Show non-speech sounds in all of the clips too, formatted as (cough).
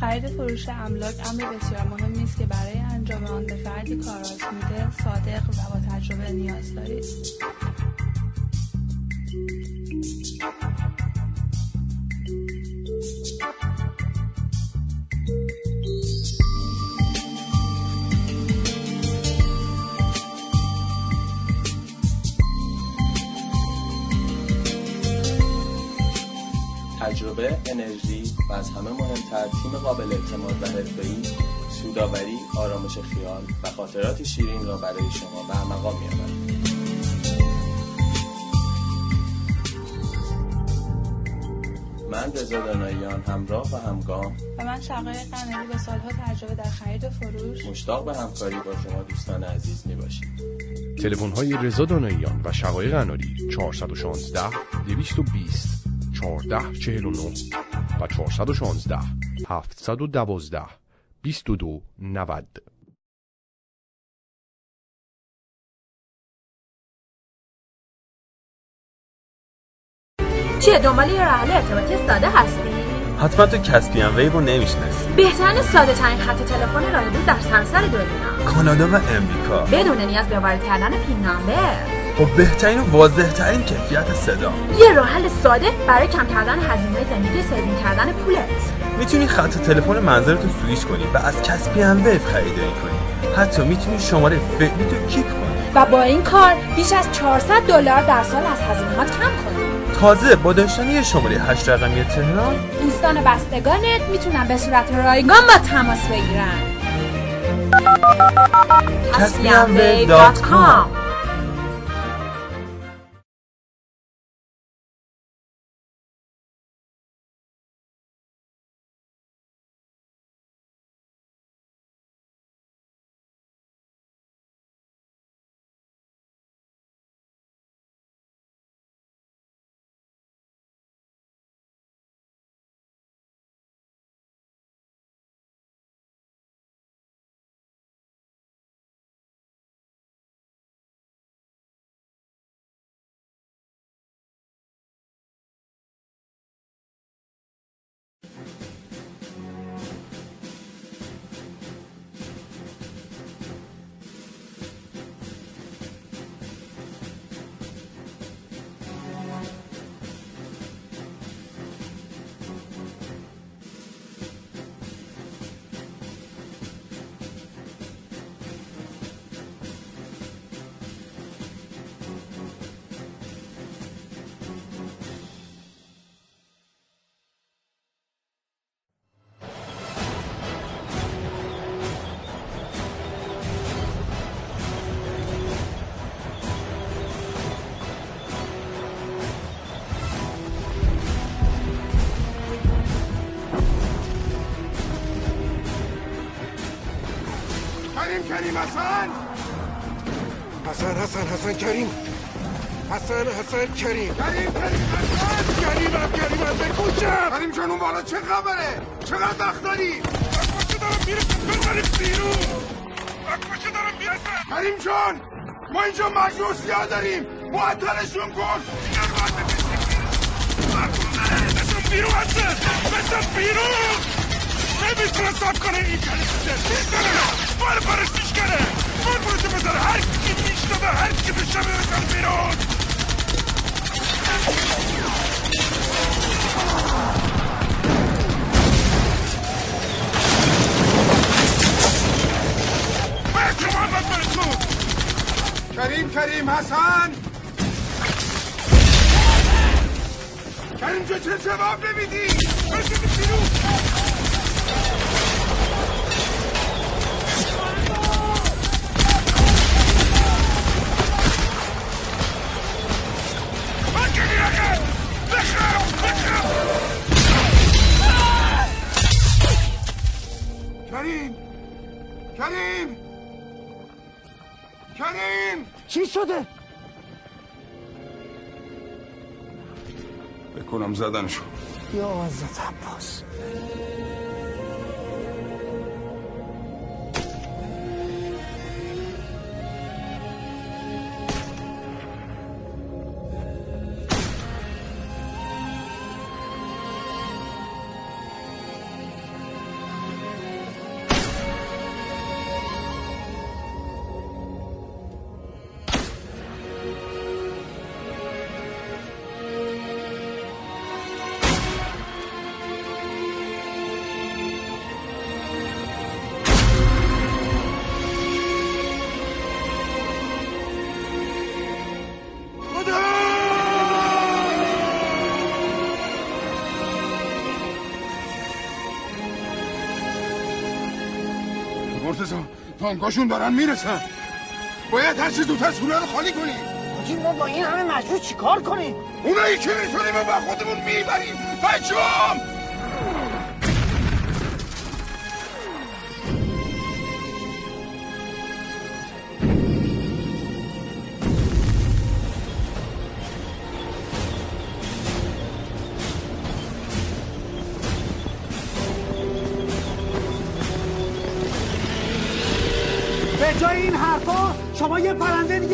خرید فروش املاک امر بسیار مهمی است که برای انجام آن به فردی کارآزموده صادق و با تجربه نیاز دارید. تجربه، انرژی. و از همه مهمتر تیم قابل اعتماد و حرفه‌ای، سوداوری، آرامش خیال و خاطرات شیرین را برای شما به مقام می‌آورد. من رضا داناییان همراه و همگام. و من شقایق قناری با سالها تجربه در خرید و فروش. مشتاق به همکاری با شما دوستان عزیز می‌باشیم. تلفن های رضا داناییان و شقایق قناری 416 220 1449 و 416 712 22 90 چیه دنبال یه راه ارتباطی ساده هستی؟ حتما تو کسپیان ویو رو نمی‌شناسی بهترین ساده ترین خط تلفن راه دور در سراسر دنیا. کانادا و امریکا. بدون نیاز به وارد کردن پین نامبر. با بهترین و واضح ترین کیفیت صدا. یه راه حل ساده برای کم کردن هزینه زندگی saving کردن پولت. می‌تونی خط تلفن منزلتو سویش کنی و از Caspian VoIP خریداری کنی. حتی می‌تونی شماره فعلی تو keep کنی. و با این کار بیش از 400 دلار در سال از هزینهات کم کنی. تازه با داشتن یه شماره 8 رقمی تهران دوستان بستگانت می‌تونن به صورت رایگان باهات تماس بگیرن. کریم کریم حسن؟ حسن حسن حسن کریم. حسن حسن کریم. کریم کریم حسن؟ کریم هم کریم هم بکشم کریم جان اون بالا چه خبره؟ چقدر وقت داری؟ بکشه دارم میره بزنیم بیرون. بکشه دارم میره. کریم جان ما اینجا مجموع سیاه داریم. معطلشون کن دیگر باید بکشیم بزن بیرون حسن. بزن بیرون. نمی‌تونه ساب کنه این کلیسه می‌زنه بار بارشیش کنه بار بارشو بزنه هر کی میشنبه هر کی بشه برسن بیرون بچه محمد برسون کریم کریم حسن کریم جو چه جواب نمیدی بزنی بیرون کریم کریم کریم چی شده؟ بکنم زدنشو. یا حضرت عباس. تانکاشون دارن می‌رسن. باید هر چیز زودتر سوره رو خالی کنی. حاجی ما با این همه مجبور چیکار کنیم؟ اونایی که می‌تونیم و با خودمون می‌بریم. بچه‌ام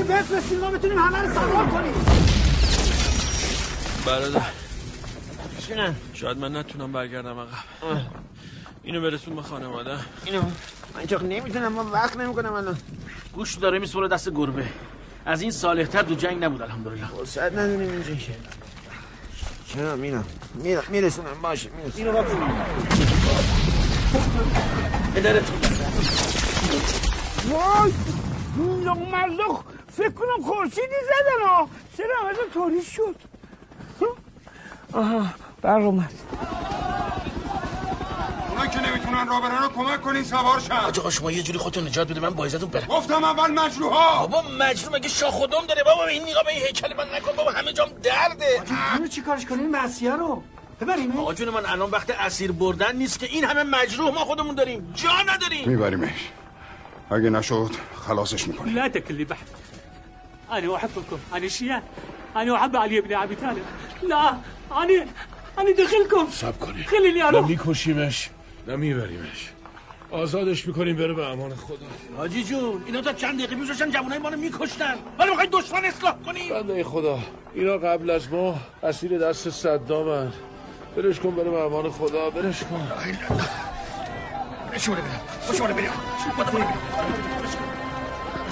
بفرستید ما بتونیم همه رو سوار کنیم. برادر. چونه شاید من نتونم برگردم عقب. اینو برسون به خانواده. اینو. من چون نمی‌تونم من وقت نمی‌کنم الان. گوش داره میسپره دست گربه. از این صالحتر دو جنگ نبود الحمدلله. فرصت نداریم اینجا. چرا؟ میرم میرم میرسونم باشه میرسونم. اینو باید وای! لغ ملخ فکر کنم خورشیدی زدن ها چرا همه طوری شد؟ آها برق اومد. اونایی که نمی‌تونن راه برن رو کمک کنین سوار شن. آقا شما یه جوری خودتون نجات بده من با عزتون برم. گفتم اول مجروها بابا مجنون مگه شاه خودم داره؟ بابا این نگاه به این هیکل من نکن. بابا همه جام درده. اینو چی کارش کنیم مسیح رو. ببریم. آقا جون من الان وقت اسیر بردن نیست که این همه مجروح ما خودمون داریم. جا نداریم. میبریمش. اگه نشد خلاصش می‌کنیم. لا بحث أنا أحبكم. أنا شيعة أنا أحب علي بن أبي طالب. لا أنا أنا دخلكم. سب کنی. خليني نه أروح. میکشیمش. نه میبریمش. آزادش می‌کنیم بره به امان خدا. حاجی جون اینا تا چند دقیقه میذاشتن جوانای ما رو میکشتن. ولی می‌خوای دشمن اصلاح کنیم بنده خدا اینا قبل از ما اسیر دست صدامن. برش کن بره به امان خدا برش کن.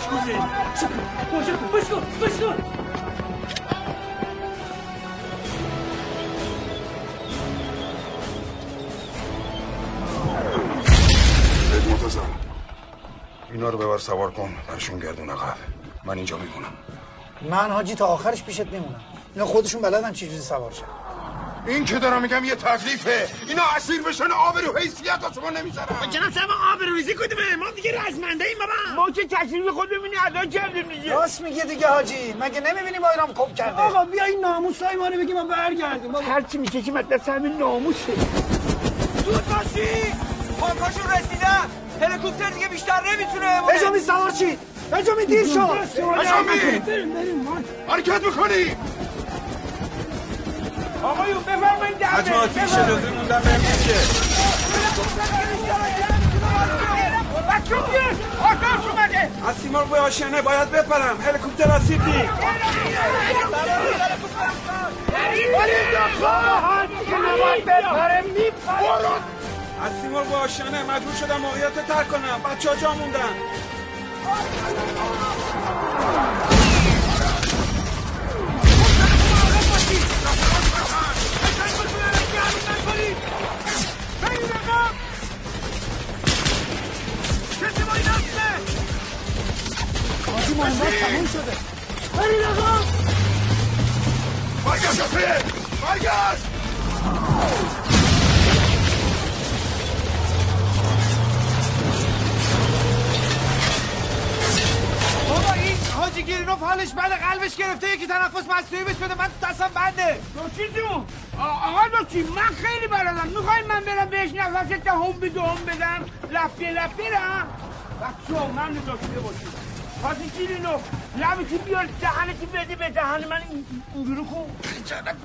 شما بریم شما بریم بشكر بشكر بید مرتزا اینا رو ببر سوار کن برشون گردون عقب. من اینجا میمونم. من حاجی تا آخرش پیشت میمونم. اینا خودشون بلدن چی جوری سوار شن. این که دارم میگم یه تکلیفه. اینا اسیر بشن آبرو حیثیت شما نمی‌ذارم جناب صاحب آبروریزی کنیم ما دیگه رزمنده ایم بابا. ما که تکلیف خود ببینی ادا کردیم دیگه راست میگه دیگه حاجی. مگه نمی‌بینی ما ایران کپ کرده؟ آقا بیا این ناموسای ما رو بگیم ما برگردیم هر چی می‌کشیم از دست همین ناموسه. زود باشی پاکاشون رسیدن. هلیکوپتر دیگه بیشتر نمی‌تونه بجامی سوار چی بجامی دیر شد بجامی حرکت می‌کنی آقایون بفرمایید در حتما پیش شلوغی موندن بهم میشه بچه بیه آتاش اومده. از سیمار به آشنه باید بپرم. هلیکوپتر اسیب دی از سیمار به آشنه مجبور شدم موقعیت ترک کنم. بچه ها جا موندن. حاجی مهندس تموم شده برگشت شفیه برگشت بابا این حاجی گیرینوف حالش بعد قلبش گرفته یکی تنفس مصنوعی بهش بده. من دستم بنده. دوچی جون. آقا دوچی من خیلی بلدم می‌خوای من برم بهش نفس دهم به دهم بدم؟ لفته لفته رم بچه من داشته باشی پس گیرینوف لبتی بیار دهنتی بده به دهن من؟ این- اینجوری کن خجالت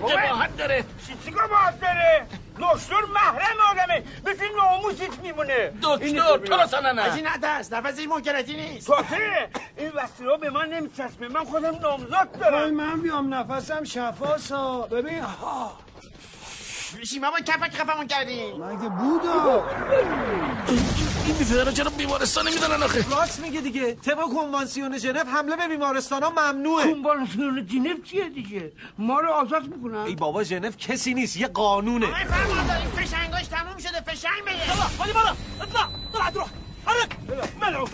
بابا. جباهت داره. چی باید داره؟ دکتر محرم آدمه. مثل ناموسیت میمونه. دکتر تو رو سننه از این نترس نفسش منکرتی نیست؟ تازه این رو به من نمیچسبه. من خودم نامزاد دارم. من بیام نفسم شفاسا ببین ها میشیم ما کفک خفمون کردیم. مگه بودا؟ این بیفته رو چرا بیمارستان نمیدارن آخه. راست میگه دیگه. طبق کنوانسیون ژنو حمله به بیمارستان ها ممنوعه. کنوانسیون جنف چیه دیگه؟ ما رو آزاد می‌کنن. ای بابا ژنو کسی نیست یه قانونه. فرمانداری فشنگاش تموم شده فشنگ بگه خالی بالا اطلع طلع روح حرك ملعوب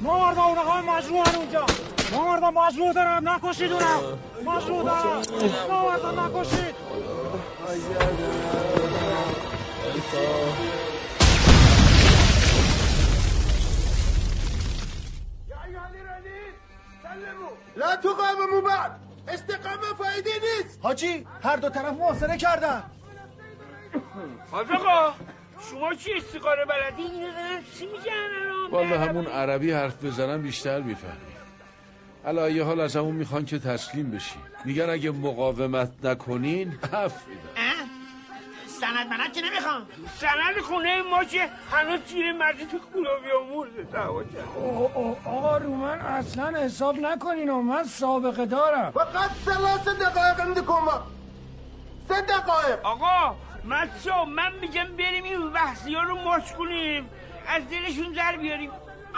ما مردم اونها مجروح اونجا. ما مردم مجروح دارم نکشید اونم مجروح دارم. ما مردم نکشید. لا تقاوموا بعد استقامه فایده نیست. حاجی هر دو طرف محاصره کردن. حاج آقا. شما چی استقاره بلدی؟ اینو دارن چی میگن الان؟ والا همون عربی حرف بزنم بیشتر می‌فهمی. علا حال از همون می‌خوان که تسلیم بشی میگن اگه مقاومت نکنین عفو میدن سند منت که نمی‌خوام. سند خونه ما که هنوز چیره مردی تو دعوا کرد. آقا رو من اصلا حساب نکنین و من سابقه دارم. فقط ثلاث دقایق عندكم سه دقایق. آقا مچو من میگم بریم این بحثی ها رو ماش کنیم. از دلشون در بیاریم.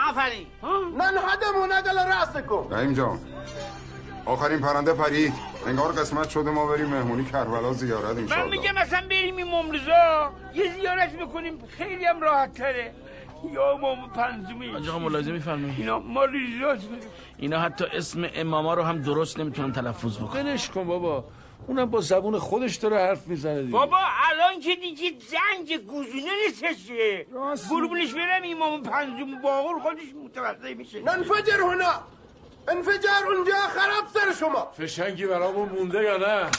آفرین. ننهدمون اقل رأسكم رحیم جان آخرین پرنده پرید. انگار قسمت شده ما بریم مهمونی کربلا زیارت من انشالله میگم مثلا بریم این ممرزا یه زیارت بکنیم. خیلی هم راحت تره. یا امام پنجمی. آقا ملاحظه میفرمایید. اینا ما اینا حتی اسم اماما رو هم درست نمی‌تونن تلفظ بکنن ولش کن بابا. اونم با زبون خودش داره حرف می‌زنه دیگه. بابا الان که دیگه زنگ گوزونه نیستشه قربونش برم امام پنجم باقر خودش متوجه میشه. ننفجر هنا. انفجار اونجا خراب سر شما. فشنگی برامون مونده یا نه؟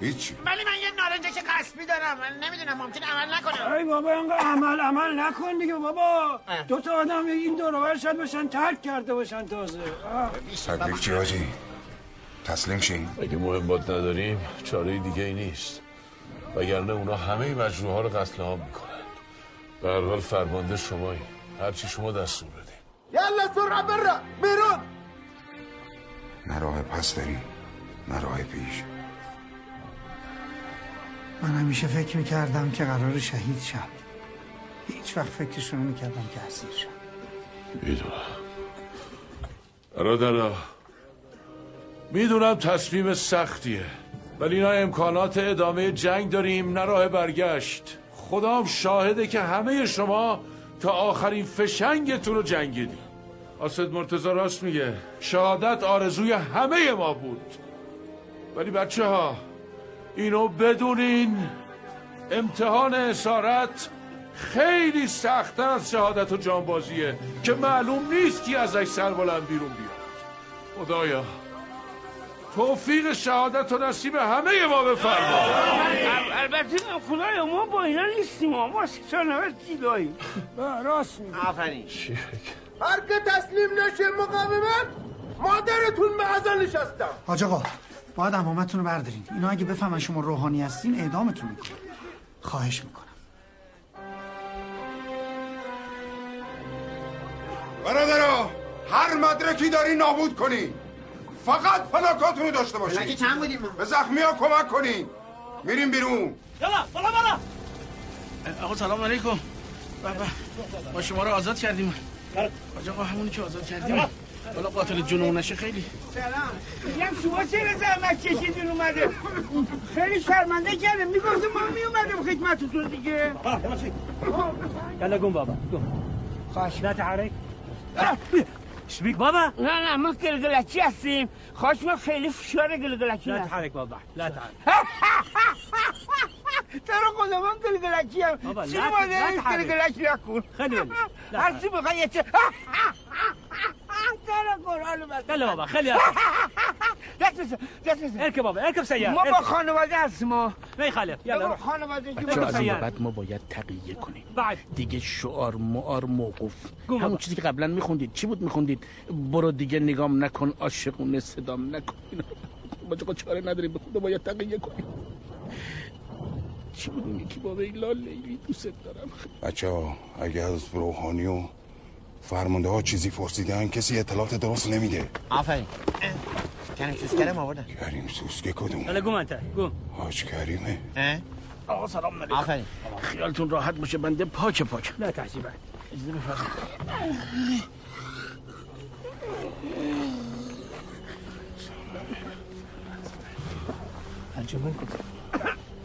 هیچی. ولی من یه نارنجش قصبی دارم. من نمی‌دونم ممکن عمل نکنم. ای بابا اینقدر عمل عمل نکن دیگه بابا. دو تا آدم این دور و بر شاید باشن ترک کرده باشن تازه. تکلیف چی حاجی تسلیم شیم اگه مهمات نداریم چاره دیگه ای نیست. وگرنه اونا همه مجروح ها رو قتل عام می‌کنن. به هر حال فرمانده شمایی. هرچی شما دستور بدیم یلا سرعه برا بیرون. نه راه پس داریم نه راه پیش. من همیشه فکر می‌کردم که قرار شهید شم. هیچ وقت فکرشو نمی‌کردم که اسیر شم. می‌دونم برادرا می‌دونم تصمیم سختیه ولی اینا امکانات ادامه جنگ داریم نه راه برگشت. خدام شاهده که همه شما تا آخرین فشنگتون رو جنگیدی. آسد مرتزا راست میگه شهادت آرزوی همه ما بود. ولی بچه ها اینو بدونین امتحان اسارت خیلی سختتر از شهادت و جانبازیه که معلوم نیست کی ازش سر بلند بیرون بیاد. خدایا. توفیق شهادت و نصیب همه ما بفرما. البته خدایا ما با اینا نیستیم ما. سانوت جیداییم (laughs) راست میگی. آفرین. هر که تسلیم نشه مقاومت مادرتون به ازا نشستم. حاج آقا باید امامتون رو بردارین. اینا اگه بفهمن شما روحانی هستین اعدامتون می‌کنن خواهش می‌کنم. برادرا هر مدرکی داری نابود کنی. فقط فلاکاتون رو داشته باشین مگه چند بودیم ما؟ به زخمی ها کمک کنین. میریم بیرون. یالا بالا بالا. آقا سلام علیکم. بابا ما شما رو آزاد کردیم. حاج آقا همونی که آزاد کردیم؟ حالا قاتل جنون نشه خیلی. سلام. میگم شما چرا زحمت کشیدین اومده خیلی شرمنده کرده می‌گفتم ما میومدم خدمتتون دیگه. يلا قوم بابا قوم خاش لا تحرك شبيك بابا. نه نه ما گلگلکی هستیم. خواهش ما خیلی فشار گلگلکی لا هست تحرك بابا لا (laughs) (laughs) تحرك چرا خدا من گلگلکی هم چی لا- (laughs) ما لا تحرک. گلگلکی نکن. لا هر چی بخوای یه چه چرا قرآن بس خلي بابا خلي دست بزن دست بزن اركب بابا اركب سيارة ما با. خانواده هستیم ما يلا. با روح خانواده بچه از این سیاره. به بعد ما باید تقیه کنیم بعد. دیگه شعار معار موقوف. همون. چیزی که قبلا میخوندید. چی بود میخوندید؟ برو دیگه نگام نکن عاشقونه صدام نکن. (laughs) ما چقدر چاره نداریم. به خدا باید تقیه کنیم. چی بود اون یکی بابا ایلال لیلی دوست دارم؟ بچه ها اگه از روحانی و فرمانده ها چیزی پرسیدن کسی اطلاعات درست نمیده. آفرین. کریم سوسکرم آوردن کریم سوسکه کدوم يلا قوم انت قوم حاج کریمه؟ آقا سلام علیکم. آفرین. خیالتون راحت باشه بنده پاک پاک. لا تحكي بعد. اجازه بفرمایید.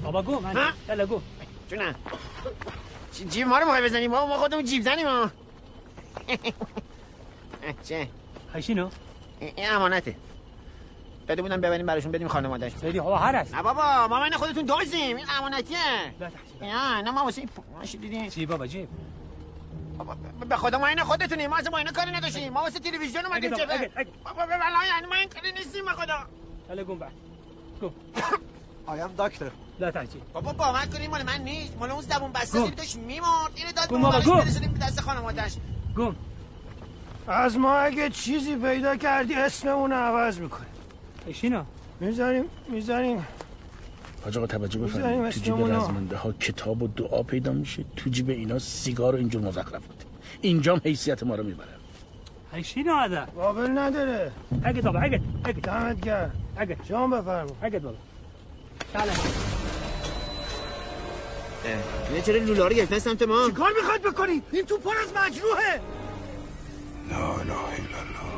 بابا قوم انت يلا قوم جونم. جیب ما رو می‌خوای بزنی بابا ما خودمون جیب زنیم ها. چه؟ شنو؟ این امانته. بده بودم ببریم براشون بدیم خانواده‌اش بدی هوا هر است. نه بابا ما این خودتون دزدیم این امانتیه. نه نه ما واسه ماشی دیدیم. چی بابا جیب؟ به خدا ما این خودتونیم. ما اصلا با اینا کاری نداشتیم. ما واسه تلویزیون اومدیم چه. بابا یعنی ما این کاری نیستیم خدا. حالا گم بعد گم آیم دکتر. لا تحجیل بابا باور کنیم مال من نیست. مال اون زبون بسته. زیر داشت میمرد. اینو داد گم بابا، براش گم. دست خانواده‌اش. گم. از ما اگه چیزی پیدا کردی اسممون رو عوض می‌کنیم. اشینا می‌ذاریم می‌ذاریم. حاج آقا توجه بفرمایید. تو جیب. رزمنده ها کتاب و دعا پیدا میشه. تو جیب اینا سیگار و اینجور مزخرفات. اینجام حیثیت ما رو می‌بره. اشینا هذا قابل نداره. اگه بابا اگه اگه دمت گرم. اگه شما بفرما. اگه بابا تعال اینا چرا لولا رو گرفتن سمت ما؟ چیکار می‌خواد بکنی این تو پر از مجروحه. لا اله الا الله.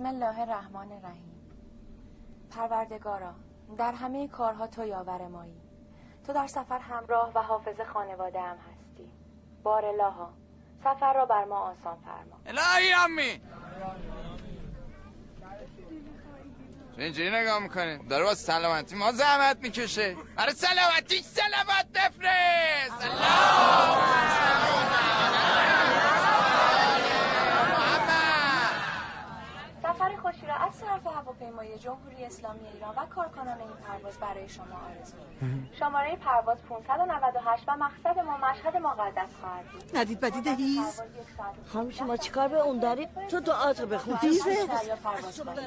بسم الله الرحمن الرحیم. پروردگارا در همه کارها تو یاور مایی. تو در سفر همراه و حافظ خانواده هم هستی. بار الها سفر را بر ما آسان فرما. الهی امی! چه اینجوری نگاه می‌کنه داره با سلامتی ما زحمت می‌کشه. برای سلامتی سلامت بفرست. سفر خوشی را از طرف هواپیمای جمهوری اسلامی ایران و کارکنان این پرواز برای شما آرزو می‌کنم. شماره پرواز 598 و مقصد ما مشهد مقدس خواهد بود. ندید بدید هیز خانم شما چیکار به اون دارید تو دعاتو بخون. هیزه دریا پرواز کنید.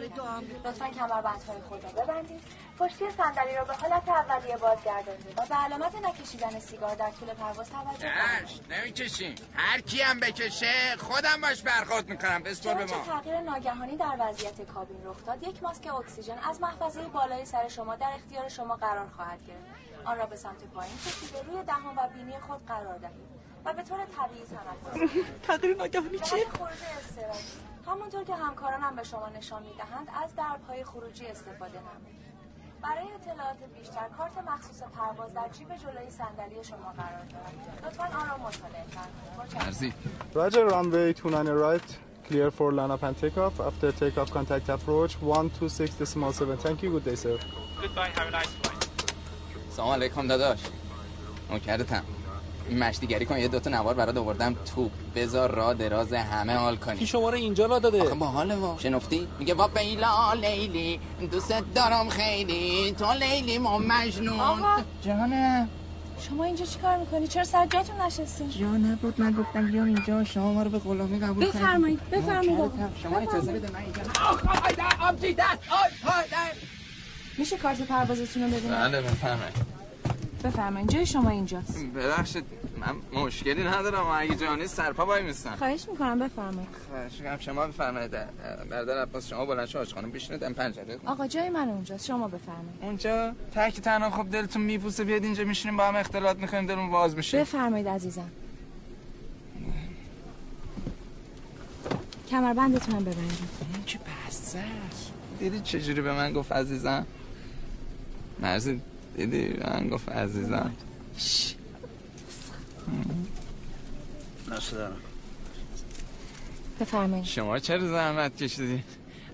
لطفا کمربندهای خود را ببندید. پشتی صندلی را به حالت اولیه بازگردانید و به علامت نکشیدن سیگار در طول پرواز توجه کنید. نمی‌کشیم هر کی هم بکشه خودم باش برخورد می‌کنم. بسپر به ما. تغییر ناگهانی در وضعیت کابین رخ داد یک ماسک اکسیژن از محفظه بالای سر شما در اختیار شما قرار خواهد گرفت. آن را به سمت پایین کشیده روی دهان و بینی خود قرار دهید و به طور طبیعی تنفس (laughs) تغییر ناگهانی چیه؟ همونطور که همکارانم به شما نشان می‌دهند از دربهای خروجی استفاده نمایید. برای اطلاعات بیشتر کارت مخصوص پرواز در جیب جلوی صندلی شما قرار دارد لطفا آن را مطالعه فرمایید مرسی Roger, runway 29 right, clear for line up and takeoff. After takeoff, contact approach 126 decimal 7. Thank you, good day, sir. Goodbye, have a nice flight. سلام علیکم داداش نوکرتم مشتیگری کن یه دوتا نوار برات آوردم تو. بذار را دراز همه حال کنی کی شما رو اینجا را داده. آخه با حال وا شنفتی؟ میگه وا بیلا لیلی دوست دارم خیلی. تو لیلی ما مجنون. آقا. جانم. شما اینجا چیکار می‌کنی؟ چرا سر جاتون نشستین جا نبود من گفتم بیام اینجا شما ما رو به غلامی قبول کنید. بفرمایید بفرمایید. شما اجازه بده من اینجا آبجی دست آی آی میشه کارت پروازتون رو ببینم بله بفرمایید. بفرمایید جای شما اینجاست. ببخشید من مشکلی ندارم. اگه جانی سرپا وای میستم. خواهش می‌کنم بفرمایید خواهش می‌کنم شما بفرمایید. برادر عباس شما بلند شو آشخانم بشینید. ام پنجره آقا جای من اونجاست. شما بفرمایید اونجا تک تنها خب دلتون میپوسه بیاد اینجا میشینیم با هم اختلاط می‌کنیم دلمون باز میشه. بفرمایید عزیزم. کمربندتون هم ببندید. این که دیدی چجوری به من گفت عزیزم؟ مرزی دیدی؟ به من گفت عزیزم. بفرمایید. شما چرا زحمت کشیدی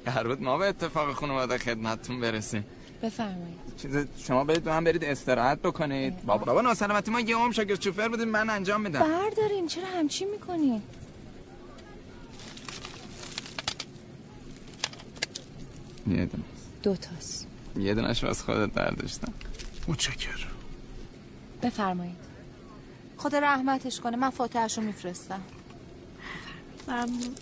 قرار بود ما به اتفاق خانواده خدمتتون برسیم. بفرمایید. چیز شما برید دو هم برید استراحت بکنید. بابا بابا ناسلامتی ما یه عمر شاگرد شوفر بودیم من انجام میدم. بردارین چرا همچی می‌کنین؟ یه دونه. دو تاست. یه دونش واسه خودت برداشتم. متشکر بفرمایید. خدا رحمتش کنه من فاتحش رو میفرستم. ممنون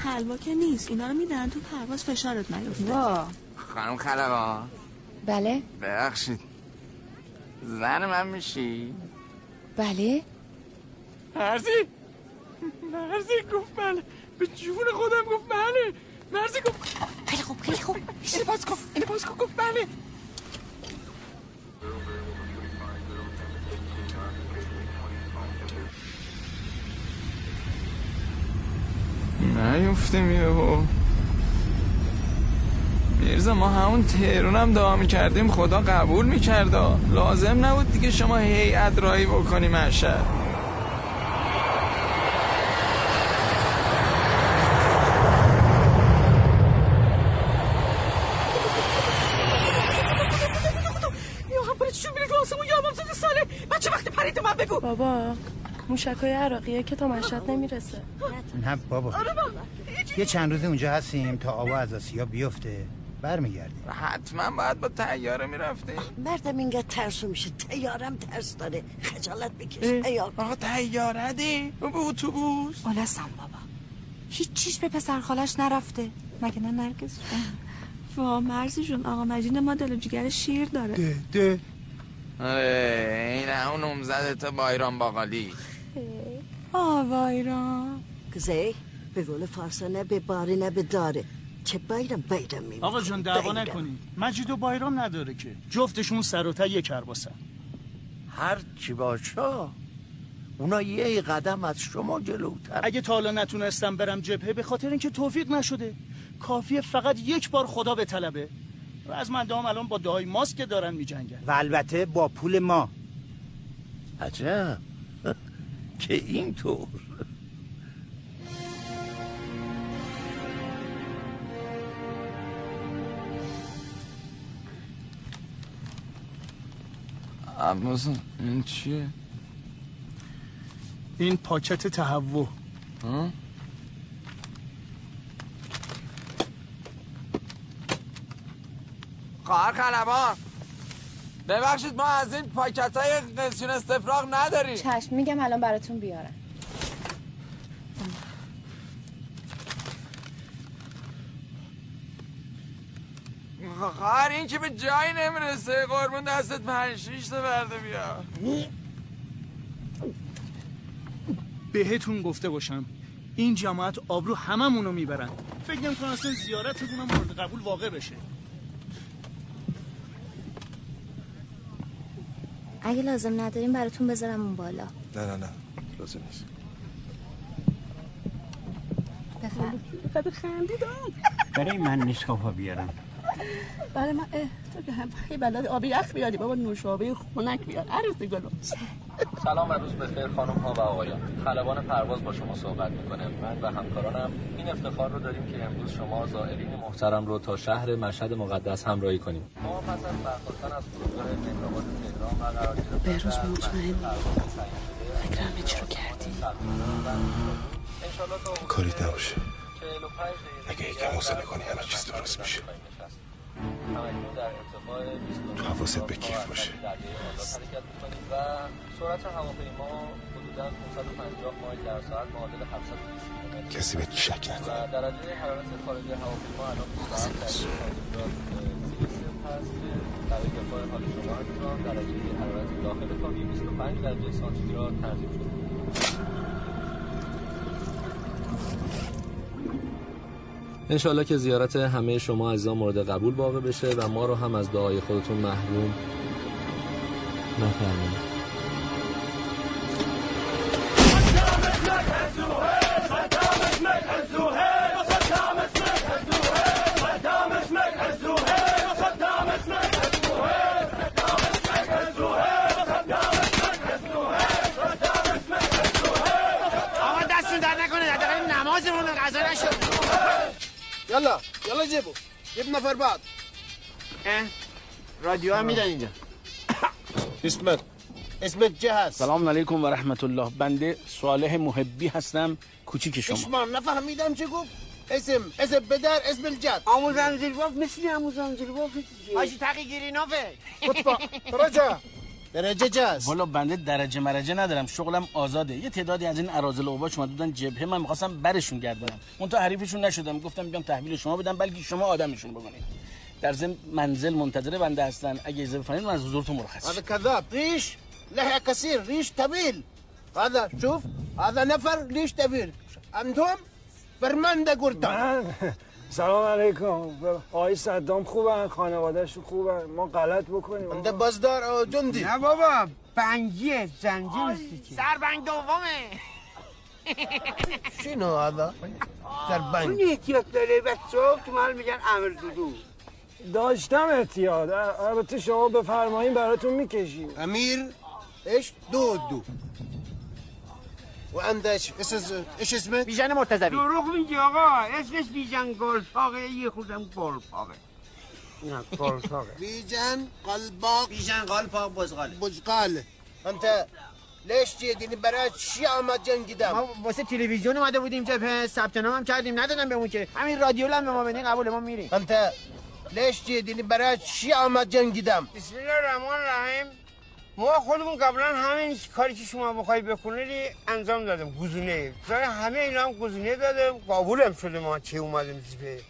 حلوا که نیست. اینا رو میدن تو پرواز فشارت نیفته. خانم خلبا بله؟ ببخشید. زن من میشی؟ بله؟ مرزی. مرزی گفت بله. به جون خودم گفت بله. مرزی گفت. خیلی خوب خیلی خوب. اینو باز کن اینو باز کن. گفت بله. نیفتیم یهو میرزا ما همون تهرون هم دعا می‌کردیم خدا قبول می‌کرد. لازم نبود دیگه شما هیئت رایی بکنی مشهد یا هم برای چون میره تو آسمون یا امام زاده ساله پرید من بگو. بابا موشکای عراقیه که تا مشهد نمی‌رسه. نه بابا. یه چند روز اونجا هستیم تا آوا از آسیا بیفته. برمیگردیم. حتما باید با تیاره می‌رفتیم. مردم اینقدر ترسو میشه. تیارم ترس داره. خجالت بکش تیار آقا تیاره دی به اتوبوس؟ آلسم بابا. هیچ چیش به پسر خالش نرفته. مگه نه نرگس وا مرزی جون. آقا مجید ما دل جگر شیر داره. ده ده. آره این همون نمزده تا بایران باقالی آوایران گزه به قول فارسا نه به باری نه به داره. چه بایرم بایرم میمونه آقا جون دعوا. نکنید. مجید و بایرام نداره که. جفتشون سر و یک کرباسن هر چی باشه اونا یه قدم از شما جلوتر. اگه تا حالا نتونستم برم جبهه به خاطر اینکه توفیق نشده. کافیه فقط یک بار خدا به طلبه از من دام الان با دهای ماست که دارن میجنگن. و البته با پول ما. عجب. (laughs) که اینطور. عباس این چیه؟ این پاکت تهوع. خواهر خلبان ببخشید ما از این پاکت های قسیون استفراغ نداریم. چشم میگم الان براتون بیارم. خواهر این که به جایی نمی‌رسه. قربون دستت پنج شیش تا برده بیا بهتون گفته باشم این جماعت آبرو هممونو می‌برن. فکر نمی‌کنم اصلا زیارتتون هم مورد قبول واقع بشه. اگه لازم نداریم براتون بذارم اون بالا. نه نه نه. لازم نیست. بفرم. فقط خندیدم برای من نسکافه بیارم. برای من اه تو که هم خیلی بلد آب یخ بیاری. بابا نوشابه خنک بیار. عروسی گلو. سلام و روز بخیر خانم ها و آقایان. خلبان پرواز با شما صحبت می‌کنه. من و همکارانم این افتخار رو داریم که امروز شما زائرین محترم رو تا شهر مشهد مقدس همراهی کنیم. ما پس از برخواستن از فرودگاه بهروز شده، فکر همه چی رو کردی. کاری نباشه. 45 دقیقه اگه یکم حوصله کنی همه چیز درست میشه. همکنون در ارتفاع 29 تو حواست به کیف باشه. دریای آزاد حرکت می‌کنیم و سرعت هواپیما حدوداً 550 مایل در ساعت معادل 720 کیلومتر کسی به شک نکنه هست که برای دفاع حال شما عزیزان درجه حرارت داخل کابین 25 درجه سانتیگراد تنظیم شده. انشالله که زیارت همه شما عزیزان مورد قبول واقع بشه و ما رو هم از دعای خودتون محروم نفرمایید يلا يلا جيبوا جيب نفر بعض رادیو هم میدن اینجا. اسمك اسمك جهز سلام علیکم و رحمت الله. بنده صالح محبی هستم کوچیک شما. اشمام نفهمیدم چه گفت. اسم اسم بدر اسم الجد. آموزم زیرباف مثل آموزم زیرباف حاجی تقی گیری نوفه خطبه درجه جهز والا بنده درجه مرجه ندارم. شغلم آزاده. یه تعدادی از این اراذل اوباش بودن جبهه من می‌خواستم برشون گردونم اون تا حریفشون نشدم. گفتم بیام تحویل شما بدم بلکه شما آدمشون بکنید. در ضمن منزل منتظر بنده هستن. اگه اجازه بفرمایید من از حضورتون مرخص هذا كذاب ريش لحية كثير ريش طويل هذا شوف. هذا نفر ريش طويل انتم برمنده قرطان من سلام علیکم. آقای صدام خوبن خانوادهشون خوبن ما غلط بکنیم. انت بازدار جندی. نه بابا بنگیه زنجی نیستی که. سربنگ دومه. شنو هذا سربنگ اون احتیاط داره و صبح تو محل میگن امر دودو. داشتم احتیاط. البته شما بفرمایین براتون می‌کشیم. امیر ايش دو دو. وانت ايش ايش ايش اسمك بیژن مرتضوی. دروغ میگی آقا اسمش بیژن گلپاقه یه خودم گلپاقه نه گلپاقه (laughs) بيجان قلباق بیژن بزغاله. بزقال انت ليش جيتني برات شي آمد جنگ دم ما واسه تلویزیون اومده بودیم جبهه ثبت نام هم کردیم. ندادن بهمون که. همین رادیو هم به ما بدین قبول ما میریم. انت ليش جيتني برات شي آمد جنگ دم بسم الله الرحمن الرحیم. ما خودمون قبلا همین کاری که شما بخوای بکنید انجام دادم گزینه. جای همه اینا هم گزینه دادم قبولم شده ما چه اومدیم جبهه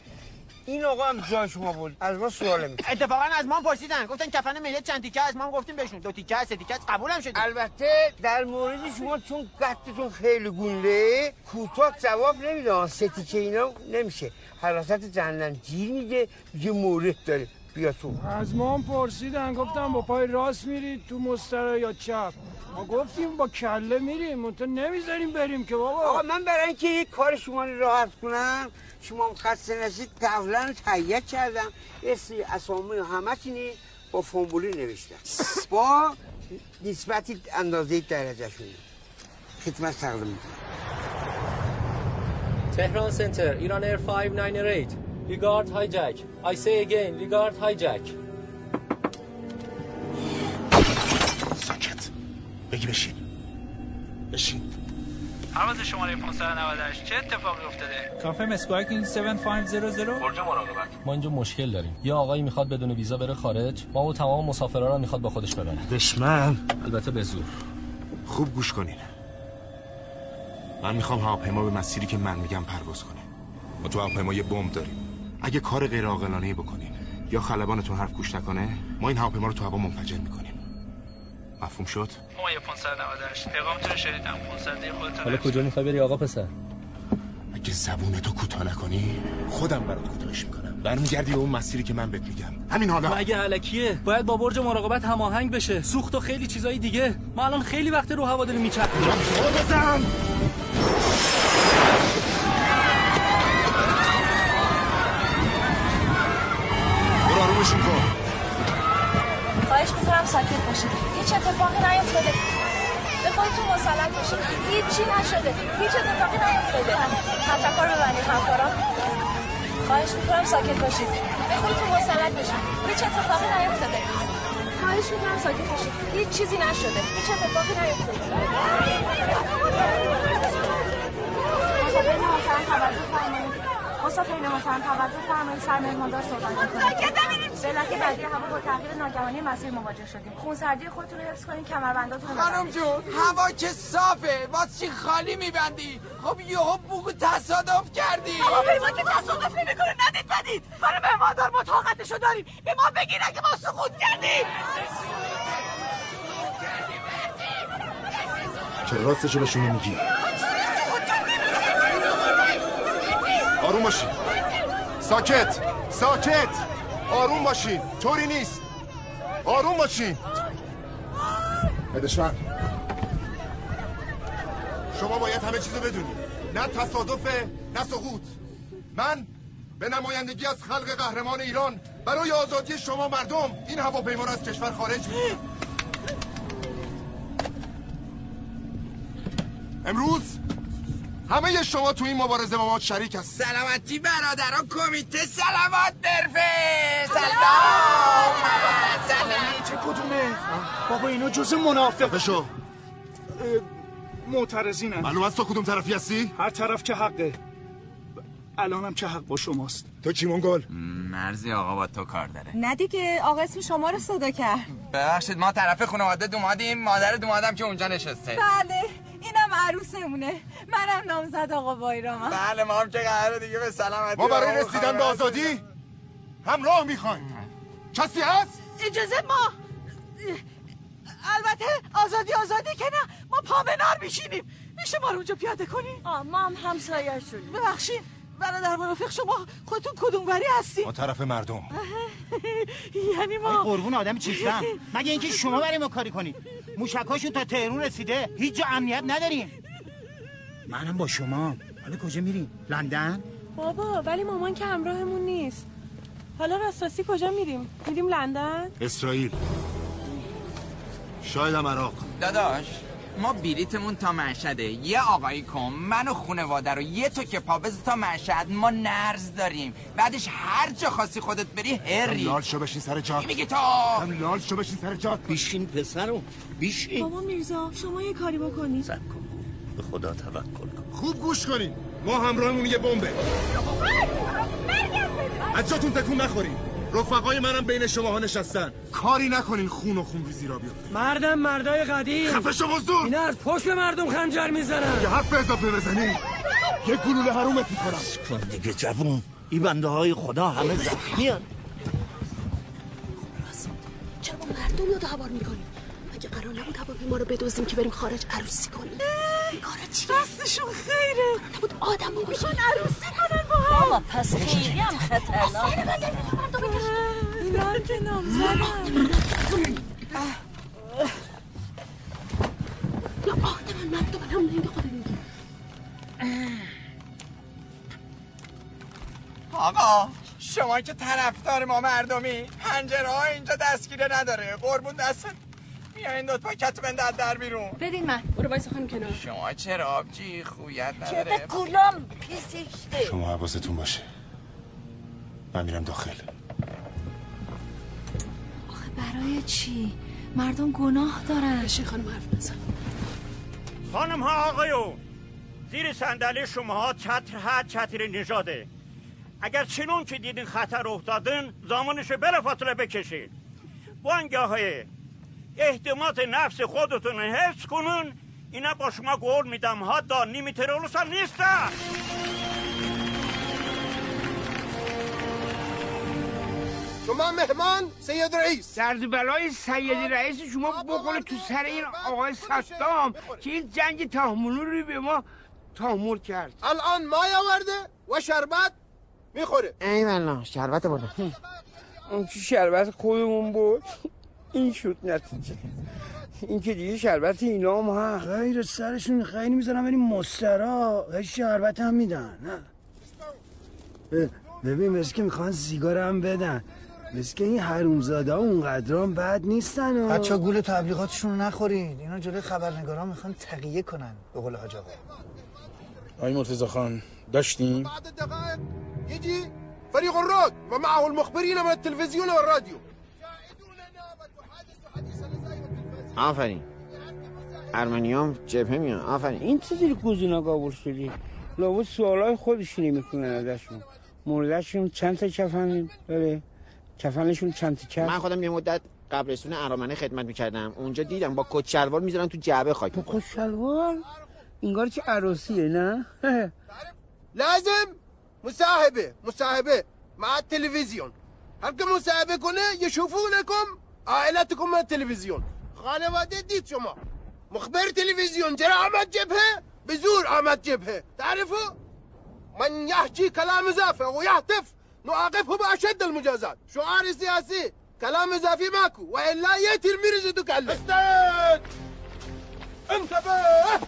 این آقا هم جای شما بود. از ما سوال می اتفاقا از ما پرسیدن. گفتن کفن ملیت چند تیکه از ما گفتیم بهشون دو تیکه سه تیکه قبولم شد البته در مورد شما چون قدتون خیلی گونده کوتاه جواب نمیده سه تیکه اینا نمیشه. حراست جهنم گیر میگه یه مورد داره. بیا تو. از ما هم پرسیدن گفتم با پای راست میرید تو مسترا یا چپ. ما گفتیم با کله میریم منتها نمی‌ذاریم بریم که بابا. آقا من برای اینکه یک کار شما رو راحت کنم شما هم خسته نشید قبلا تهیه کردم. اسم اسامی همه با فرمولی نوشتم. با نسبتی اندازه درجه شونه خدمت تقدیم می‌کنم. Tehran Center, Iran Air 598. Regard hijack. I say again, regard hijack. ساکت. بگی بشین. بشین. پرواز شماره 598 چه اتفاقی افتاده؟ کافه مسکواکینگ 7500 برج مراقبت ما اینجا مشکل داریم. یه آقایی می‌خواد بدون ویزا بره خارج. ما و تمام مسافرا رو می‌خواد با خودش ببره. دشمن. البته به زور. خوب گوش کنین. من می‌خوام هواپیما به مسیری که من میگم پرواز کنه. ما تو هواپیما یه بمب داریم. اگه کار غیر عاقلانه بکنین یا خلبانتون حرف گوش نکنه ما این هواپیما رو تو هوا منفجر می‌کنیم. مفهوم شد؟ ما یه 598 پیغامتون رو شنیدم. 500 خودتون حالا کجا می‌خوای بری آقا پسر. اگه زبونتو کوتاه نکنی خودم برات کوتاهش می‌کنم. برمیگردی به اون مسیری که من بهت میگم. همین حالا. مگه علکیه باید با برج مراقبت هماهنگ بشه. سوخت و خیلی چیزای دیگه. ما الان خیلی وقت رو هوا داریم میچرخیم. خواهش می‌کنم ساکت باشید. هیچ اتفاقی نیفتاده. به خودتون مسلط باشید. هیچی نشده. هیچ اتفاقی نیفتاده. تفکر ببندید همکارا. خواهش می‌کنم ساکت باشید. به خودتون مسلط باشید. هیچ اتفاقی نیفتاده. خواهش می‌کنم ساکت باشید. هیچ چیزی نشده. هیچ اتفاقی نیفتاده. فرمایید مسافرین محترم توجه فرمایید سر مهماندار صحبت می‌کنید به علت بدی هوا با تغییر ناگهانی مسیر مواجه شدیم. خونسردی خودتون رو حفظ کنید کمربنداتون رو خانم جون هوا که صافه باز چی خالی میبندی؟ خب یهو بوگو تصادف کردی. هواپیما که تصادف نمی‌کنه ندید بدید. خانم مهماندار ما طاقتشو داریم. به ما بگین اگه ما سقوط کردیم. چرا راستشو بهشون میگی؟ آروم باشین. ساکت ساکت. آروم باشین. طوری نیست. آروم باشین. بدشمن شما باید همه چیزو بدونید نه تصادفه نه سقوط. من به نمایندگی از خلق قهرمان ایران برای آزادی شما مردم این هواپیما رو از کشور خارج می‌کنم امروز همه شما تو این مبارزه با ما شریک هستید. سلامتی برادران کمیته سلامات درفه سلام. چه کدومه؟ بابا اینا جز منافق. بشو. معترضینن. معلوم است تو کدوم طرفی هستی؟ هر طرف که حقه. الانم که حق با شماست. تو چی منگل؟ مرزی آقا با تو کار داره. نه دیگه آقا اسم شما رو صدا کرد. ببخشید ما طرف خانواده دومادیم. مادر دومادم که اونجا نشسته. بله. اینم عروسمونه. منم نامزد آقا بایرام بله ما هم که قراره دیگه به سلامتی. ما برای رسیدن به آزادی همراه می‌خوایم. کسی هست؟ اجازه ما. البته آزادی آزادی که نه. ما پامنار میشینیم. میشه ما رو اونجا پیاده کنیم؟ آه ما هم همسایه شدیم. ببخشید. برادر منافق شما خودتون کدوم وری هستین؟ ما طرف مردم. یعنی ما قربون آدم چیستم مگه اینکه شما برای ما کاری کنید؟ موشکاشون تا تهرون رسیده هیچ جا امنیت نداریم. منم با شما. حالا کجا میریم؟ لندن؟ بابا ولی مامان که همراهمون نیست. حالا راستاسی کجا میریم؟ میریم لندن؟ اسرائیل. شاید هم عراق. داداش. ما بلیتمون تا مشهده. یه آقایی کن من و خونواده رو یه تو که پابز تا مشهد. ما نرز داریم. بعدش هر جا خاصی خودت بری هری. لال شو بشین سر جات. میگی تو هم لال شو بشین سر جات. بیشین پسرم بیشین. بابا میرزا شما یه کاری بکنی. سب کن. به خدا توکل کن. خوب گوش کنین. ما همراهمون یه بمبه. از جاتون تکون نخورین. رفقای منم بین شماها نشستن. کاری نکنین خون و خون ریزی را بیفته مردم مردای قدیم. خفه شو مزدور اینا از پشت به مردم خنجر می‌زنن. یه حرف اضافه بزنی. یه گلوله حرومت می‌کنم. کن دیگه جوون؟ این بنده های خدا همه زخمیان چرا با مردم رو دعوار می‌کنیم مگه قرار نبود هواپیما رو بدوزیم که بریم خارج عروسی کنیم. کارا چیه دستشون خیره. نبود آدم می‌خوان عروسی بابا پس خیلی هم خطرناک. اینا هم که خود میگی آقا شما که طرفدار ما مردمی پنجره ها اینجا دستگیره نداره. قربون دستت. میایین دوت پاکت بنده از در بیرون. بدین من. برو وایسا خانم کنار. شما چرا آبجی خویت چه نداره؟ کولام پیسیشته شما حواستون باشه. من میرم داخل. آخه برای چی؟ مردم گناه دارن. بشین خانم حرف بزن. خانم ها آقایون. زیر صندلی شما ها چتر هر چتر نژاده. اگر چنون که دیدین خطر افتادن زامانش بره فاطره بکشید بانگاه احتماط نفس خودتون حفظ کنون اینا با شما قول میدم. ها دا نیمی ترولوس هم نیستن. شما مهمان سید رئیس. درد بلای سید رئیس شما بخوره تو سر این آقای سستام که این جنگ تحملو رو به ما تحمل کرد. الان مای آورده و شربت می‌خوره. ای والله شربت برده اون که شربت خودمون بود؟ این شد نتیجه. این که دیگه شربت اینا هم هست. غیر سرشون خیلی می‌زنن ولی مسترا شربت هم میدن نه؟ ببین مثل که می‌خوان سیگار هم بدن. مثل که این حرومزاده ها اونقدرام بد نیستن و بچه گول تبلیغاتشون رو نخورین. اینا جلوی خبرنگاران می‌خوان تقیه کنن به قول حاج آقا. آقای مرتضی خان داشتیم بعد دقائق يجي فريق الرود ومعه المخبرين من التلفزيون والراديو آفرین. ارمنیام جبهه میان. آفرین. این چه زیر کوزینا قابل شدی؟ لابد سوالای خودش نمی‌کنن ازشون. موردشون چند تا کفن؟ داره کفنشون چند تا کف؟ من خودم یه مدت قبرستون ارامنه خدمت می‌کردم. اونجا دیدم با کت شلوار می‌ذارن تو جعبه خاک با کت شلوار؟ انگار که عروسیه نه؟ (laughs) لازم! مساهبة مساهبة مع التلفزيون هل كم كنا يشوفونكم عائلاتكم من التلفزيون خانواده ديت شما. مخبر تلفزيون جرى عمد جبهة؟ بزور عمد جبهة. تعرفوا من يحكي كلام زافع ويهتف نعاقبه بأشد المجازات. شعار سياسي كلام اضافي ماكو والا ياتي المرج تكلم أستاذ انتبه!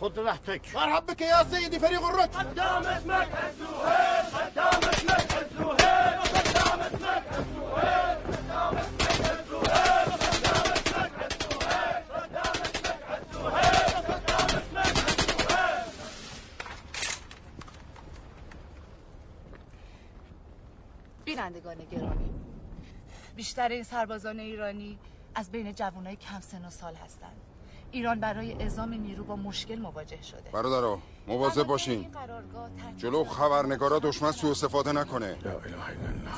خد راحتك مرحب بك يا سيدي فريق الركض قدام اسمك الزهير قدام اسمك الزهير بینندگان گرامی. بیشتر این سربازان ایرانی از بین جوانای کم سن و سال هستند. ایران برای اعزام نیرو با مشکل مواجه شده. برادرها مواظب باشین. جلو خبرنگارا دشمن سوء استفاده نکنه.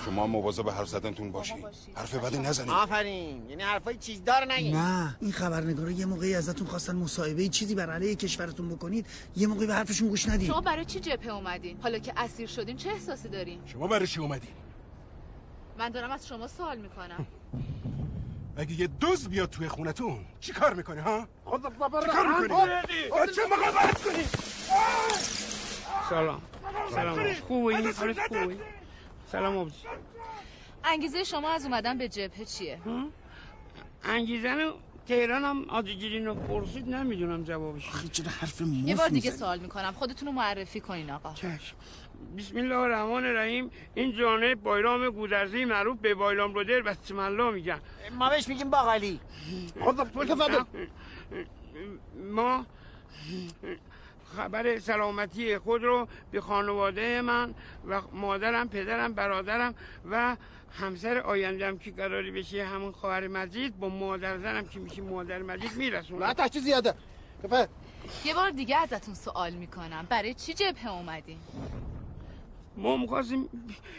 شما مواظب حرف زدنتون باشین. حرف بدی نزنید. آفرین. یعنی حرفای چیزدار نگید نه این خبرنگارا یه موقعی ازتون خواستن مصاحبه چیزی بر علیه کشورتون بکنید. یه موقعی به حرفشون گوش ندید شما برای چی جبهه اومدین؟ حالا که اسیر شدین چه احساسی دارین؟ شما برای چی اومدین؟ من دارم از شما سوال می‌کنم. اگه (laughs) یه دوز بیاد توی خونتون؟ چی کار می‌کنی ها؟ خود چی کار می‌کنی؟ چه مقاومت کنی؟ سلام. سلام. خوبی؟ حالت خوبی. سلام آبجی. انگیزه شما از اومدن به جبهه چیه؟ انگیزن تهران هم آجیگیرین رو پرسید نمی‌دونم جوابش چرا حرف یه بار دیگه سوال می‌کنم. خودتون رو معرفی کنین آقا. چشم. بسم الله الرحمن الرحیم این جانه بایرام گودرزی معروف به بایرام رودر بسم الله میگن. ما بهش میگیم باقالی. خب ما خبر سلامتی خود رو به خانواده من و مادرم پدرم برادرم و همسر آیندم که قراری بشه همون خواهر مجید با مادر زنم که میشه مادر مجید میرسونم لا تحكي زيادة كفاية یه بار دیگه ازتون سوال می‌کنم. برای چی جبهه اومدین؟ ما می‌خواستیم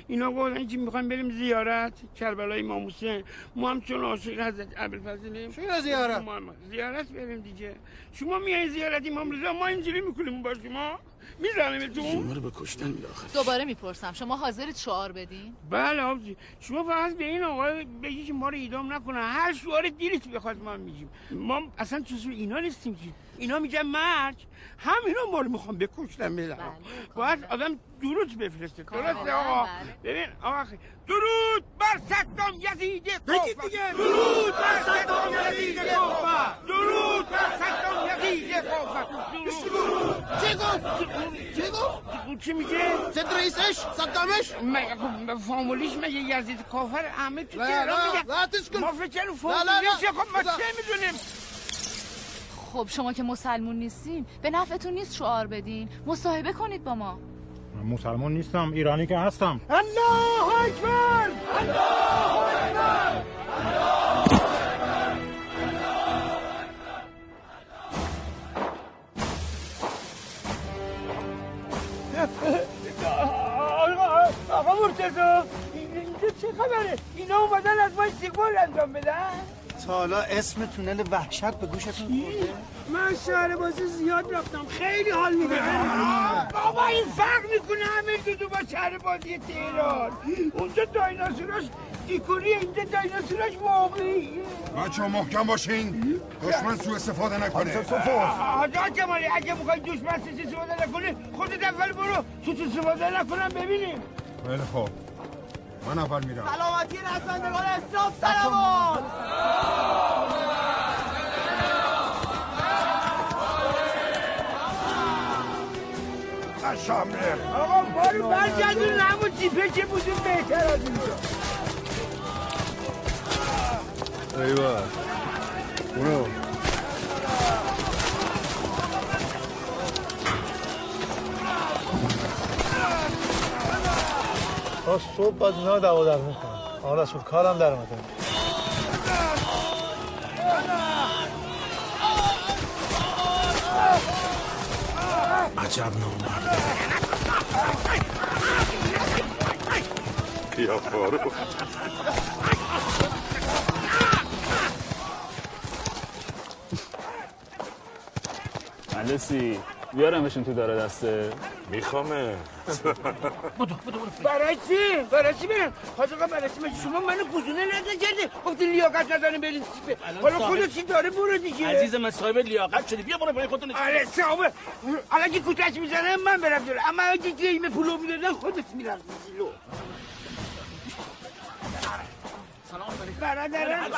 اینا گفتن که می‌خوایم بریم زیارت کربلای امام حسین. ما هم چون عاشق حضرت ابوالفضلیم. چرا زیارت؟ ما زیارت بریم دیگه. شما میای زیارت امام رضا ما اینجوری می‌کنیم. با شما می‌زنیم شما رو به کشتن میداخل. دوباره می‌پرسم. شما حاضرید شعار بدین؟ بله آبجی. شما فقط به این آقای بگی که ما رو ایدام نکنن. هر شعار دیرت بخواد ما میگیم. ما اصلا تو اینا نیستیم که. اینا میگن مرگ. همینا ما رو می‌خوام بکشتن بزن باید آدم درود بفرسته. درسته آقا؟ ببین آقا خیلی. درود بر صدام یزید. درود بر صدام یزید کافر. درود بر صدام یزید کافر درود. گفت؟ چی گفت؟ چی میگه؟ ست رئیسش؟ صدامش؟ مگه فامولیش مگه یزید کافر همه تو تهران لا، میگن لا تسکن. ما فکر. فامولیش خب ما. چه می‌دونیم خب شما که مسلمون نیستین به نفعتون نیست شعار بدین مصاحبه کنید با ما من مسلمان نیستم ایرانی که هستم الله اکبر الله اکبر آقا آقا مرتضا اینجا چه خبره اینا اومدن از ما استقبال انجام بدن تا حالا اسم تونل وحشت به گوشتون خورده؟ من شهر بازی زیاد رفتم. خیلی حال میده بابا این فرق می‌کنه همه دو دو با شهر بازی تهران. اونجا دایناسوراش دیکوری اینجا دایناسوراش واقعی. بچه محکم باشین. دشمن سو استفاده نکنه. آجا جمالی اگه می‌خوای دشمن سوء استفاده نکنه خودت اول برو. سوء استفاده نکنم ببینیم. خیلی خوب. من اول میرم سلامتی رسندگان اسلام سلامات! شامله آقا بارو برگردون همون جیپه که بودیم بهتر از اینجا. ایوه. برو. تا صبح باز اینا دوا درمون کنم آقا رسول کارم در اومده. عجب نامرد یا فارو مهندسی. بیارمشون تو داره دسته. میخوامه. برای چی؟ برای چی برم؟ حاج آقا برای چی؟ شما منو گزونه نزن کرده گفتی لیاقت نداریم بریم سیپه حالا خودت چی داره برو دیگه. عزیز من صاحب لیاقت شدی. بیا برو برای خودتون آره صاحب الان که کوتش می‌زنه من برم جلو. اما اگه گیم پولو می‌دادن خودت میرم جلو. برادرم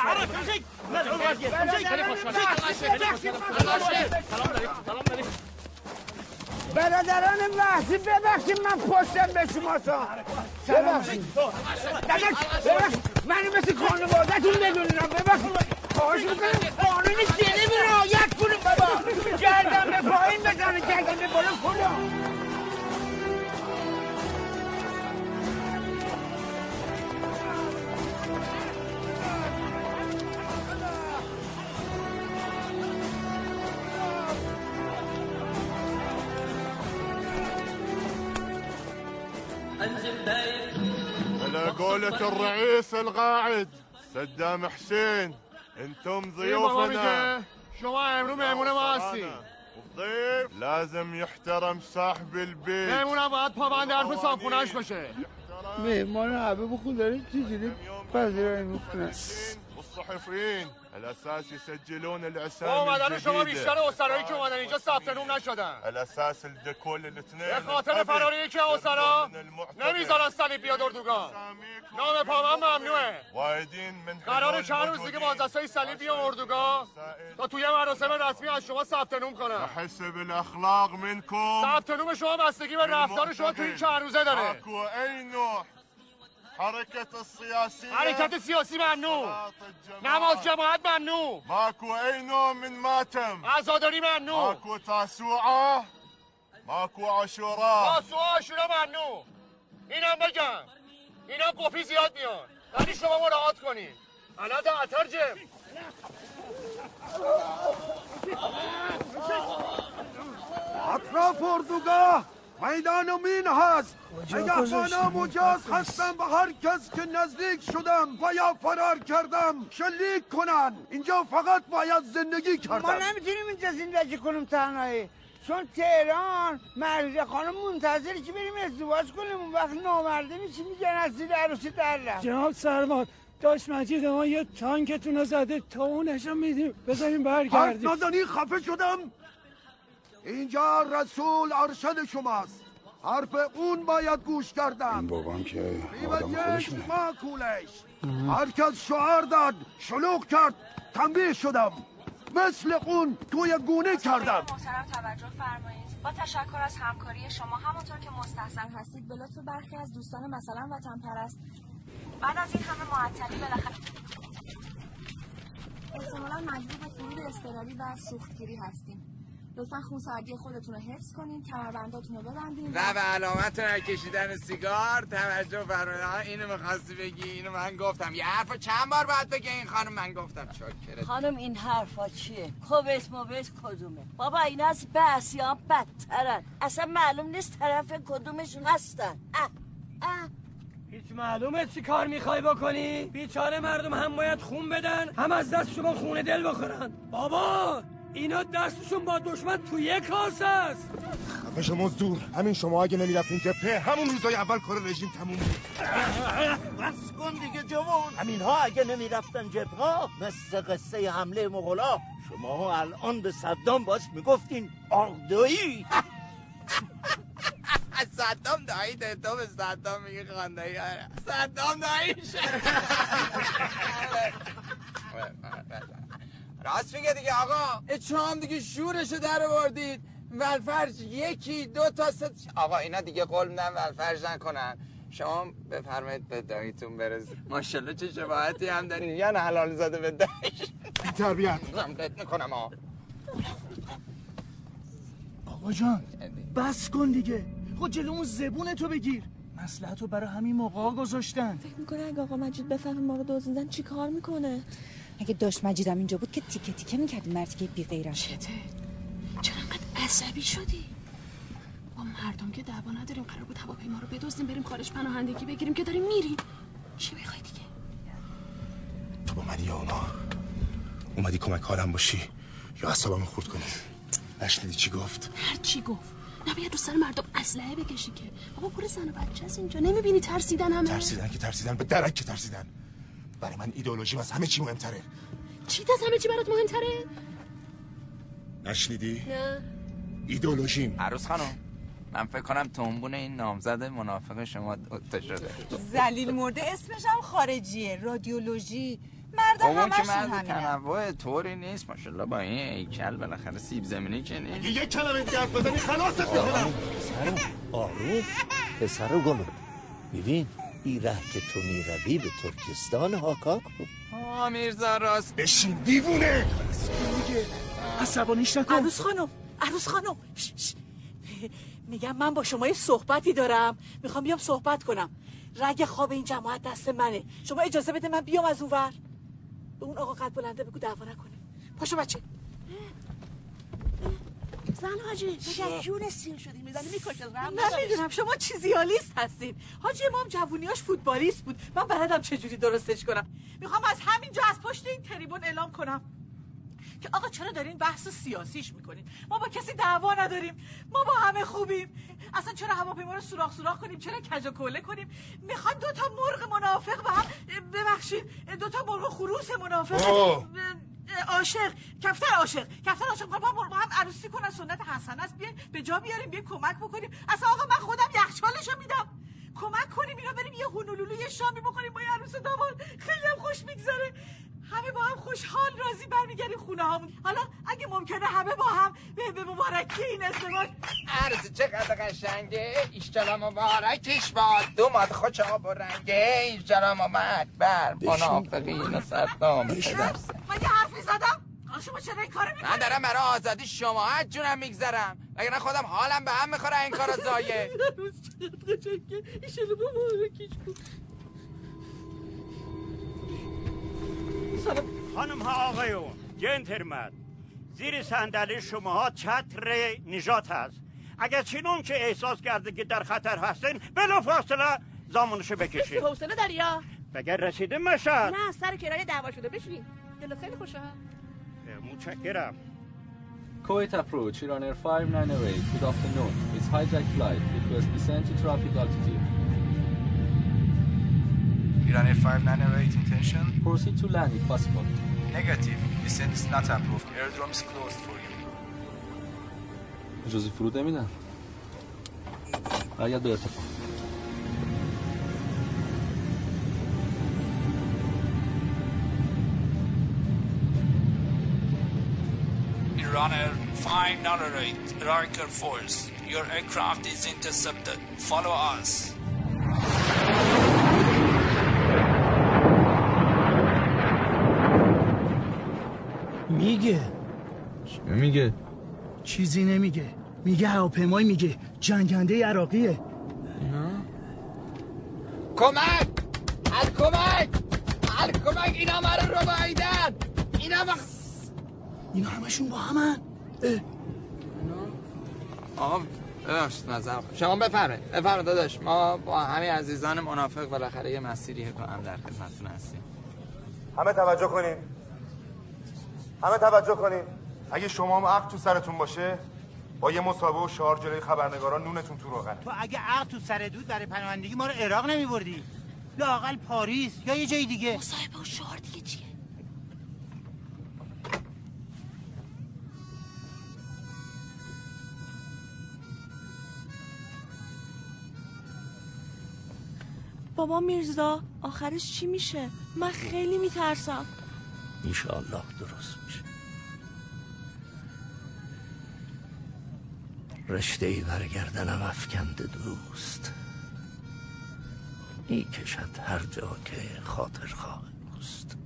برادران محضی ببخشید من پشتم به شما سا. ببخشید. منو مثل خانوادتون بدونم ببخشید. خواهش می‌کنم. قانون جنیب رعایت کنیم جلالة الرئيس القاعد صدام حسين أنتم إيه ضيوفنا. إيه؟ شوائب رمي منواسي الضيف لازم يحترم صاحب البيت. ميمونة بعد طبعا ده عارف صاف ونعش بشه ميمونة عبي بخدر تجري بازرين مخنس على اساس يسجلون الاسامي اومدن شما. بیشتر اسرایی که اومدن اینجا ثبت نوم نشدن. على اساس الدكول الاثنين. به خاطر فراری که اسرا نمی‌ذارن صلیب بیاد اردوگاه نام پامن ممنوعه. وايدين من قرار چند روز دیگه بازرسای صلیب بیان اردوگاه تا توی مراسم رسمی از شما ثبت نوم کنن. حسب الاخلاق منكم ثبت نوم شما بستگی به رفتار شما تو این چند روزه داره. اكو اي نوع حركة السياسية حرکت سیاسی ممنوع. نماز جماعت ممنوع. ماكو اي نوع من ماتم. عزاداری ممنوع. ماكو تاسوعة ماكو عاشوراء تاسوعا عاشورا ممنوع. اینم بگم. اینا قفی زیاد میان. ولی شما مراعات کنید الان ده اترجم اطراف اردوگاه. میدان و مین هست نگهبانا مجاز هستم به هر کس که نزدیک شدم و یا فرار کردم شلیک کنن؟ اینجا فقط باید زندگی ما کردم نمی‌تونیم اینجا زندگی کنیم تنهایی. چون تهران مرزی خانم منتظر که بریم ازدواج کنیم. اون وقت نامرده میشی میگن؟ از زیر عروسی در رفت. جناب سرماد داشت مجید ما یه تانکتون رو زده تا اونشو میدیم. بذاریم حرف برگردیم نزنی خفه شدم. اینجا رسول ارشد شماست. حرف اون باید گوش کردم این بابام که آدم خودشونه معکولش هر کس شعار داد شلوغ کرد تنبیه شدم. مثل اون توی گونه کردم. محترم توجه فرمایید. با تشکر از همکاری شما همونطور که مستحسن هستید به لطف برخی از دوستان مثلا وطن پرست بعد از این همه معطلی بالاخره احتمالا مجبور به فرود اضطراری و سوختگیری هستیم. لطفا خونسردی خودتون رو حفظ کنین کمربنداتون رو ببندین. و به علامت کشیدن سیگار توجه فرمایید اینو می‌خواستی بگی اینو من گفتم. یه حرف چند بار باید بگی این خانم؟ من گفتم چاکرت. خانم این حرفا چیه؟ کوبت موبت کدومه؟ بابا این از بحثی ها بدترن. اصلا معلوم نیست طرف کدومشون هستن. اه اه. هیچ معلومه چی کار می‌خوای بکنی؟ بیچاره مردم هم باید خون بدن هم از دست شما خونه دل بخورن. بابا! اینا دستشون با دشمن تو یک کاسه است. خفش مزدور. همین شما اگه نمی‌رفتین جبهه همون روزای اول کار رژیم تموم بود. بس کن دیگه جوان. همین ها اگه نمی‌رفتن جبهه مثل قصه حمله مغلا شما الان به صدام باز می‌گفتین آردایی. (laughs) صدام دایی ده تو به صدام میگه خاندایی آره. صدام داییشه (laughs) راست میگه دیگه آقا. هم دیگه شورشو در آوردید. ولفرج یکی دو تا ست آقا اینا دیگه قول میدن ولفرج نکنن. شما بفرمایید به داییتون برسید ماشاءالله چه شباهتی هم دارین. یا نه حلال زاده به دایش. تربیت. قد می‌کنم ها آقا جان بس کن دیگه. خود جلومون زبون تو بگیر. مسلحت رو برای همین موقع گذاشتن. فکر می‌کنه اگه آقا مجید بفهمه ما رو دزدیدن چی کار می‌کنه؟ اگه داشت مجیدم اینجا بود که تیکه تیکه می‌کردی مرتی که بی غیرم چته؟ چرا انقدر عصبی شدی؟ با مردم که دعوا نداریم قرار بود هواپیما رو بدزدیم بریم خارج پناهندگی بگیریم که داریم میریم. چی می‌خوای دیگه؟ تو با من یا اونا؟ اومدی کمک حالم باشی یا اصابمو خورد کنی؟ نشنیدی چی گفت؟ هر چی گفت. نباید رو سر مردم اسلحه بکشی که. بابا پر زن و بچه هست اینجا. نمی‌بینی ترسیدن همه؟ ترسیدن که ترسیدن به درک که ترسیدن. برای من ایدئولوژی از همه چی مهمتره. چی از همه چی برات مهمتره؟ نشنیدی؟ نه. ایدئولوژیم. عروس خانم من فکر کنم تنبون این نامزد منافق شما دوتا شده. زلیل مرده اسمش هم خارجیه رادیولوژی. مردم که همشون مرد همینه. تنوع طوری نیست ماشاءالله با این ایکل بالاخره سیب زمینی که نیست. یک کلمه حرف بزنی خلاصت می‌کنم آروم پسر گلو ببین این ره که تو می‌روی به ترکستان هاکاک بود. آه میرزا راست. بشین دیوونه! عصبانیش نکن عروس خانم عروس خانم. ش- ش. میگم من با شما یه صحبتی دارم. می‌خوام بیام صحبت کنم. رگ خواب این جماعت دست منه. شما اجازه بده من بیام از اون ور به اون آقا قد بلنده بگو دعوا نکنه. پاشو بچه. زن حاجی مگه جون سیر شدی؟ می‌زنی می‌کشه رم نمی‌دونم شما چیزیالیست هستین حاجی امام جوونیاش فوتبالیست بود. من بلدم چجوری درستش کنم. می‌خوام از همینجا از پشت این تریبون اعلام کنم که آقا چرا دارین بحث سیاسیش می‌کنین؟ ما با کسی دعوا نداریم. ما با همه خوبیم. اصلا چرا هواپیما رو سوراخ سوراخ کنیم؟ چرا کج و کوله کنیم؟ می‌خوان دو تا مرغ منافق به هم ببخشید دو تا مرغ خروس منافق. عاشق. کفتر عاشق. کفتر عاشق. با با هم عروسی کنن. سنت حسن است. بیاین به جا بیاریم. بیاین کمک بکنیم. اصلا آقا من خودم یخچالشو میدم. کمک کنیم. اینا بریم یه هونولولو یه شامی بکنیم. با یه عروس داماد خیلی هم خوش میگذره. همه با هم خوشحال راضی برمیگردیم خونه هامون حالا اگه ممکنه همه با هم به, به مبارکی این ازدواج عرض چقدر قشنگه؟ ایشتلا مبارکش باد دو ماد خوش آب و رنگه. ایشتلا مبارک منافقین و صدام. پدرسه من یه حرفی زدم. شما چرا این کارو من دارم برای آزادی شما از جونم میگذرم. وگرنه خودم حالم به هم می‌خوره این کارا زایه. (laughs) خانم ها آقایون جنترمن زیر صندلی شما ها چتر نجات هست. اگر چنون که احساس کرده که در خطر هستین بلا فاصله زامنشو بکشید حوصله داری یا؟ بگر رسیده مشهد؟ نه سر کرایه دعوا شده. بشین. دلت خیلی خوشه. متشکرم. Kuwait approach, Iran Air 5908. Good afternoon. It's hijack flight. Request descent to traffic altitude. Iran Air 5908 intention? Proceed to land if possible. Negative. Descent is not approved. Airdrome is closed for you. اجازه فرود نمیدن. برگرد به ارتفاع. Iran Air 598, Riker Force. Your aircraft is intercepted. Follow us. میگه. چی میگه؟ چیزی نمیگه. میگه هواپیمای میگه. جنگنده عراقیه. کمک! هر کمک! هر کمک! اینا مرا رو بایدن اینا با اینا همشون با همن. آقا ببخشید نظر شما بفرمایید. بفرمایید داداش. ما با همین عزیزان منافق بالاخره یه مسیری کنم در خدمتتون هستیم. همه توجه کنین. همه توجه کنین. اگه شما هم عقل تو سرتون باشه با یه مصاحبه و شعار جلوی خبرنگاران نونتون تو روغنه تو اگه عقل تو سر دود برای پناهندگی ما رو عراق نمیبردی. لاقل پاریس یا یه جای دیگه. مصاحبه و شعار دیگه چیه؟ بابا میرزا آخرش چی میشه؟ من خیلی میترسم. انشاءالله درست میشه رشته ای برگردنم افکند دوست می‌کشد هر جا که خاطر خواه اوست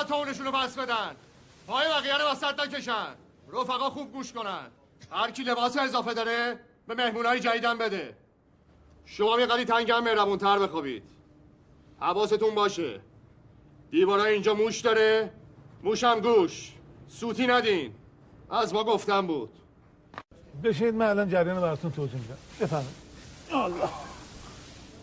باید تاونشون رو پس بدن. پای بقیه رو وسط نکشن. رفقا خوب گوش کنن. هر کی لباس اضافه داره به مهمونای جدیدن بده. شما یه قدی تنگم مهربونتر بخوابید. حواستون باشه. دیوارای اینجا موش داره. موشم گوش. سوتی ندین. از ما گفتم بود. بشینید من الان جریان براتون توضیح میدم. بفرمایید. الله.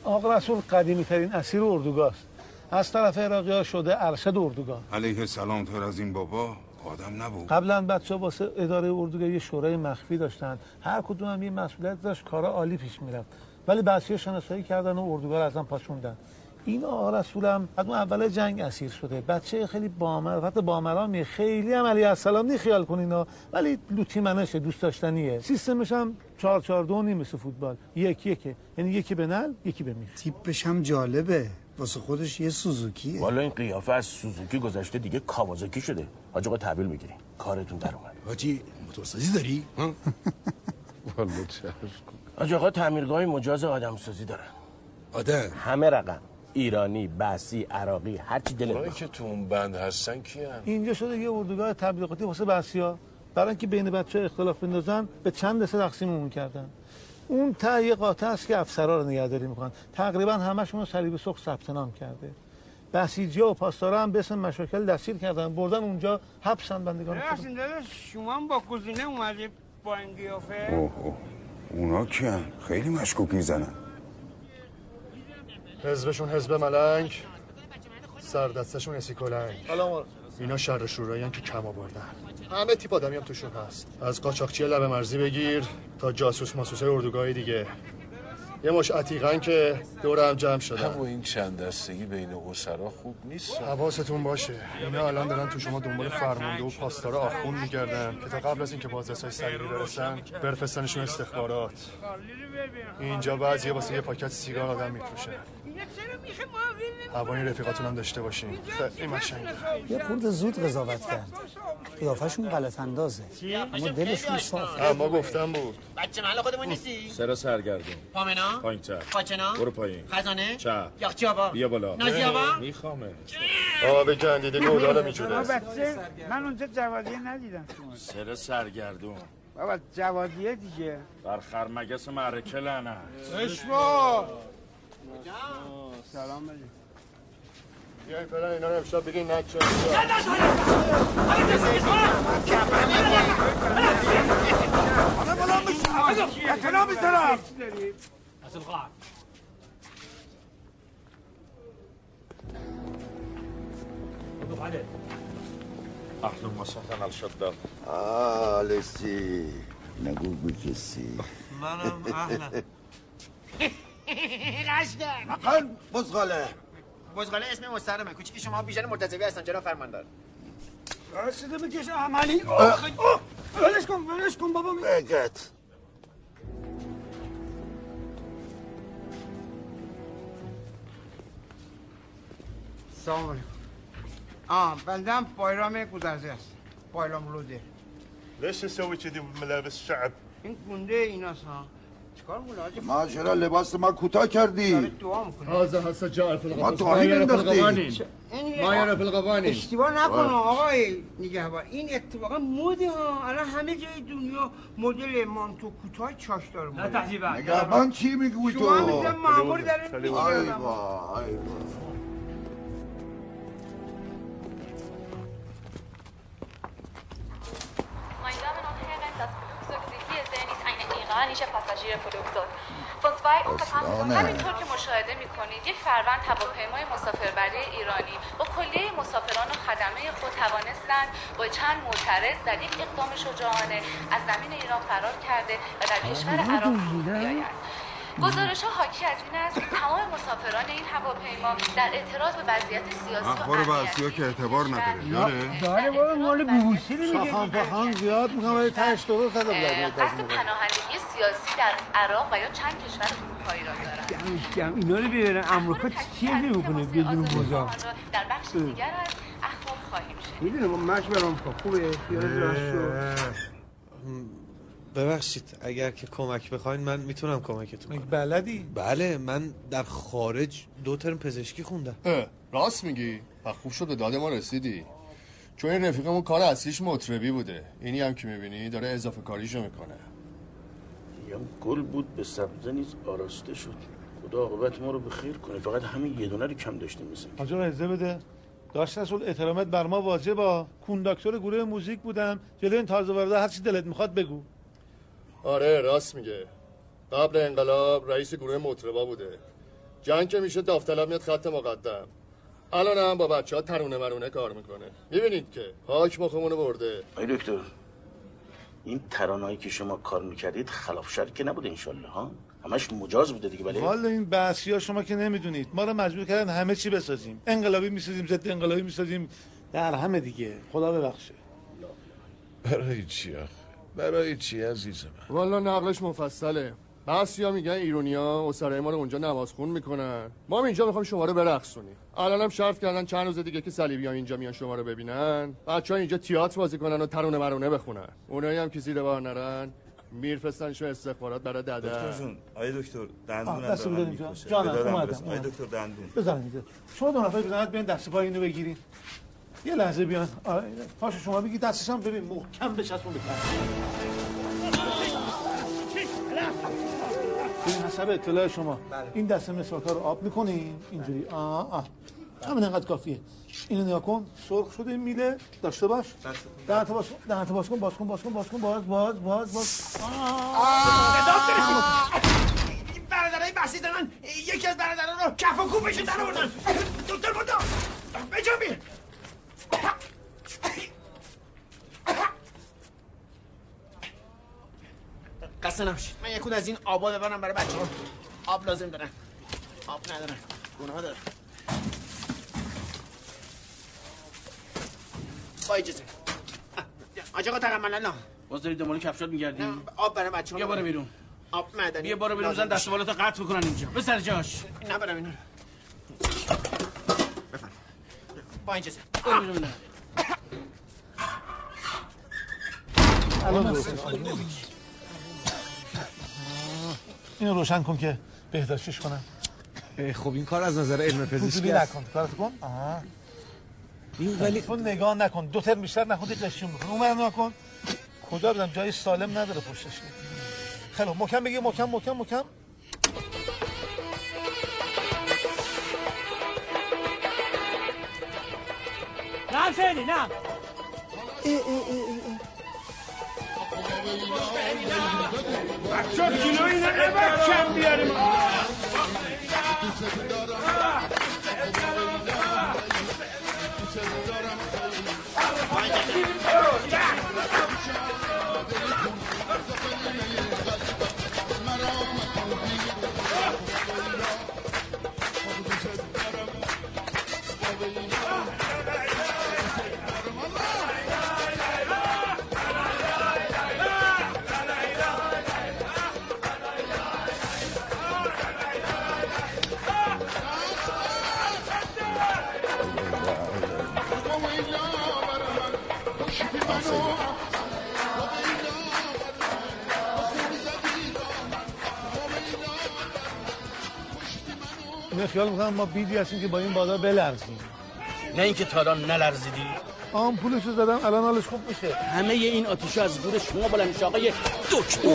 آقا رسول قدیمی ترین اسیر اردوگاست از طرف عراقی ها شده ارشد اردوگاه علیه السلام تر از این بابا آدم نبود. قبلا بچه ها واسه اداره اردوگاه یه شورای مخفی داشتن. هر کدوم هم یه مسئولیت داشت کارا عالی پیش می‌رفت. ولی بعضی شناسایی کردن و اردوگاه ازم پاشوندن. این آقا رسولم از اون اول جنگ اسیر شده. بچه خیلی بامرفت بامرامی. خیلی هم علیه السلام نی خیال کنین. ولی لوتی منشه دوست داشتنیه. سیستمش هم چهار چهار دو نیم مثل فوتبال. یک یکه. یعنی یکی به نل یکی به میخ. تیپش هم جالبه. واسه خودش یه سوزوکیه. والا این قیافه از سوزوکی گذشته دیگه کاوازاکی شده. حاج آقا تحویل می‌گیری. کارتون در اومد. حاجی موتورسازی داری؟ والا چشم حاج آقا تعمیرگاه مجاز آدمسازی داره آدم. همه رقم. ایرانی بسی عراقی هر چی دلت بخواد. که تو اون بند هستن کیان؟ اینجا شده یه اردوگاه تبلیغاتی واسه بسیا برای اینکه بین بچه اختلاف بندازن به چند دسته تقسیممون کردن. اون ته یه قاطع است که افسرا رو نگهداری می‌کنن. تقریبا همشون صلیب سرخ ثبت نام کرده. بسیجی و پاسدارا هم به اسم مشاکل دستگیر کردن. بردن اونجا حبسن بندگان شما هم با کوزینه اومدی با این قیافه؟ اوه اوه. اونا کیان خیلی مشکوک می‌زنن حزبشون حزب ملنگ سردستشون اسیکولنگ. اینا شر شورایی که کم آوردن. همه تیپ آدمی هم توشون هست. از قاچاقچی لب مرزی بگیر تا جاسوس ماسوس اردوگاه دیگه. یه مش عتیقن که دور هم جمع شدن. اما این چند دستگی بین اسرا خوب نیست. حواستون باشه. اینا الان دارن تو شما دنبال فرمانده و پاسدار آخون میگردن که تا قبل از اینکه بازرسای سریعی برسن برفستنشون استخبارات. اینجا بعضیه واسه یه پاکت سیگار آدم میفروشن. هوای رفیقاتون هم داشته باشین. خیلی مشنگه یه خورده زود قضاوت کرد. قیافشون غلط اندازه اما دلشون صاف ما گفتم بود. بچه محل خودمون نیستی؟ سر سرگردون. پامنا؟ پایین تر خاچنا برو پایین. خزانه؟ چپ. یاخچی آبا بیا بالا. نازی آبا میخوامه آب کندیده گودالا میجوره بچه من اونجا جوادیه ندیدم. شما سر سرگردون. بابا جوادیه دیگه. بر خرمگس معرکه لعنت. اشوا سلام علیکم. بیاین فعلا اینا رو امشب بگین اطلاع می‌ذارم اهلا و سهلا الشداد آه لسی نگو بو کسی منم. اهلا (laughs) قشنگ مقن بزغاله. بزغاله اسم مستعارمه کوچیکی شما بیژن مرتضوی هستم. جناب فرماندار. رسیده بکش عملی. ولش کن ولش کن بابا. می- بگت. سلام علیکم. آه بندم بایرام گودرزی است. بایرام روده ليش تسوي كذي بملابس شعب؟ این گونده ایناست ها؟ ما چرا لباس ما کوتاه کردی؟ هذا هسه جاء في ما توهین انداختی ما يعرف القوانين اشتباه نکن آقای نگهبان. این اتفاقا موده ها. الان همه جای دنیا مدل مانتو کوتاه چاش داره نه تحجیبا نگهبان چی میگوی تو؟ شما میگم معمول داره iranische Passagierflugzeug. Von zwei Unterfangen. همینطور که مشاهده می‌کنید یک فروند هواپیمای مسافربری ایرانی با کلیه مسافران و خدمه خود توانستند با چند معترض در یک اقدام شجاعانه از زمین ایران فرار کرده و در کشور عراق فرود بیایند گزارش ها حاکی از این است که تمام مسافران این هواپیما در اعتراض به وضعیت سیاسی و اخبار بعضی که اعتبار نداره. داره؟ داره بابا مال بوسیری میگه. پخان زیاد می‌کنم ولی درست هست اه، قصد پناهندگی سیاسی در عراق و یا چند کشور اروپایی را گرم اینا رو بیارن. امریکا چیزی می‌کنه بدون را در بخش دیگر از اخبار خواهیم شد می‌دونم ما مش برام خوبه؟ شد. ببخشید اگر که کمک بخواین من می‌تونم کمکتون کنم. بلدی؟ بله من در خارج دو ترم پزشکی خوندم. راست میگی. و خوب شد به داد ما رسیدی. چون این رفیقمون کار اصلیش مطربی بوده. اینی هم که می‌بینی داره اضافه کاریشو می‌کنه. میگم گل بود به سبزه نیز آراسته شد. خدا عاقبت ما رو به خیر کنه. فقط همین یه دونه رو کم داشتیم مثل حاج آقا اجازه بده. داشت رسول احترامت بر ما واجبا کنداکتور گروه موزیک بودم. جلوی این تازه وارده هر چی دلت می‌خواد بگو. آره راست میگه. قبل انقلاب رئیس گروه مطربا بوده. جنگ که میشه داوطلب میاد خط مقدم. الان هم با بچه ها ترونه مرونه کار می‌کنه. می‌بینید که حاک مخمونو برده. آی دکتر این ترانهایی که شما کار می‌کردید خلاف شرع که نبوده انشالله ها؟ همش مجاز بوده دیگه بله؟ والا این بحثی ها شما که نمی‌دونید. ما رو مجبور کردن همه چی بسازیم. انقلابی می‌سازیم ضد انقلابی می‌سازیم. در همه دیگه. خدا ببخشه. برای چی آخه؟ برای چی عزیز من؟ والا نقلش مفصله. بس یا میگن ایرونیا اسرای ما رو اونجا نماز خون می‌کنن. ما هم اینجا می‌خوام شما رو برقصونیم الان هم شرط کردن چند روز دیگه که صلیبی ها اینجا میان شما رو ببینن. بچه ها اینجا تئاتر بازی کنن و ترونه مرونه بخونن. اونایی هم که زیر بار نرن میرفستنشون استخبارات برای دده دکتر جون آیه دکتر دندون دست بده اینجا. جانم، اومدم، آیه. دکتر دندون. بزنید. اینجا شما دو نفر بزنید بیان دست پای اینو بگیرین. یه لحظه بیان. آره پاشو شما بگی دستش هم ببین محکم بچسبون به کف. ببین حسب اطلاع شما. این دسته مسواک رو آب می‌کنین اینجوری. آه آه. همین انقدر کافیه. اینو نگاه کن. سرخ شده این میله. داشته باش. دهنتو باز کن. دهنتو باز کن. باز کن باز کن باز کن. باز باز باز باز. برادرای بحثی دارن یکی از برادران رو کف و کوبشون در آوردن. دکتر بودا بجنبی قصه نباشید. من یکون از این آبا ببرم برای بچه ها آب لازم دارن. آب ندارن. گناه دارن. با اجازه. آج آقا تقمل الله باز داری دنبال کفشات میگردی آب برای بچه ها بیا بارو بیرون. آب معدنی بیا بارو بیرون بزن دست بالاتو قطع بکنن اینجا. بسر جاش. نبرم اینو. با اینجا برو بیرون. نه. الان اینو روشن کن که بهداشتش کنم. خب این کار از نظر علم پزشکی است. نکن. کارت کن؟ آها. این ولی تو نگاه نکن. دو ترم بیشتر نخوندی قشیم بکن اون نگاه کن. کجا بدم جای سالم نداره پشتش. خیلی. محکم بگی محکم محکم محکم. نعم فعلی نعم بچه کیلو اینه نباید بیاریم خیال می‌کنم ما بیدی هستیم که با این بادا بلرزیم. نه اینکه تا الان نلرزیدی آمپولشو زدم الان حالش خوب میشه. همه این آتیش از گور شما بلند میشه آقای دکتر.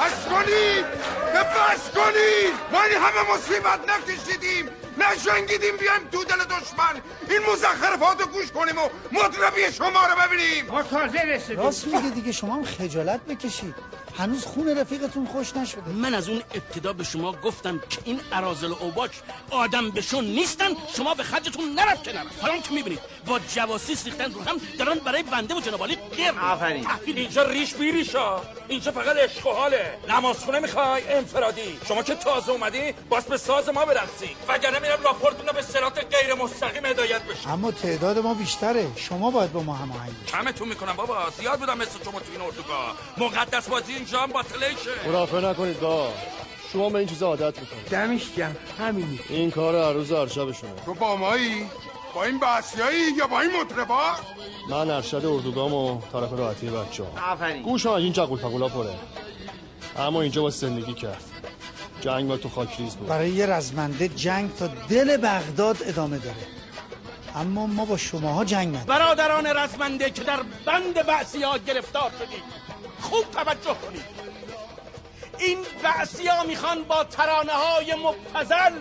بس کنید بس کنید ما این همه مصیبت نکشیدیم. نشنگیدیم بیایم تو دل دشمن. این مزخرفات رو گوش کنیم و مطربی شما رو ببینیم. ما تازه رسیدیم. راست میگه دیگه شما هم خجالت بکشید. هنوز خون رفیقتون خوش نشده. من از اون ابتدا به شما گفتم که این ارازل و اوباش آدم بشون نیستن شما به خرجتون نرفت که نرفت حالا که می‌بینید با جواسیس ریختن رو هم دارن برای بنده و جنابالی غیر آفرین. اینجا ریش بیریشا اینجا فقط عشق و حاله. نمازخونه می‌خوای انفرادی. شما که تازه اومدی باز به ساز ما برسی. وگرنه میرم راپورت میدم به سرات غیر مستقیم هدایت بشه اما تعداد ما بیشتره. شما باید با ما هماهنگ کمتون می‌کنم بابا. زیاد بودم مثل شما تو این اردوگاه. مقدس بازی اینجا هم باطله شه خرافه نکنید با شما به این چیزا عادت می‌کنید. دمش گرم. همینی. این کار هر روز ارشبشونه تو با مایی؟ با این بحثیایی یا با این مطربا؟ من ارشد اردوگام و طرف راحتی بچه ها آفرین. گوش از این جقول پقولا پره. اما اینجا با زندگی کرد. جنگ با تو خاکریز بود. برای یه رزمنده جنگ تا دل بغداد ادامه داره. اما ما با شماها جنگ نداریم. برادران رزمنده که در بند بعثی ها گرفتار شدید. خوب توجه کنید. این بعثی ها می‌خوان با ترانه های مبتزل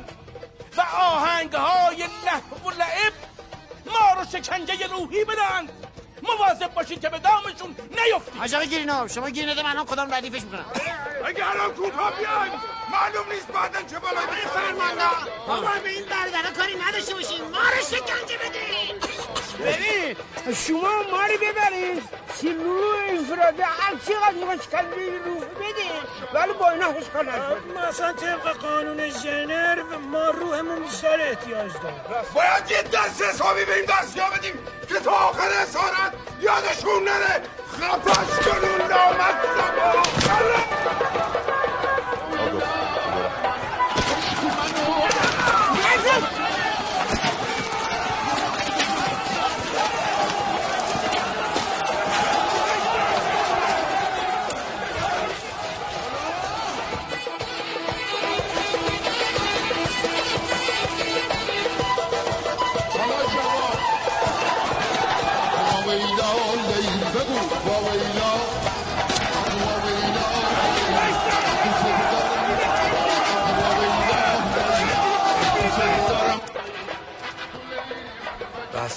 و آهنگ های لحو و لعب ما رو شکنجه روحی بدن مواظب باشید که به دامشون نیفتید. آجاق گیرینو شما گیر نده من هم خودم ردیفش می‌کنم؟ اگه الان کوتاه بیاین. معلوم نیست بعدا چه بلایی. فرمانده بابا به این برادرها کاری نداشته باشین ما رو شکنجه بدین ببین شما ما رو ببرین سیلو انفراده هر چقدر می‌خواد شکنجه روح بدین. ولی با اینا هیچ کار نکنید مثلا طبق قانون ژنو ما روحمون بیشتر احتیاج داره باید یه دست حسابی به این دستی ها بدیم که تا آخر اسارت یادشون نره. خفش کنون نامد واویلا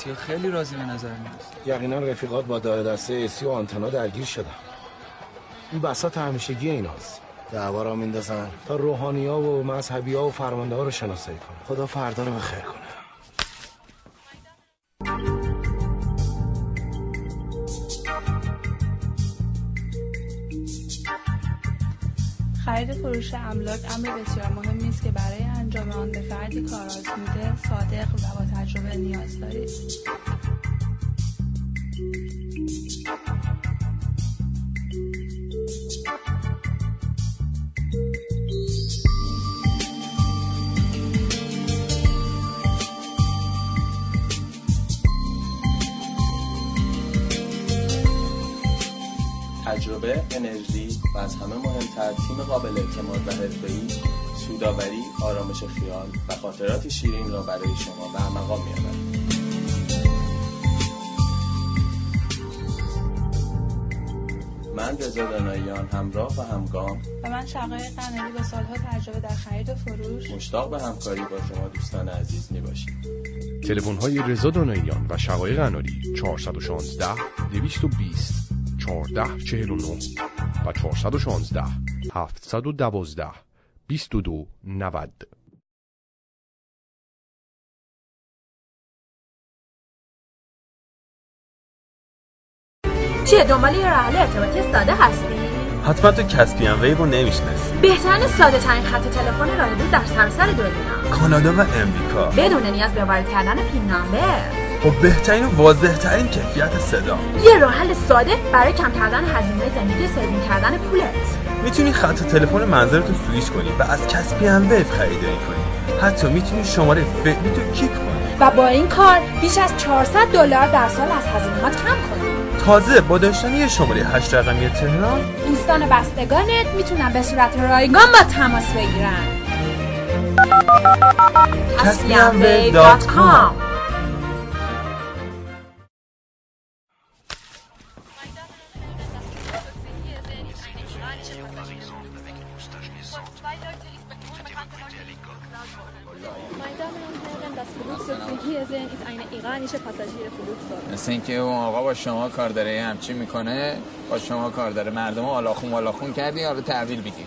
بسیار خیلی راضی به نظر میاد یقینا رفیقات با دار دسته اسی و آنتنا درگیر شدن. این بسات همیشگی ایناست. دعوا را میندازن. تا روحانی ها و مذهبی ها و فرمانده ها رو شناسایی کنه خدا فردا رو بخیر کنه. خرید فروش املاک امر بسیار مهمی است که برای انجام آن به فردی کارآزموده صادق و با تجربه نیاز دارید. تجربه، انرژی و از همه مهمتر تیم قابل اعتماد و حرفه‌ای سوداوری آرامش خیال و خاطرات شیرین را برای شما به مقام می‌آورد من رضا داناییان همراه و همگام. و من شقایق قناری با سالها تجربه در خرید و فروش. مشتاق به همکاری با شما دوستان عزیز می باشیم تلفن های رضا داناییان و شقایق قناری 416 220 14 49 و 416 712 22 90 چیه دنبال یه راه ارتباطی ساده هستی؟ حتما تو کسپیان ویو رو نمی‌شناسی. بهترین ساده ترین خط تلفن راه دور در سراسر دنیا. کانادا و امریکا. بدون نیاز به وارد کردن پین نامبر. با بهترین و واضح ترین کیفیت صدا. یه راه حل ساده برای کم کردن هزینه زندگی و saving کردن پولت. می‌تونی خط تلفن منزلتو سویش کنی و از Caspian VoIP خریداری کنی. حتی می‌تونی شماره فعلی تو keep کنی. و با این کار بیش از 400 دلار در سال از هزینهات کم کنی. تازه با داشتن یه شماره 8 رقمی تهران دوستان بستگانت می‌تونن به صورت رایگان باهات تماس بگیرن. caspianwave.com مثل اینکه اون آقا با شما کار داره یه همچین می‌کنه با شما کار داره. مردم آلاخون والاخون کردی حالا تحویل بگیر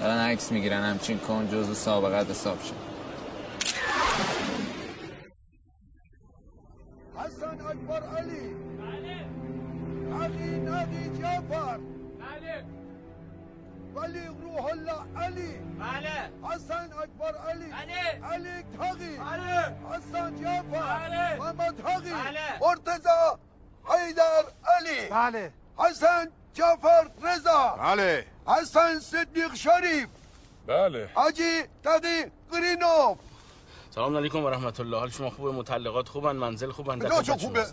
دارن عکس می‌گیرن همچین کن جزو سابقت حساب شد. حسن اکبر علی. علی نادی جعفر. ولی روح الله علی. حسن اکبر علی. علی تاقی حسن جعفر. محمد تاقی مرتضی حیدر علی. بله. حسن جعفر رضا. بله. حسن صدیق شریف. بله. حاجی تقی قرینوف سلام علیکم و رحمت الله حال شما خوبه؟ متعلقات خوبن؟ منزل خوبن؟ بچه خوبه.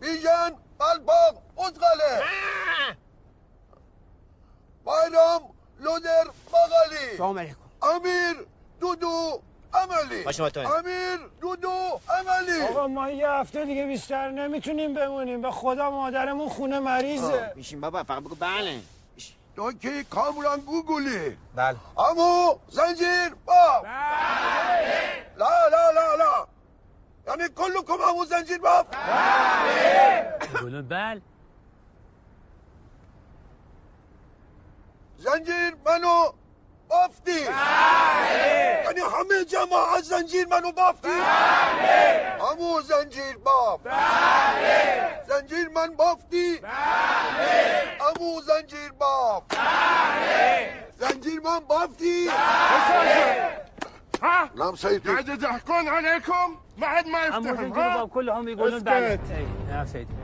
بیژن قلباق ازغله بایرام لودر بغلی سلام علیکم. امیر دودو عملی باشه مطمئن. امیر دودو عملی آقا ما یه هفته دیگه بیشتر نمی‌تونیم بمونیم. به خدا مادرمون خونه مریضه. میشیم بابا فقط بگو بله. تو که کامران گوگلی بله. امو زنجیر باب لا لا لا لا. یعنی کلکم امو زنجیر باب گلو بل زنجير منو بافتي. يعني حمي جماعة زنجير منو بافتي. همو زنجير باف. زنجير من بافتي. همو زنجير باف. زنجير من بافتي. ها؟ نعم سيدي. قاعد يضحكون عليكم. ما حد ما يفتحهم هم كلهم يقولون بعد. يا إيه. نعم سيدي.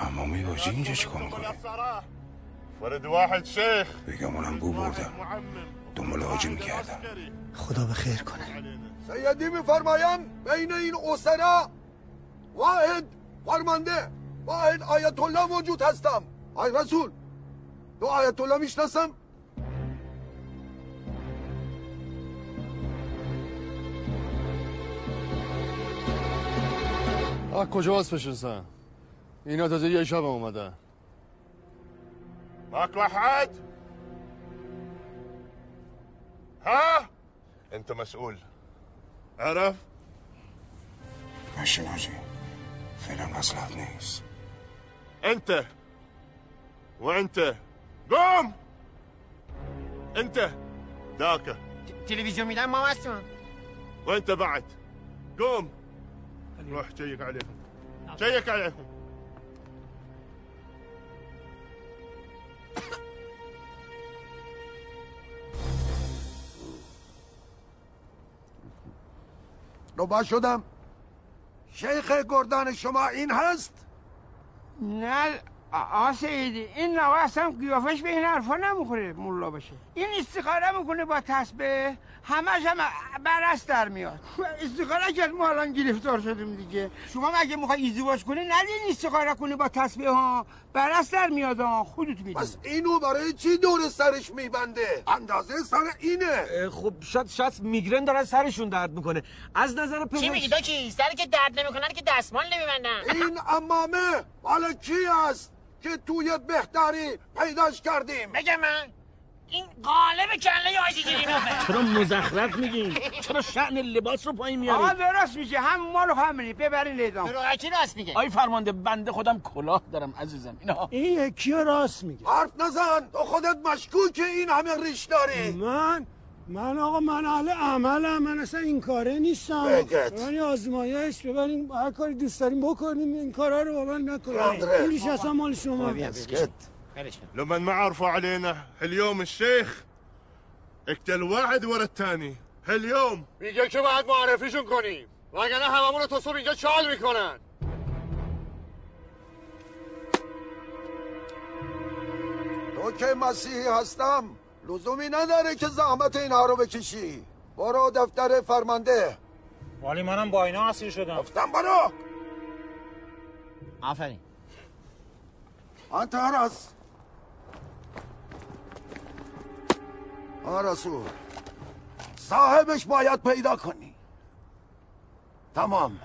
اما میباجی اینجا چیکار می‌کنه؟ فرد واحد شيخ بگم اونم بو بردم دنبال حاجی می‌کردم خدا به خیر کنه. سیدی میفرمایم بین این اسرا واحد فرمانده واحد آیت الله موجود هستم. آی رسول تو آیت الله می‌شناسم؟ آه کجا باز بشنسن اینا تازه یه شب اومدن. ماكو احد ها؟ انت مسؤول عرف؟ ماشین حاجی فعلا مصلحت نیست. انت. وانت قوم انت. ذاك تلفزيون میدن؟ ما هستون وانت بعد. قوم روح شيك عليهم شيك عليهم نوبا شدم. شیخ گردان شما این هست؟ نه آ سیدی این اصلا قیافش به این حرفا نمی‌خوره ملا بشه این استخاره می‌کنه با تسبه همش هم برست در میاد. استخاره کرد ما الان گرفتار شدیم دیگه. شما مگه می‌خوای ازدواج کنی؟ ندین استخاره کنی با تسبه ها برست در میاد ها. خودت می‌دونی. پس اینو برای چی دور سرش میبنده؟ اندازه سر اینه. خب شاید شاید میگرن دارن سرشون درد می‌کنه. از نظر پزشک چی میگی داکی سری که درد نمی‌کنن که دستمال نمیبندن. این امامه مال کی است که توی بهتری پیداش کردیم؟ بگم من. این قالب کله آیدی گیری چرا مزخرف میگین چرا شأن لباس رو پایین آقا میارین درست میشه. هم مال همینی ببرین لیدان کی راست میگه؟ آی فرمانده بنده خودم کلاه دارم عزیزم. اینا. این یکی راست میگه. حرف نزن. تو خودت مشکوک این همه ریش داری. من من آقا من اهل عملم. من اصلا این کاره نیستم. بگت. من آزمایش ببریم هر کاری دوست داریم بکنیم. این کارا رو با من نکنیم ریش اصلا مال شما لما ما عرفوا علينا اليوم الشيخ اقتل واحد ورا الثاني. هاليوم. میگه که باید معرفیشون کنیم وگرنه هممون تا صبح اینجا چال می‌کنن تو که مسیحی هستم؟ لزومی نداره که زحمت اینها رو بکشی. برو دفتر فرمانده. ولی منم با اینا اسیر شدم. گفتم برو. آفرین. انت هرس رسول. صاحبش باید پیدا کنی. تمام.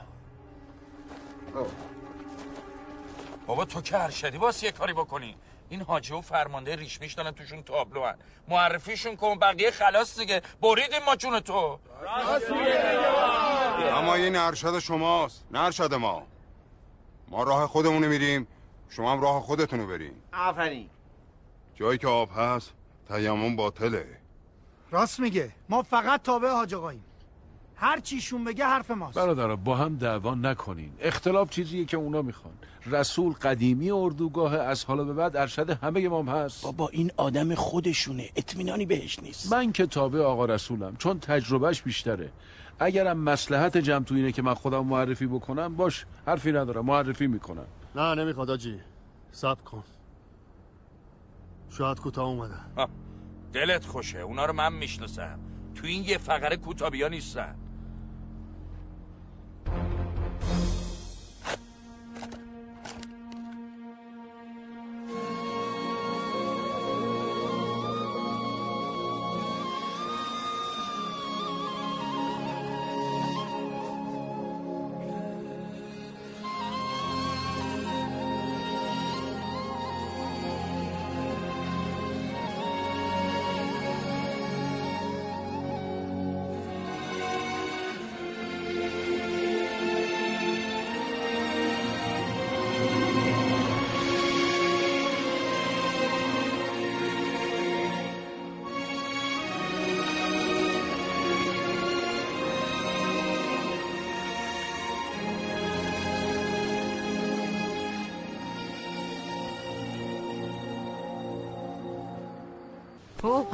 بابا تو که ارشدی واسه یه کاری بکنی. این حاجی و فرمانده ریشمیش دارن توشون تابلو هن. معرفیشون کن بقیه خلاص دیگه. بریدیم ما جون تو. اما این ارشد شماست نه ارشد ما. ما راه خودمونو میریم شما هم راه خودتونو بریم آفرین. جایی که آب هست تیمم باطله. راست میگه. ما فقط تابع حاج آقاییم. هر چیشون بگه حرف ماست. برادرها با هم دعوا نکنین. اختلاف چیزیه که اونا می‌خوان. رسول قدیمی اردوگاه از حالا به بعد ارشد همه ما هم هست. بابا این آدم خودشونه. اطمینانی بهش نیست. من که تابع آقا رسولم چون تجربهش بیشتره. اگرم مسلحت جمع تو اینه که من خودم معرفی بکنم باش حرفی ندارم. معرفی می‌کنم. نه نمی‌خواد آجی. صبر کن. شاید کوتاه اومدن آه، دلت خوشه. اونا رو من می‌شناسم. تو این یه فقره کوتابیا نیستن.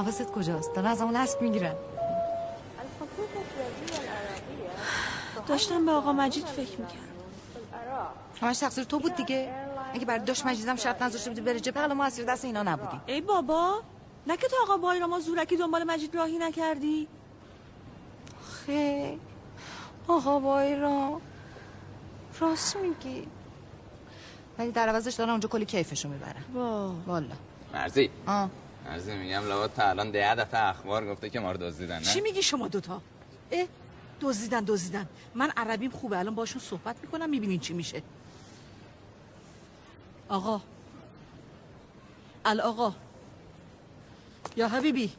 حواست کجاست؟ دارن از همون اسب می‌گیرن. داشتم به آقا مجید فکر می‌کردم. همش تقصیر تو بود دیگه. اگه برای داشت مجیدم شرط نذاشته بودی بره جبهه الان ما اسیر دست اینا نبودیم. ای بابا نه که تو آقا بایراما زورکی دنبال مجید راهی نکردی. خیلی آقا بایرام راست میگی. ولی در عوضش دارن اونجا کلی کیفشو می‌برن. وا والا. مرزی. آه. مرزی میگم لابد تا الان ده دفعه اخبار گفته که ما رو دزدیدن نه؟ چی میگی شما دوتا؟ اه دزدیدن دزدیدن. من عربیم خوبه الان باشون صحبت می‌کنم می‌بینین چی میشه. آقا. الآقا یا حبیبی.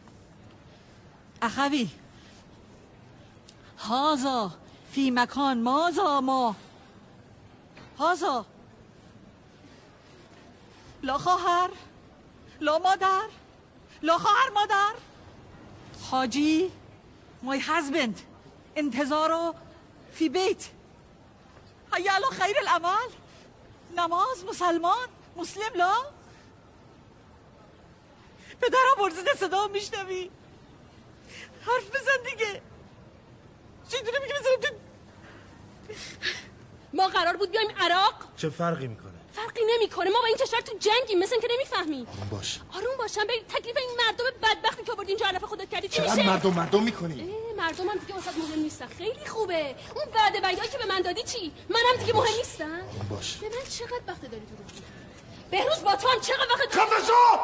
اخوی. هازا. فی مکان. مازا ما. هازا. لا خواهر. لا مادر. لا خواهر مادر حاجی مای هزبند انتظارو فی بیت. هیا الان خیر العمل نماز مسلمان مسلم لا. پدرم برزیده صدا میشنوی. حرف بزن دیگه. چی میگه بزنم تو؟ ما قرار بود بیایم عراق. چه فرقی می‌کنه؟ فرقی نمی‌کنه. ما با این کشور تو جنگیم. مثل اینکه نمی‌فهمی. باش. آروم باشم. به تکلیف این مردم بدبختی که آوردی اینجا علف خودت کردی چی میشه؟ مردم مردم می‌کنی؟ اه، مردمم دیگه واسه مهم نیستن. خیلی خوبه. اون وعده وعده‌ای که به من دادی چی؟ منم دیگه مهم نیستم. باش. به من چقدر وقت داری تو رو بهروز با تو هم چقدر وقت خفه شو!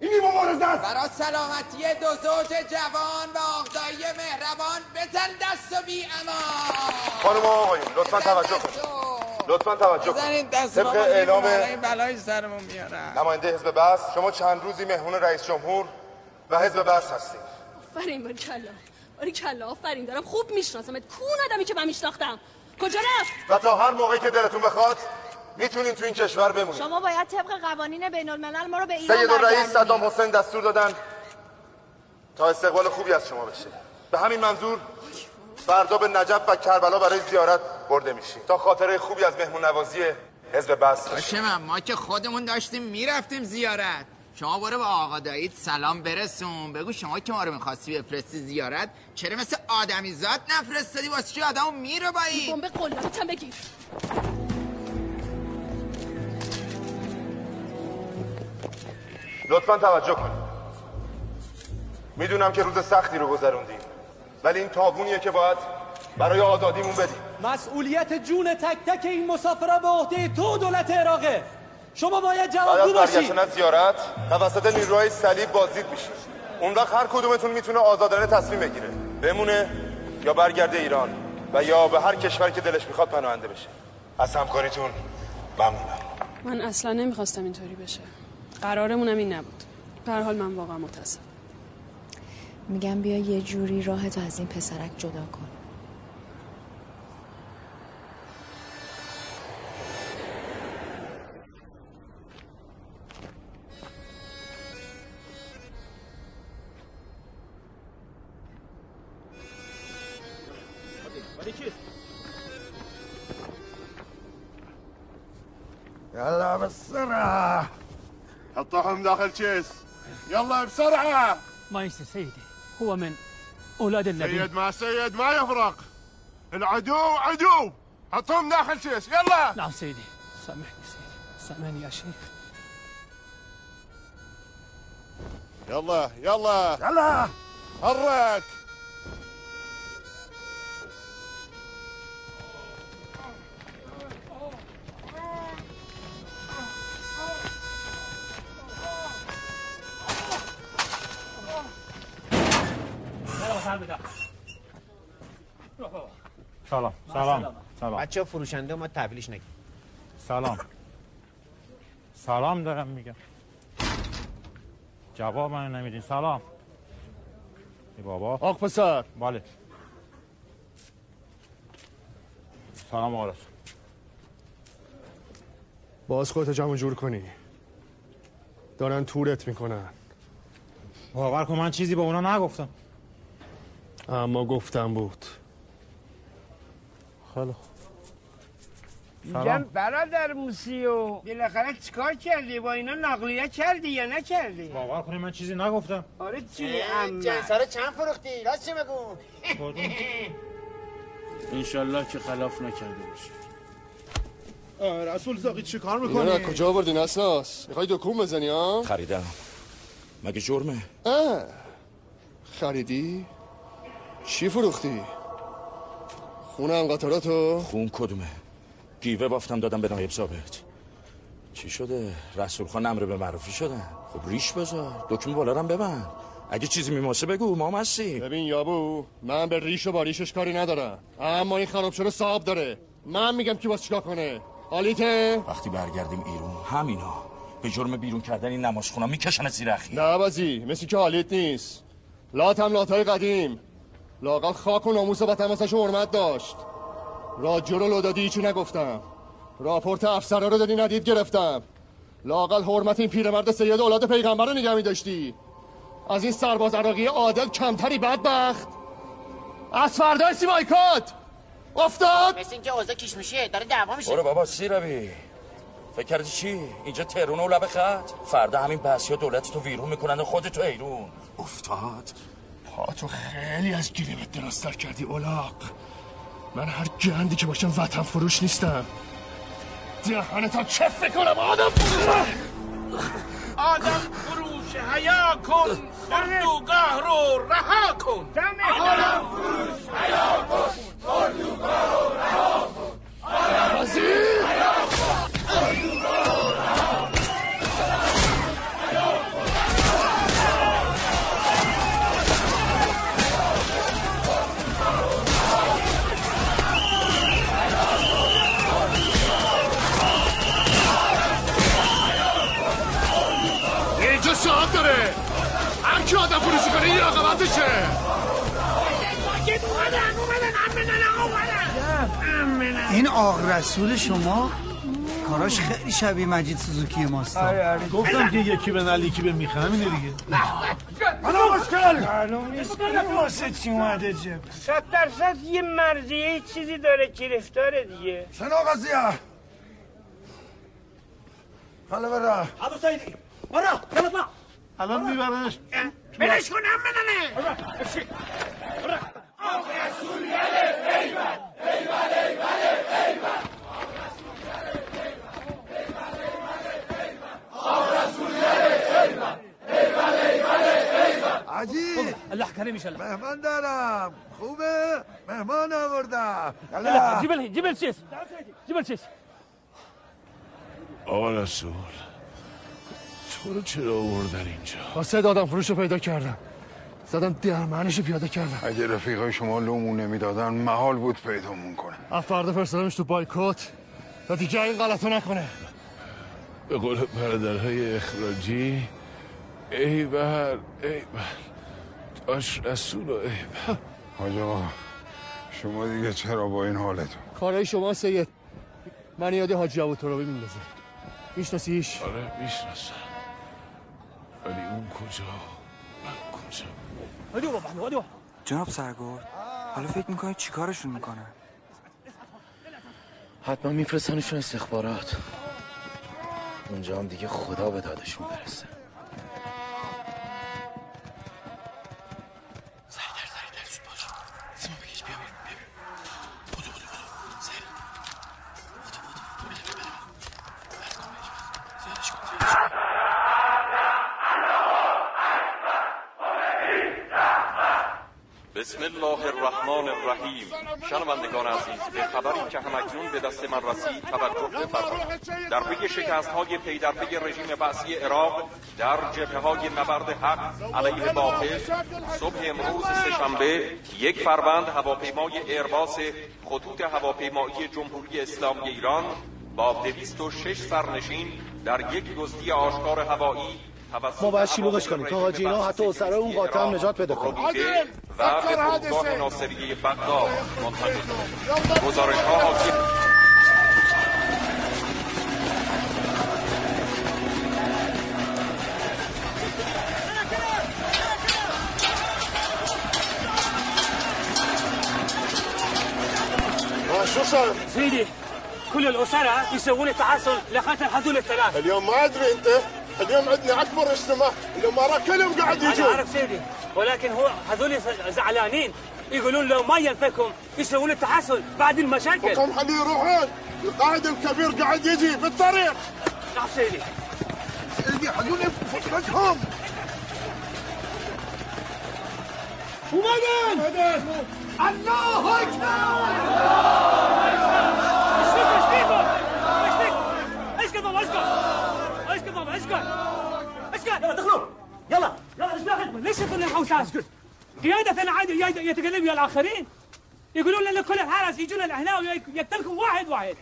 این مبارزه است. برای سلامتی دو زوج جوان و آقدایی مهربان بزن دست و بی امان خانم آقایون لطفا توجه کنید. لطفا توجه کنید. دست طبق اعلام بلای سرمون میارن نماینده حزب بس شما چند روزی مهمون رئیس جمهور و حزب بس هستید؟ آفرین باری کلا. باری کلا آفرین. دارم خوب میشناسمت کون آدمی که من میشناختم. کجا رفت؟ و تا هر موقعی که دلتون بخواد می‌تونین تو این کشور بمونید. شما باید طبق قوانین بین الملل ما رو به ایران سید الرئیس برگردونید. صدام حسین دستور دادن تا استقبال خوبی از شما بشه. به همین منظور فردا به نجف و کربلا برای زیارت برده میشیم. تا خاطره خوبی از مهمون نوازی حزب بس باشه من ما که خودمون داشتیم می‌رفتیم زیارت. شما برو به آقا دایید سلام برسون. بگو شما که ما رو می‌خواستی بفرستی زیارت چرا مثل آدمی زاد نفرستادی؟ واسه چی آدمو میره با این بمب قلابتم بگیر. لطفا توجه کنید. می‌دونم که روز سختی رو گذروندیم ولی این تابونیه که باید برای آزادیمون بدیم. مسئولیت جون تک تک این مسافران به عهده تو دولت عراقه. شما باید بعد جوابگو از باشید برگشتن از زیارت توسط نیروهای صلیب بازدید میشیم اون وقت هر کدومتون می‌تونه آزادانه تصمیم بگیره. بمونه یا برگرده ایران و یا به هر کشوری که دلش می‌خواد پناهنده بشه. از همکاریتون ممنونم. من اصلا نمی‌خواستم اینطوری بشه. قرارمونم این نبود. به هر حال من واقعا متاسفم. میگم بیا یه جوری راهتو از این پسرک جدا کن. يلا بالسرعة حطهم داخل كيس يلا بسرعة ما يصير سيدي هو من أولاد النبي. سيد ما سيد ما يفرق. العدو عدو. حطهم داخل كيس يلا. نعم سيدي. سامحني سيدي. سامحني يا شيخ. يلا يلا. يلا. حرك. سلام. سلام. سلام. بچه فروشنده ما تحویلش نگیر. سلام. سلام دارم میگم. جواب من نمیدین. سلام. ای بابا. آق پسر. بله. سلام آقا. رسول. باز خودت جمع جور کنی. دارن تورت می‌کنن. باور کن من چیزی به اونا نگفتم. اما گفتم بود. خیلی میگم برادر موسیو بالاخره چیکار کردی؟ با اینا نقلیه کردی یا نکردی؟ باور کنی من چیزی نگفتم. آره چی اما جنسا رو چند فروختی؟ راست چی بگو؟ (laughs) انشالله که خلاف نکرده باشه رسول زاقی چی کار اینا رو از کجا آوردی نسناس می‌خوای دکون بزنی ها خریدم. مگه جرمه؟ اه. خریدی؟ چی فروختی؟ خونه هم قطاراتو خون کدومه؟ گیوه بافتم دادم به نایب ثابت. چی شده؟ رسول خان امر به معروفی شدن. خب ریش بذار. دکمه بالا هم ببند. اگه چیزی میماسه بگو ما هستی ببین یابو من به ریش و باریشش کاری ندارم. اما این خراب شده صاحب داره. من میگم کی باز چیکار کنه؟ حالیته؟ وقتی برگردیم ایرون همینا به جرم بیرون کردن این نمازخونا می‌کشن زیر اخی. نه بازی مثل که حالیت نیست. لات هم لاتای قدیم. لاقل خاک و ناموس وطن واسه حرمت داشت. رادیو رو لودادی هیچی نگفتم؟ راپورت افسرا رو دادی ندید گرفتم. لاقل حرمت این پیرمرد سید اولاد پیغمبر رو نگه داشتی از این سرباز عراقی عادل کمتری بدبخت. از فردای سیمایکات! افتاد! مثل اینکه اوضاع کیش میشه داره دعوا میشه. برو بابا سیروی فکر کردی چی؟ اینجا تهرون و لب خط. فردا همین بحثی دولت تو ویرون می‌کنن و خودتو ایرون. افتاد. تو خیلی از گیریمت دراستر کردی اولاق. من هر گندی که باشم وطن فروش نیستم. دهنتا چف کنم آدم آدم فروش حیا کن. اردوگاه رو رها کن. آدم فروش حیا کن. اردوگاه رو رها کن. اینجا رسول شما؟ کاراش خیلی شبیه مجید سوزوکی ماست. گفتم که یکی به نل یکی به میخه همینه دیگه. انا مشکل معلوم نیست واسه چی اومده جب صد درصد یه مرضیه چیزی داره گرفتاره دیگه. شنو قضیه خاله برا. ابو سیدی برا یلا اطلع الان میبرنش. بلش کن هم بدنه عجیب الله كريم ان مهمان دارم. خوبه؟ مهمان آوردم. جيب الهي جيب الشيس جيب الشيس آقا رسول تو رو چرا آوردن اینجا؟ واسه آدم فروش رو پیدا کردم. زدم درمنش رو پیاده کردم. اگه رفیقای شما لومون نمی‌دادن محال بود پیدامون کنه از فردا فرستادمش تو بایکوت تا دیگه این غلطو نکنه. به قول برادرهای اخراجی ای بر ای بر داش رسول حاج آقا شما دیگه چرا با این حالتون؟ کارهای شما سید. من یاد حاجی جواد ترابی میندازه میشناسیش آره می‌شناسم. ولی اون کجا؟ من کجا؟ واضح هدي واضح جناب سرگرد حالا فکر می‌کنید چیکارشون می‌کنن؟ حتما میفرستنشون استخبارات. اونجا هم دیگه خدا به دادشون برسه. بسم الله الرحمن الرحیم. شنوندگان عزیز به خبری که هم‌اکنون به دست من رسید توجه بفرمایید. در پی شکست های پی در پی رژیم بعثی عراق در جبهه های نبرد حق علیه باطل صبح امروز سهشنبه یک فروند هواپیمای ایرباس خطوط هواپیمایی جمهوری اسلامی ایران با 206 سرنشین در یک دزدی آشکار هوایی ما باید شلوغش کنیم. تا حاجی اینا حتی اسرای اون قاطع هم نجات پیدا کنیم و به فرودگاه ناصریه بغداد منتقل گزارش ها. حاکی صار؟ كل الأسرة يسوون تحصن لخاطر هذول الثلاث. اليوم ما أدري أنت اليوم عندنا أكبر اجتماع الامراء كلهم قاعد أنا يجون. أعرف سيدي ولكن هو هذول زعلانين يقولون لو ما ينفكم يسوون التحصن بعد المشاكل وكم حد يروحون. القائد الكبير قاعد يجي بالطريق. نعم سيدي. سيدي خلوني فكرتهم اومدن الله اسكت اسكت. اسكت. يلا دخلوا يلا. يلا إيش داخلكم ليش الحوسات اسكت. قيادة عادي يتكلم ويا الآخرين. يقولون لنا كل الحرس يجون لهنا ويقتلكم واحد واحد.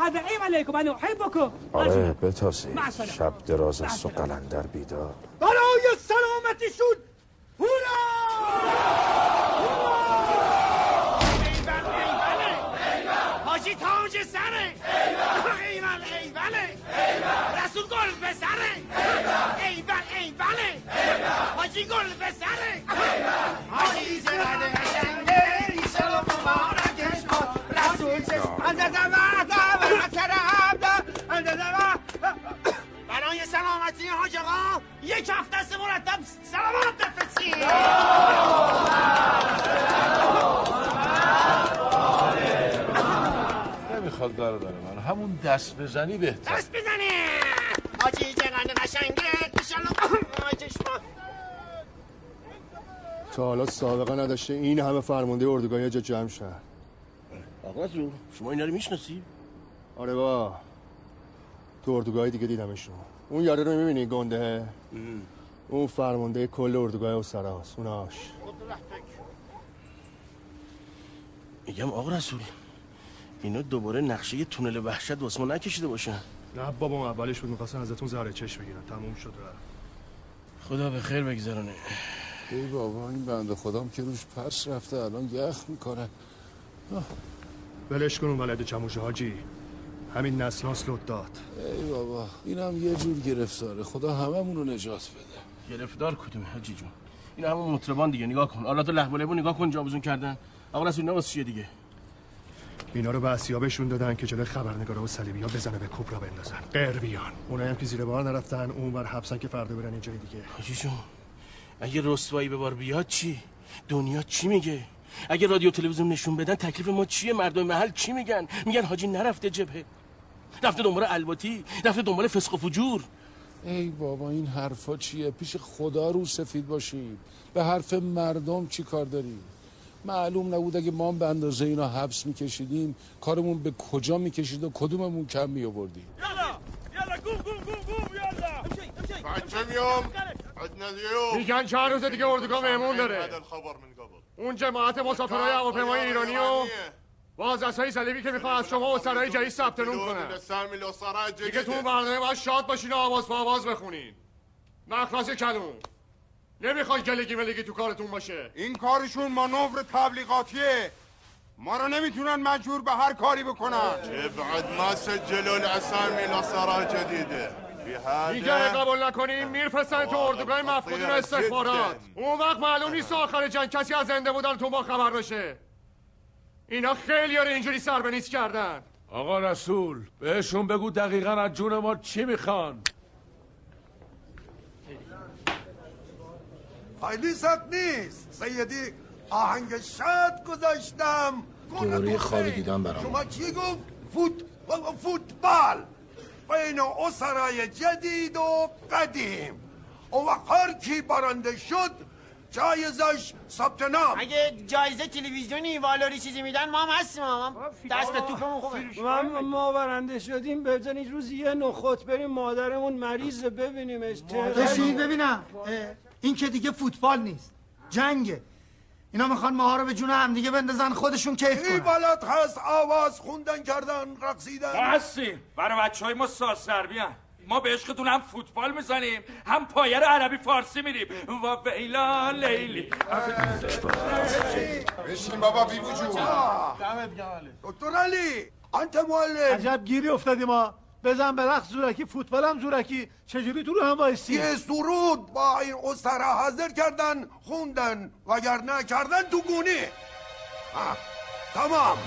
هذا عيب عليكم. أنا أحبكم. آره السلامة. شب دراز است و قلندر بیدار برای سلامتیشون هورا! حاجی تاج سره. ایول ایوله. رسول گل به سره. ایول ایوله. حاجی گل به سره. حاجی زرده قشنگه ایشالا مبارکش کن رسول چشم اندازه وحده و کرم اندازه برای سلامتی حاج آقا یک هفته است مرتب سلامات بفرستید. نمی‌خواد برادر من همون دست بزنی بهتر. دست بزنه آجی چقدر قشنگه. چشما تا حالا سابقه نداشته این همه فرمانده اردوگاه جا جمع شد آقا رسول شما اینا رو می‌شناسی؟ آره با. تو اردوگاه دیگه دیدمشون. اون یاره رو می‌بینی گنده؟ اون فرمانده کل اردوگاه اسراست اوناش. میگم آقا رسول. اینا دوباره نقشه تونل وحشت واسه ما نکشیده باشن نه بابا اولش بود می‌خواستن ازتون زهر چشم بگیرن تموم شد رفت. خدا به خیر بگذرونه. ای بابا این بنده خدام که روش پس رفته الان یخ می‌کنه. ولش کن اون ولد چموشه حاجی. همین نسناس لط داد. ای بابا اینم یه جور گرفتاره. خدا هممون رو نجات بده. گرفتار کدومه حاجی جون؟ این همون مطربان دیگه. نگاه کن. آلات لهو نگاه کن جابزون کردن. آقا رسول اینا واسه چیه دیگه؟ اینا رو به اسیابشون دادن که جلوی خبرنگارا و صلیبی ها بزنه به کوبرا بندازن. قربیان. اونایی هم که زیر بار نرفتن اون بر حبسن که فردا برن یه جای دیگه. حاجی جون اگه رسوایی به بار بیاد چی؟ دنیا چی میگه؟ اگه رادیو تلویزیون نشون بدن تکلیف ما چیه؟ مردم محل چی میگن؟ میگن حاجی نرفته جبهه. رفته دنبال الواتی رفته دنبال فسق و فجور. ای بابا این حرفا چیه؟ پیش خدا رو سفید باشیم. به حرف مردم چی کار داریم؟ معلوم نبود اگه ما به اندازه اینا حبس میکشیدیم کارمون به کجا می‌کشید و کدوممون کم میآوردیم؟ يلا امشي امشي بعد كم يوم عندنا اليوم میگن چند روز دیگه اردوگاه مهمون داره. اون جماعت مسافرهای هواپیمای ایرانی و بازرسای صلیبی که می‌خوان از شما و سرای جدید ثبت نام کنن الاسرات دیگه تو برنامه باید شاد باشین و آواز آواز بخونین. مخلص کلون. نمی‌خواد گلگی ملگی تو کارتون باشه. این کارشون مانور تبلیغاتیه. ما رو نمی‌تونن مجبور به هر کاری بکنن. بعد ما سجلوا الاسامي الاسرات جديده دیگه قبول نکنیم میرفرستن تو اردوگاه مفقودین استخبارات. اون وقت معلوم نیست آخر جنگ کسی از زنده بودن تو ما خبر بشه اینا خیلی رو اینجوری سر به نیست کردن. آقا رسول بهشون بگو دقیقا از جون ما چی می‌خوان؟ خیلی سخت نیست. سیدی آهنگ شاد گذاشتم. دوباره یه خوابی دیدم برام. شما چی گفت؟ فوت... فوتبال. بین اسرای جدید و قدیم. اون وقت هر کی برنده شد جایزش ثبت نام. اگه جایزه تلویزیونی والاری چیزی میدن ما هم هستیم ما دست به توپمون خوبه. ما ما برنده شدیم. بزنید روز یه نخوت بریم مادرمون مریض ببینیمش. بشین ببینم. این که دیگه فوتبال نیست. جنگه. اینا می‌خوان ماها رو به جون هم دیگه بندازن خودشون کیف این کنن. بلد هست آواز خوندن کردن رقصیدن. ما هستیم برای بچه های ما ساز سربی هم. ما به عشقتون هم فوتبال می‌زنیم هم پایه رو عربی فارسی میریم. و ویلا لیلی. بشین بابا بی وجود. دکتر علی انت معلم. عجب گیری افتادیم ما. بزن به رقص زورکی فوتبال هم زورکی. چجوری تو رو هم وایسی؟ یه سرود با این اسطره حاضر کردن خوندن وگرنه کردن تو گونه آه، تمام.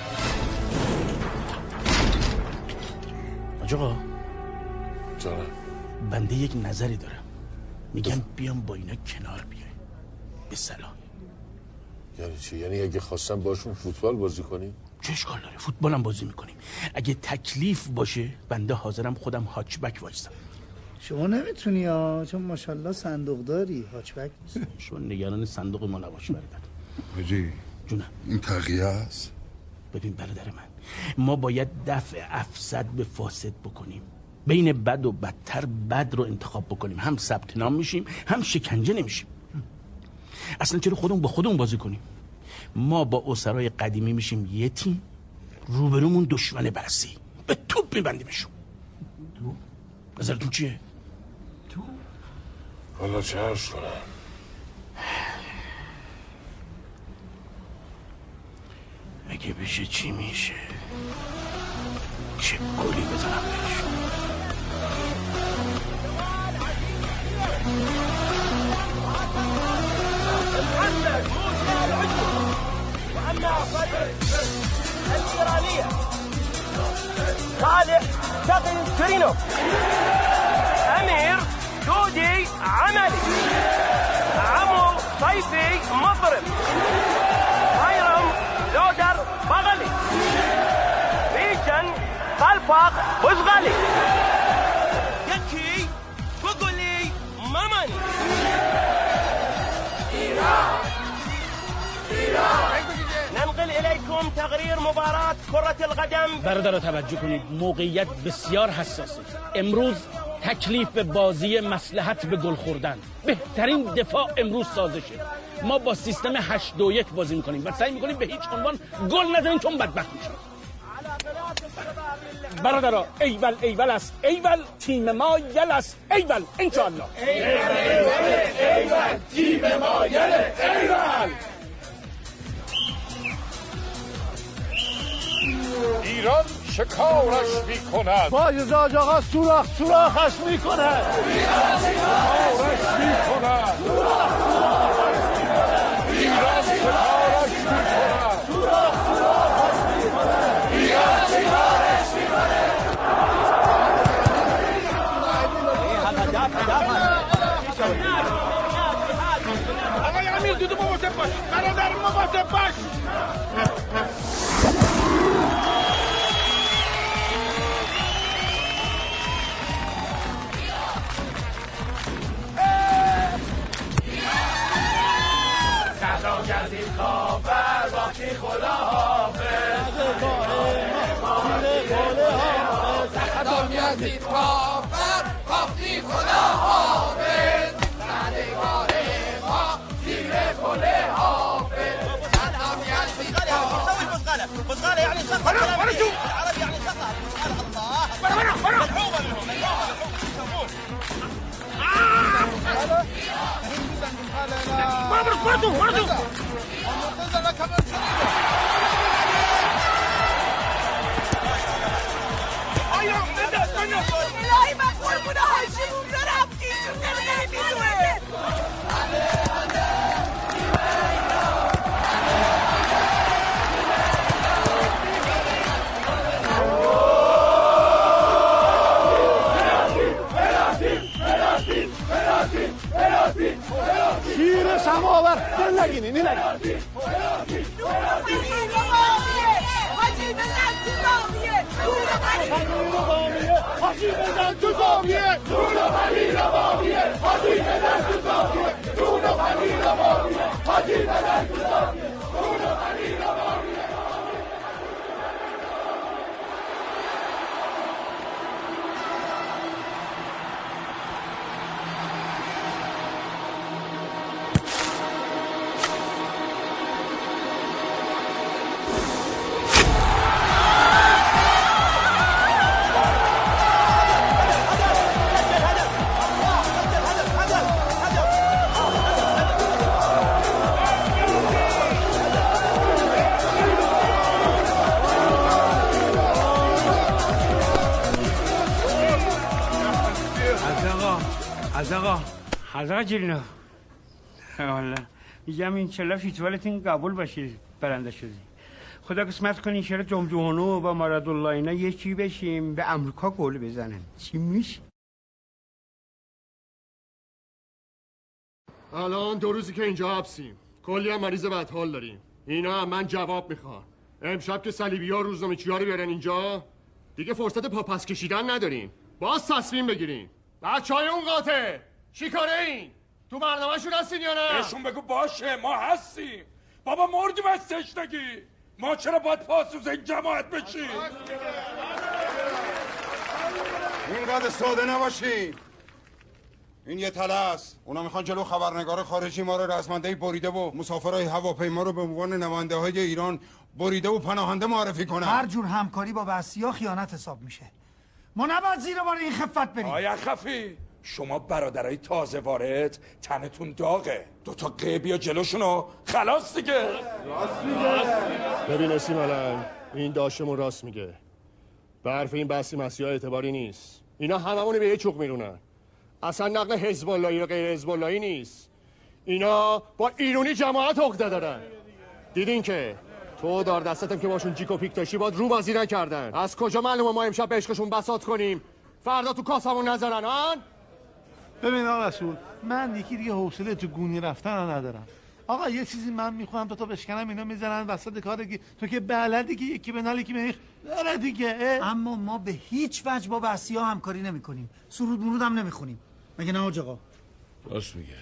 آقا جانم بنده یک نظری دارم. میگم بیام با اینا کنار بیای به صلاح. یعنی چی؟ یعنی اگه خواستم باشون فوتبال بازی کنی؟ چه اشکال داره؟ فوتبال هم بازی می‌کنیم. اگه تکلیف باشه بنده حاضرم خودم هاچبک وایستم. شما نمی‌تونی ها چون ماشاءالله صندوق داری هاچبک (laughs) شما نگران صندوق ما نباش برادر. حجی جونم. این تقیه است؟ ببین برادر من ما باید دفع افسد به فاسد بکنیم. بین بد و بدتر بد رو انتخاب بکنیم. هم ثبت نام میشیم هم شکنجه نمیشیم. اصلا چرا خودمون با خودمون بازی کنیم؟ ما با اسرای قدیمی میشیم یه تیم روبرومون دشمن برسی به توپ میبندیمشون. نظرتون چیه؟ حالا چه عرض کنم؟ اگه بشه چی میشه؟ چه گلی بزنم بهشون؟ الإيرانية. صالح تقي ترينو أمير دودي عملي. عمو صيفي مضرب هيرم لودر بغلي. ريشن قلب رفاق إليكم تقرير مباراة كرة القدم. برادر توجه کنید موقعیت بسیار حساسه. امروز تکلیف به بازی مسلحت به گل خوردن. بهترین دفاع امروز سازشه ما با سیستم 8 2 1 بازی می‌کنیم و سعی می‌کنیم به هیچ عنوان گل نزنیم چون بدبخت میشیم. برادرا ایول ایول است. ایول تیم ما یل است. ایول انشاءالله. ایول تیم ما یله ایول. ایران شکارش می کند زاج آقا سوراخ سوراخش می کند شکارش می کند ایران شکارش می کند آقای امیر دودو مواظب باش. برادر مواظب باش. خواستید کافر خواستید خدا حافظ زندگان ما زیر گل حافظ صدام یزید بزغالة يعني سقط العربي يعني سقط الله ملحومة منهم ملحومة وردوا وردوا المرتزة لك من سنين الهی من قربون هاشمون دارم ایشون نمی‌دونی می‌دونه شیر سماور دل نگینی نی نگینی حاجی بزن تو زاویه حاجی بزن تو زاویه جون و پنیر و باقیه حاجی بزن تو زاویه جون و جلینا والا میگم این چلا فیتوالتون قبول باشید برنده شدی. خدا قسمت کنی شرط جمجوهانو و مرادالله اینا یکی بشیم؟ به امریکا گل بزنن. چی میشه؟ الان دو روزی که اینجا حبسیم. کلی هم مریض بدحال داریم. اینا هم من جواب می‌خوان امشب که صلیبی ها روزنامه چی رو بیارن اینجا دیگه فرصت پاپس کشیدن نداریم. باز تصمیم بگیریم. بچه های اون قاطع! چی کاره این؟ تو برنامهشون هستین یا نه؟ بهشون بگو باشه ما هستیم. بابا مردیم از تشنگی ما چرا باید پاسوز این جماعت بشیم؟ اینقدر ساده نباشین. این یه تله است. اونا می‌خوان جلو خبرنگار خارجی ما رو رزمنده بریده و مسافرهای هواپیما رو به عنوان نماینده های ایران بریده و پناهنده معرفی کنن. هر جور همکاری با بسیا خیانت حساب میشه. ما نباید زیر بار این خفت بریم. آیا خفی؟ شما برادرای تازه وارد تنتون داغه. دوتا قیبیا جلوشونو. خلاص دیگه. ببین اسیم الان این داشتمون راست میگه. به حرف این بحثی مسیحا اعتباری نیست. اینا هممون به یه چوق میرونن. اصلا نقل حزب اللهی و غیر حزب اللهی نیست. اینا با ایرونی جماعت عقده دارن. دیدین که؟ تو دار دستتم که باشون جیک و پیک داشتی باید رو بازی نکردن. از کجا معلومه ما امشب به عشقشون بساط کنیم؟ فردا تو کاسمون نذارن آن؟ ببین آقا رسول من یکی دیگه حوصله تو گونی رفتن رو ندارم. آقا یه چیزی من می‌خوام تو تو بشکنم اینا می‌زنن وسط کار دیگه تو که بلدی که یکی به یکی به داره دیگه اما ما به هیچ وجه با بسیا همکاری نمی کنیم سرود مرود هم نمی خونیم مگه نه آقا راست میگه.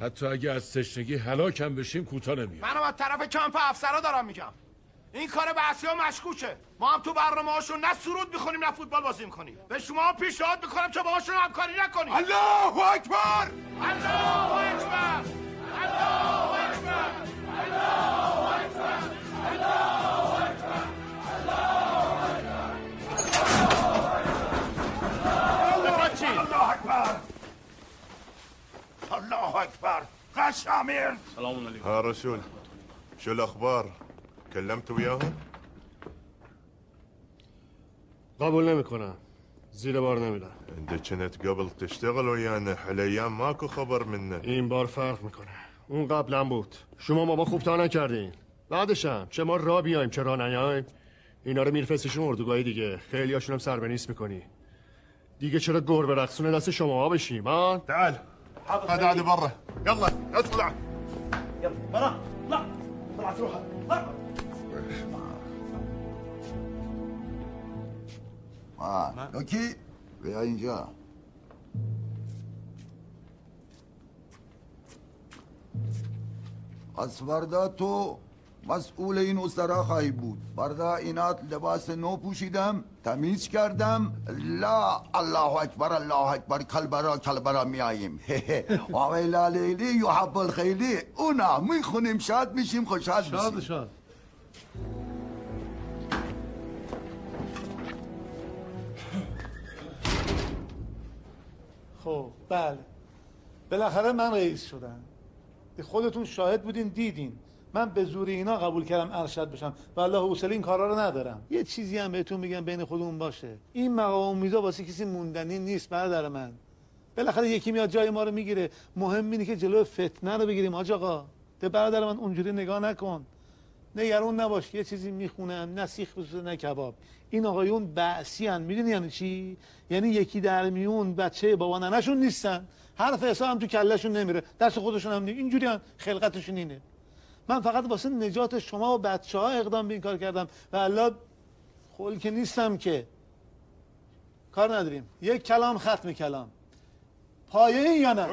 حتی اگه از تشنگی هلاکم بشیم کوتا نمیاد. منم از طرف کمپ افسرا دارم میگم. این کار بحثی ها مشکوکه. ما هم تو برنامه هاشون نه سرود می‌خونیم نه فوتبال بازی می‌کنیم. به شما هم پیشنهاد می‌کنم که باهاشون همکاری نکنیم الله اکبر! الله اکبر! الله اکبر! الله اکبر! الله اکبر! الله اکبر! الله اکبر! قش امیر سلام عليكم ها رسول. شو الاخبار كلمت وياهم قبول نمی‌کنم. زیر بار نمیدم انت كنت قبل تشتغل ويانا هالايام ماكو خبر منه. این بار فرق می‌کنه. اون قبلا بود. شما ما با خوب تا نکردین. بعدشم چه ما را بیایم چه را نیایم. اینا رو میرفستشون اردوگاهی دیگه. خیلی هاشون هم سر به نیست می‌کنی. دیگه چرا گربه رقصونه دست شما ها بشیم ها؟ تعال. قاعد عادي برا. يلا اطلع يلا. برا. لا طلعت روحها آه. اوکی بیا اینجا از فردا تو مسئول این اسرا خواهی بود فردا اینات لباس نو پوشیدم تمیز کردم لا الله اکبر الله اکبر کلبرا کلبرا میاییم و لیلی یحب الخیلی اونا می‌خونیم شاد میشیم خوشحال میشیم شاد شاد خب بله. بالاخره من رئیس شدم. خودتون شاهد بودین دیدین. من به زور اینا قبول کردم ارشد بشم. و الله حوصله این کارا رو ندارم. یه چیزی هم بهتون میگم بین خودمون باشه. این مقام امیدا واسه کسی موندنی نیست برادر من. بالاخره یکی میاد جای ما رو می‌گیره. مهم اینه که جلو فتنه رو بگیریم آج آقا. به برادر من اونجوری نگاه نکن. نگران نباش یه چیزی می‌خونن نه سیخ بسوزه نه کباب. این آقایون بعثی هن می‌دونی یعنی چی؟ یعنی یکی در میون بچه بابا ننشون نیستن. حرف حساب هم تو کلشون نمیره. دست خودشون هم نیم اینجوری هم خلقتشون اینه. من فقط واسه نجات شما و بچه ها اقدام به این کار کردم. و الله خول که نیستم که. کار نداریم. یک کلام ختم کلام. پایه این یا نه؟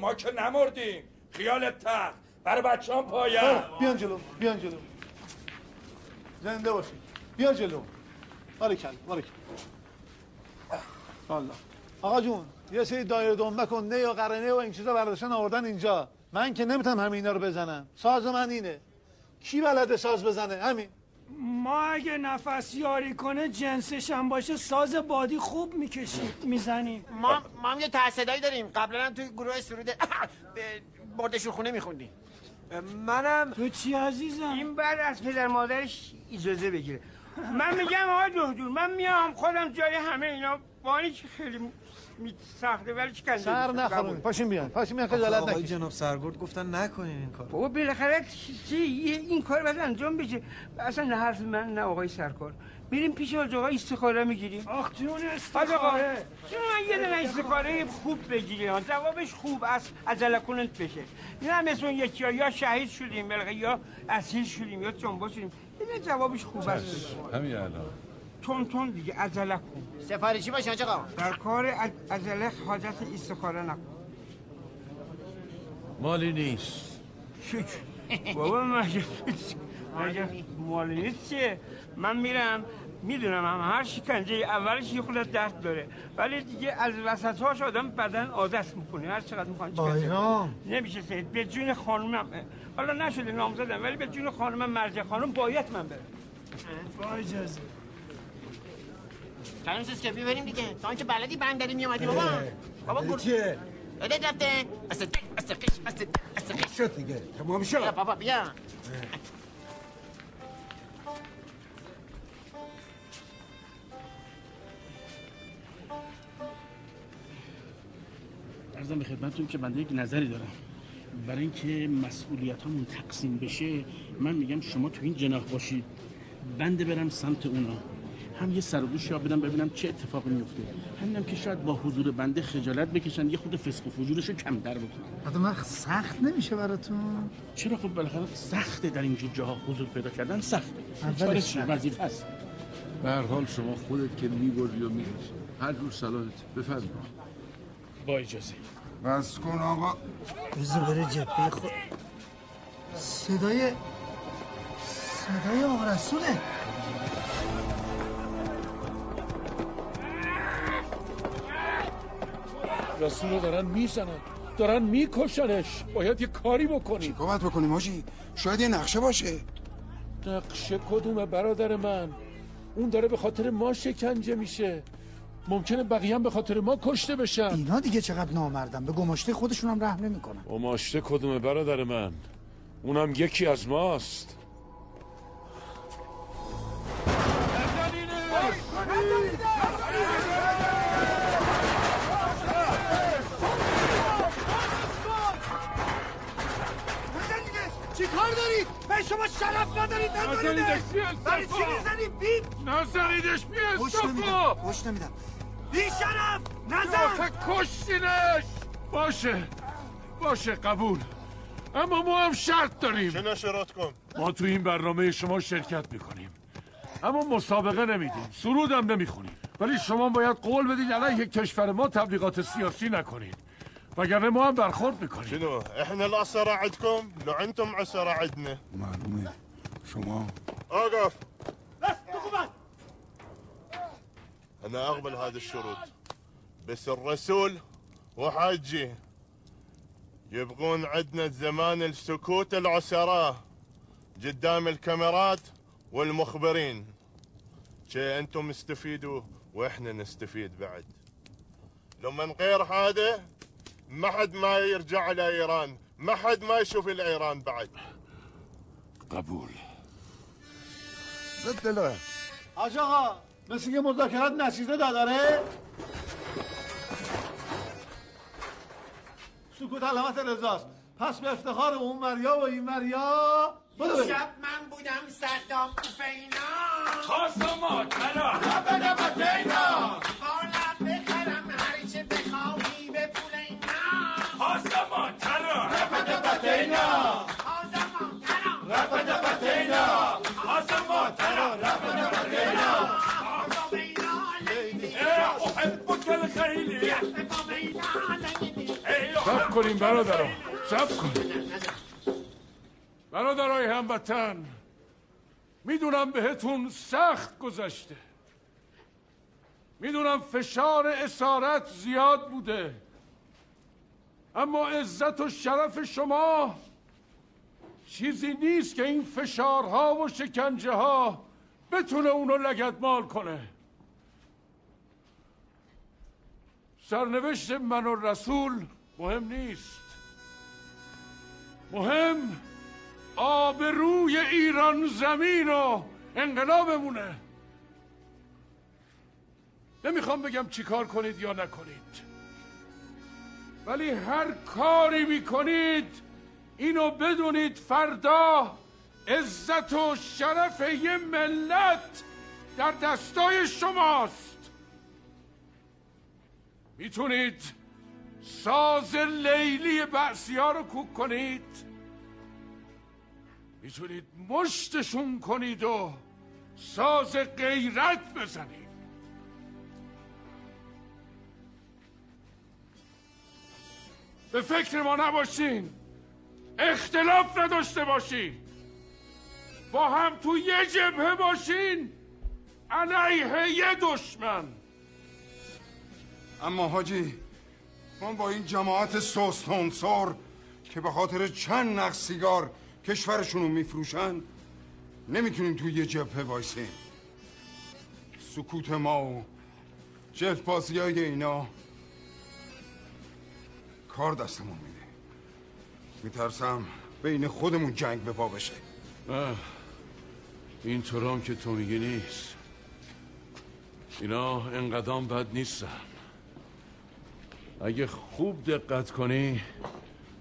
ما که نمردیم. خیالت تخت برای بچه هم پایه. بیان جلو بیان جلو. زنده باشید بیا جلو. بارکل بارکل الله آقا جون یه سری دایره دنبه کن نه یا قرنه و این چیزا برداشتن آوردن اینجا. من که نمی‌تونم همه اینا رو بزنم. ساز من اینه. کی بلده ساز بزنه؟ همین. ما اگه نفس یاری کنه جنسش هم باشه. ساز بادی خوب می‌کشیم می‌زنیم. ما ما هم یه تحصیدایی داریم. قبلا هم توی گروه سرود (coughs) بردشور خونه میخوندیم. منم تو چی عزیزم؟ این بعد از پدر مادرش اجازه بگیره. من میگم آقای دکتر من میام خودم جای همه اینا. بانی که خیلی می سخته ولی چی کنیم سر نخورون پاشین بیان پاشین بیان خجالت آقای نکشید جناب سرگرد گفتن نکنین این کار بابا بالاخره چی این کار باید انجام بشه. اصلا نه حرف من نه آقای سرکار. میریم پیش حاج آقا استخاره می‌گیریم. آخ جون استخاره. چون من یه دونه استخاره خوب بگیری ها جوابش خوب است عجله کننت بشه. نه هم مثل اون یکی یا شهید شدیم بالاخره یا اسیر شدیم یا جنبا شدیم. یه جوابش خوب است. همین الان. تون تون دیگه عجله کن سفارشی باشه حاج آقا. در کار عج- عجله حاجت استخاره نکن. مالی نیست. شکر. بابا مگه مگه مالی نیست چیه من میرم می‌دونم هم هر شکنجه اولش یه خودت درد داره ولی دیگه از وسط هاش آدم بدن عادت می‌کنه. هر چقدر می‌خوان بایرام. نمیشه سید. به جون خانومم. حالا نشده نام زدم ولی به جون خانومم مرجع خانم باید من برم. با اجازه چند چیز که ببریم دیگه. تا اینکه بلدی بندری میامدی بابا. بابا چیه؟ بده رفته استق استقش استق استقش شد دیگه. تمام شد. بابا بیا. ارزم به خدمتتون که بنده یک نظری دارم. برای اینکه مسئولیت همون تقسیم بشه من میگم شما تو این جناح باشید. بنده برم سمت اونا. هم یه سر و گوش یاب بدم ببینم چه اتفاقی میفته همینم که شاید با حضور بنده خجالت بکشن یه خود فسق و فجورشو کمتر بکنن. بعد من سخت نمیشه براتون. چرا خب بالاخره سخته در اینجور جاها حضور پیدا کردن؟ سخته. اولش سخت. وظیفه است. به هر حال شما خودت که می‌بری و میریزی. هر جور صلاحت بفرمایید. با اجازه. بس کن آقا. بذار بره جبهه خود صدای صدای آقا رسوله رسول رو دارن می‌زنن. دارن میکشنش. باید یه کاری بکنیم کمت بکنیم حاجی شاید یه نقشه باشه. نقشه کدومه برادر من؟ اون داره به خاطر ما شکنجه میشه. ممکنه بقیه هم به خاطر ما کشته بشن. اینا دیگه چقدر نامردن. به گماشته خودشون هم رحم نمی‌کنن. ماشته کدومه برادر من؟ اونم یکی از ماست. شما شرف ندارید نزنیدش، بی برای چی استغفار. می‌زنید بی؟ نزنیدش بی گوش استغفار. نمیدم گوش نمیدم. بی شرف نزن. آخه کشتینش. باشه باشه قبول. اما ما هم شرط داریم. چه نشرات کن. ما تو این برنامه شما شرکت می‌کنیم. اما مسابقه نمیدیم سرودم نمی‌خونیم. ولی شما باید قول بدید علیه کشور ما تبلیغات سیاسی نکنید. وگرنه ما برخورد میکنیم شنو إحنا الاسرى عندكم لو أنتم عسرى عندنا معلومه. شما؟ اوقف بس. تقبل أنا اقبل هذا الشروط. بس الرسول وحاجي يبغون عندنا زمان السكوت العسراء قدام الكاميرات والمخبرين. شي أنتم استفيدوا وإحنا نستفيد بعد. لو من غير هذا ما حد ما يرجع إلى إيران. ما حد ما يشوف إلى إيران بعد. قبول. زد دلوه حاج آقا مثل که مذاکرات نتیجه داداره سکوت علامت رضاست. پس به افتخار اون مریا و این مریا بدو. شب من بودم صدام حسینا خاصما تلا رفت فتینا خاصما تلا رفت فتینا احبك الخيل سب کنیم برادرها سب کنیم برادرای هموطن می‌دونم بهتون سخت گذشته می‌دونم فشار اسارت زیاد بوده اما عزت و شرف شما چیزی نیست که این فشارها و شکنجه ها بتونه اونو لگدمال کنه. سرنوشت من و رسول مهم نیست. مهم آبروی ایران زمین و انقلابمونه. نمی‌خوام بگم چی کار کنید یا نکنید. ولی هر کاری می‌کنید اینو بدونید فردا عزت و شرف یه ملت در دستای شماست. می‌تونید ساز لیلی بعثی ها رو کوک کنید. می‌تونید مشتشون کنید و ساز غیرت بزنید. به فکر ما نباشین. اختلاف نداشته باشین. با هم تو یه جبهه باشین. علیه یه دشمن. اما حاجی ما با این جماعت سوستانسار که به خاطر چند نخ سیگار کشورشون رو میفروشن نمی‌تونیم توی یه جبهه وایسیم. سکوت ما و جلد بازی های اینا کار دستمون میده. میترسم بین خودمون جنگ به پا بشه. نه این طورام که تو میگی نیست. اینا انقدام بد نیستن. اگه خوب دقت کنی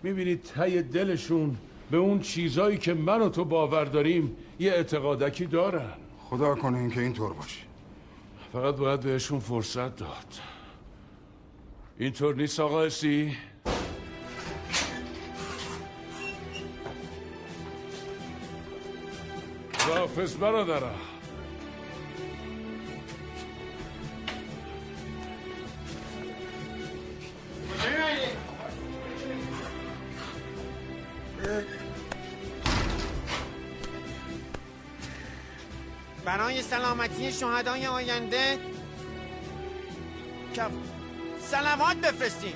می‌بینی ته دلشون به اون چیزایی که من و تو باور داریم یه اعتقادکی دارن. خدا کنه این که اینطور باشه. فقط باید بهشون فرصت داد. اینطور نیست آقا اسی خداحافظ برادرم. برای سلامتی شهدای آینده کف سلوات بفرستیم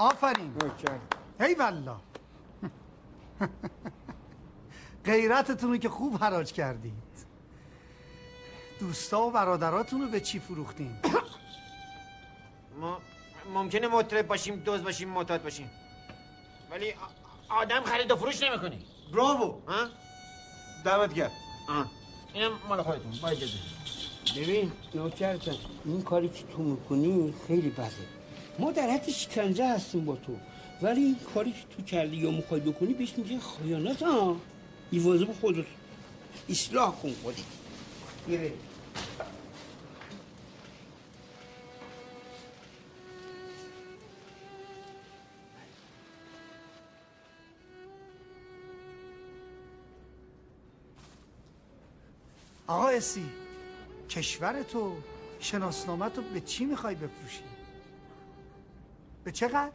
آفرین. ای والله. غیرتتون رو که خوب حراج کردید. دوستا و برادراتون رو به چی فروختین؟ ما ممکنه مطرب باشیم دوز باشیم معتاد باشیم. ولی آدم خرید و فروش نمی‌کنی براوو ها؟ دمت گرم اینم مال خودتون. با اجازه ببین نوکرتم این کاری که تو می‌کنی خیلی بده. ما در حد شکنجه هستیم با تو. ولی این کاری که تو کردی یا می‌خوای بکنی بهش میگه خیانت. ها ایوازه خودت اصلاح کن خودت. آقا اسی کشور تو شناسنامه تو به چی می‌خوای بفروشی؟ به چقدر؟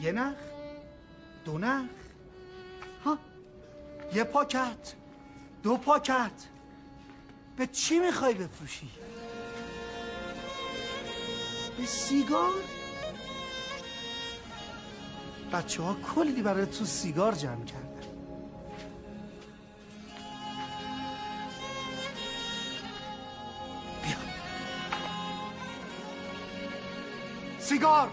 یه نخ؟ دو نخ؟ ها؟ یه پاکت؟ دو پاکت؟ به چی می‌خوای بفروشی؟ به سیگار؟ بچه ها کلی برای تو سیگار جمع کردن سیگار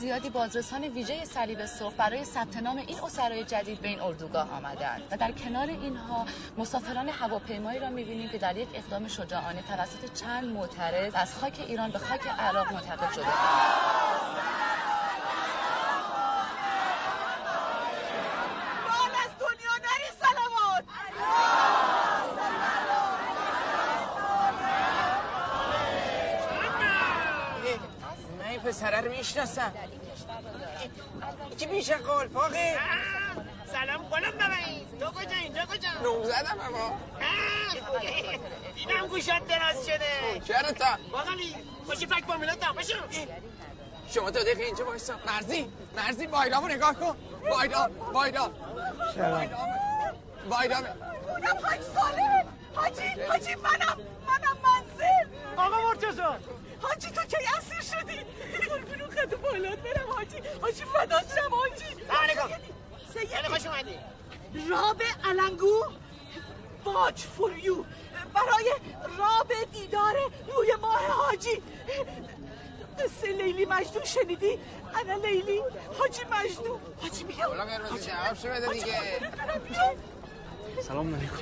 زیادی بازرسان ویژه صلیب سرخ برای ثبت نام این اسرای جدید به این اردوگاه آمدند. و در کنار اینها مسافران هواپیمایی را می‌بینیم که در یک اقدام شجاعانه توسط چند معترض از خاک ایران به خاک عراق منتقل شده بال از دنیا نری سلامات من این پسره رو می‌شناسم. که پیش قلفاقه سلام گلم ببین تو کجا اینجا کجا؟ نوم زدم اما اینم گوشت دراز شده. چرا تا باقلی خوشی فک با میلاد باشو شما تا دقیقه اینجا بایستا مرزی. مرزی بایدامو نگاه کن. بایدام بایدام بایدام اونم حاج ساله حاجی حاجی منم منم منزل. آقا مرتضا حاجی تو کی اسیر شدی؟ خد بالات برم حاجی. حاجی فدات شم حاجی. سلام علیکم. سیدی خوش اومدی. راب علنگو واچ فور یو. برای راب دیدار روی ماه حاجی. قصه لیلی مجنون شنیدی؟ انا لیلی حاجی مجنون. حاجی میگم قرمز جواب شو بده دیگه. سلام علیکم.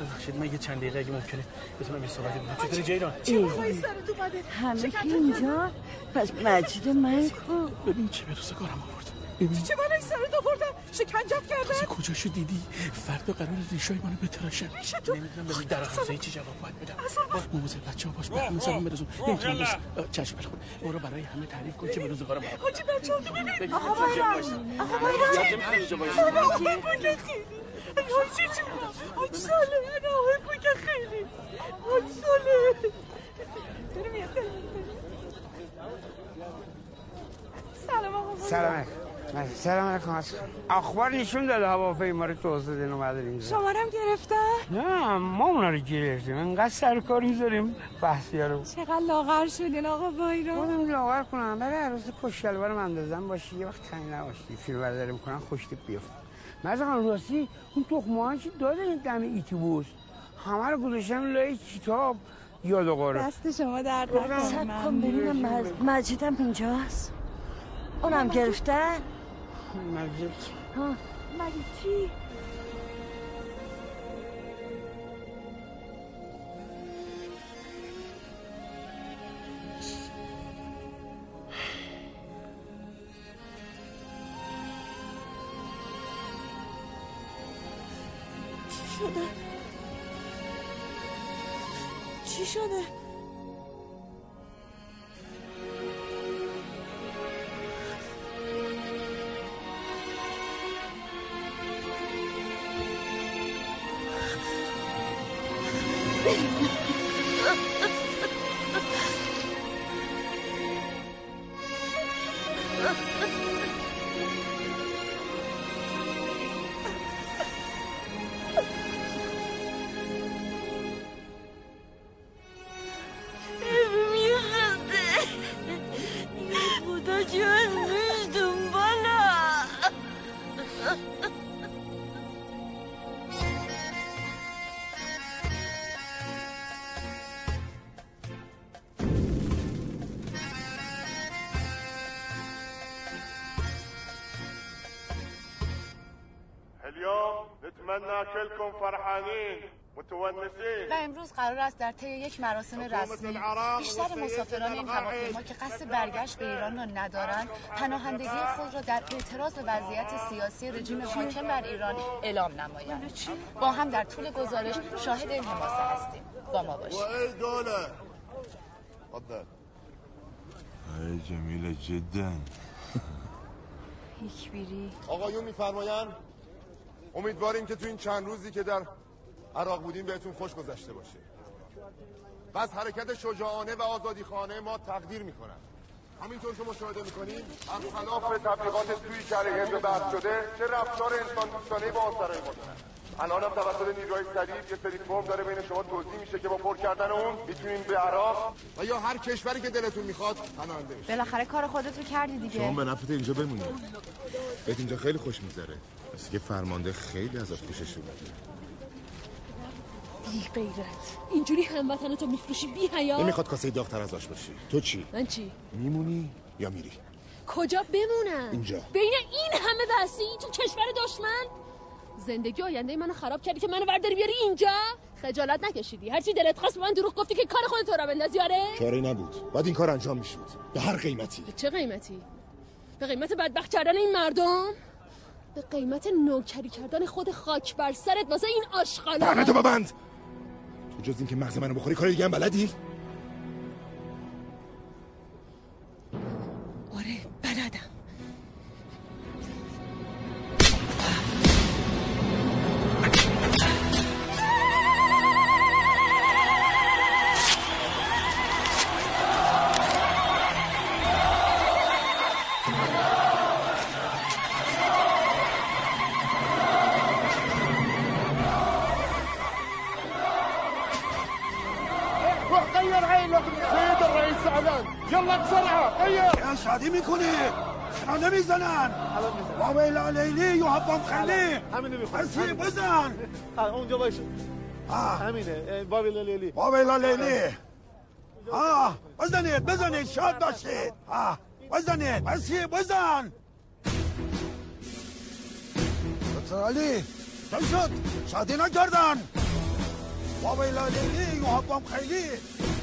ببخشید من یه چند دقیقه اگه ممکنه بتونم یه صحبتی بکنم چطوری جیران؟ چه سرت اومده؟ همه اینجا؟ پس مجید من کو ببین چه به روزگارم آورد چه بلایی سرت آوردن شکنجت کردن کجاشو دیدی؟ فردا قرار ریشای منو بتراشن. ریشه تو؟ نمی‌دونم به در حوزه چی جواب باید بدم. اصلا باش مواظب بچه ها باش به همه سلام برسون نمی‌تونم بس. چشم بلخون برو برای همه تعریف کن که به روزگارم آورد حاجی بچه ها تو ببین. آقا وایسا. آقا خیلی حاجی حاج ساله. انا احبك خیلی. حاج ساله. سلام آقا. سلام. سلام علیکم. از اخبار نشون داده هواپیما رو توسعه اومده اینجا. شمارم گرفتن نه ما اونا رو گرفتیم. انقدر سرکار می‌ذاریم بحثی رو. چقدر لاغر شدین آقا بایرام خودم لاغر کنم. برای عروس کشگلوارم اندازم باشی یه وقت تنگ نباشی. فیلم برداری می‌کنن خوش تیپ بیفت مرز خانم راستی اون تخمه چی دادن دم ایتی بوس همه رو گذاشتم لای کتاب. یاد قاره دست شما سب کن ببینم مج- مجیدم اینجاست. اونم گرفتن؟ ها مگه چی؟ چی شده؟ چی شده؟ نتمنى كلكم فرحانين متونسين. و امروز قرار است در طی یک مراسم رسمی بیشتر مسافران این هواپیما که قصد برگشت به ایران را ندارند پناهندگی خود را در اعتراض به وضعیت سیاسی رژیم حاکم بر ایران اعلام نمایند. با هم در طول گزارش شاهد این حماسه هستیم. با ما باشید. هاي جميلة جدا یک بیری. آقایون میفرمایند امیدواریم که تو این چند روزی که در عراق بودیم بهتون خوش گذشته باشه. و از حرکت شجاعانه و آزادی خانه ما تقدیر می‌کنم. همینطور که مشاهده می‌کنیم برخلاف تبلیغات توی که علیه حزب بحث شده چه رفتار انسان دوستانه با آن سرای ما الان هم توسط نیروهای سریع یه سری فرم داره بین شما توضیح میشه که با پر کردن اون می‌تونیم به عراق و یا هر کشوری که دلتون می‌خواد پناهنده بشید. بالاخره کار خودت رو کردی دیگه. شما به نفعت اینجا بمونید. بهت اینجا خیلی خوش می‌ذاره که فرمانده خیلی ازت خوشش اومده بی غیرت. اینجوری هموطن تو میفروشی بی حیا؟ نمی‌خواد کاسه داغتر از آش باشی. تو چی؟ من چی؟ میمونی یا میری؟ کجا بمونم؟ اینجا. بین این همه بحثی تو کشور دشمن؟ زندگی آینده منو خراب کردی که منو برداری بیاری اینجا؟ خجالت نکشیدی. هرچی دلت خواست من دروغ گفتی که کار خودت رو بندازی آره؟ چاره نبود. باید این کار انجام می‌شد. به هر قیمتی. به چه قیمتی؟ به قیمت بدبخت کردن این مردم؟ به قیمت نوکری کردن خود خاک بر سرت واسه این آشغالا. دهنتو ببند. تو جز اینکه مغز منو بخوری کار دیگه هم بلدی؟ آره بلدم. نمی‌زنن واویلا لیلی یوهبام خلی. بسی بزن. اونجا باشه. همینه بابیلا لیلی واویلا لیلی آه بزنید بزنید شاد باشید. آه بزنید بسی بزن. دکتر علی چه شد؟ شادی نکردن. واویلا لیلی یوهبام خیلی مجید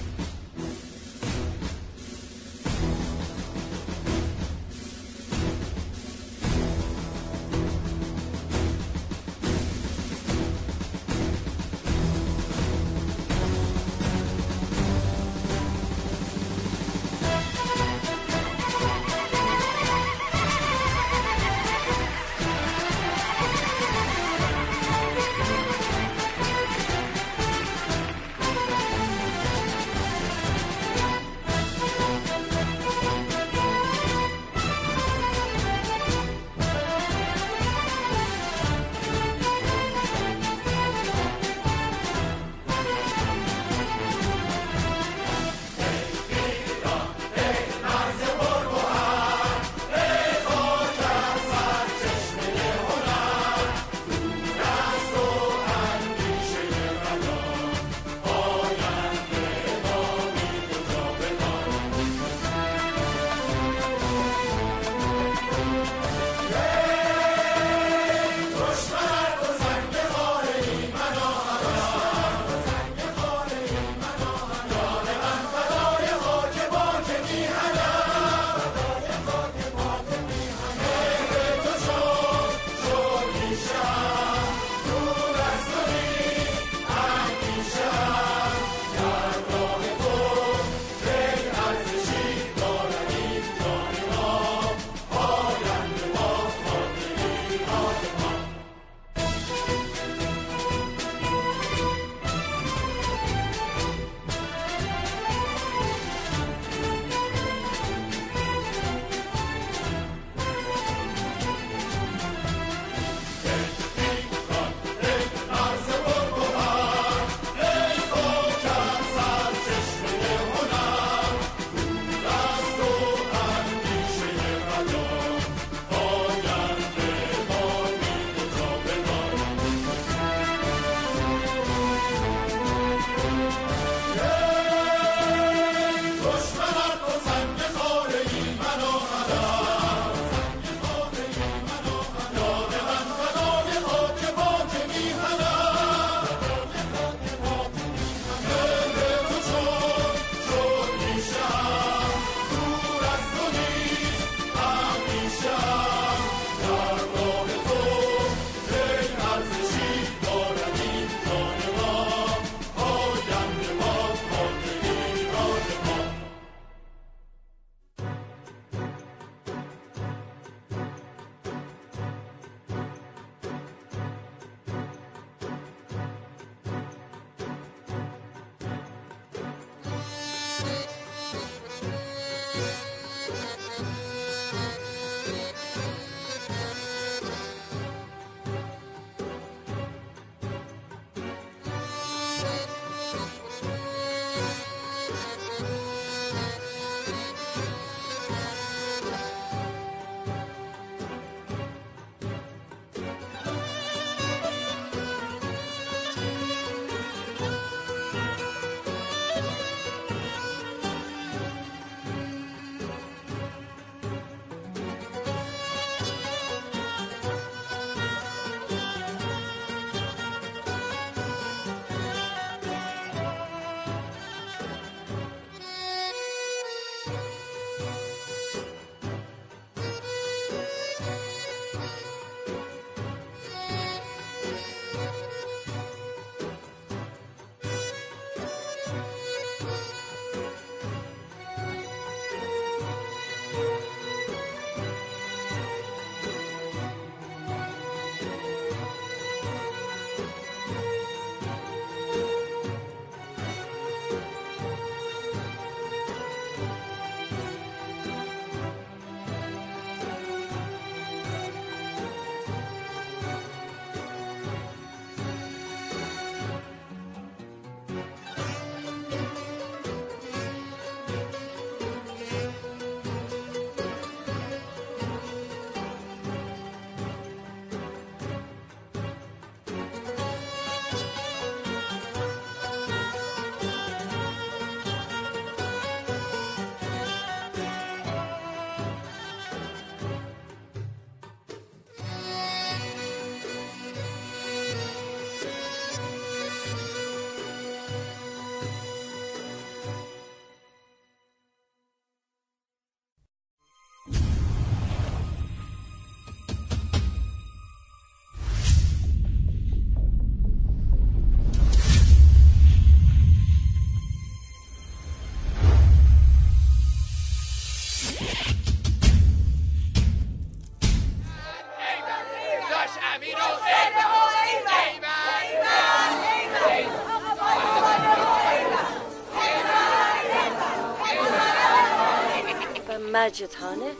خانه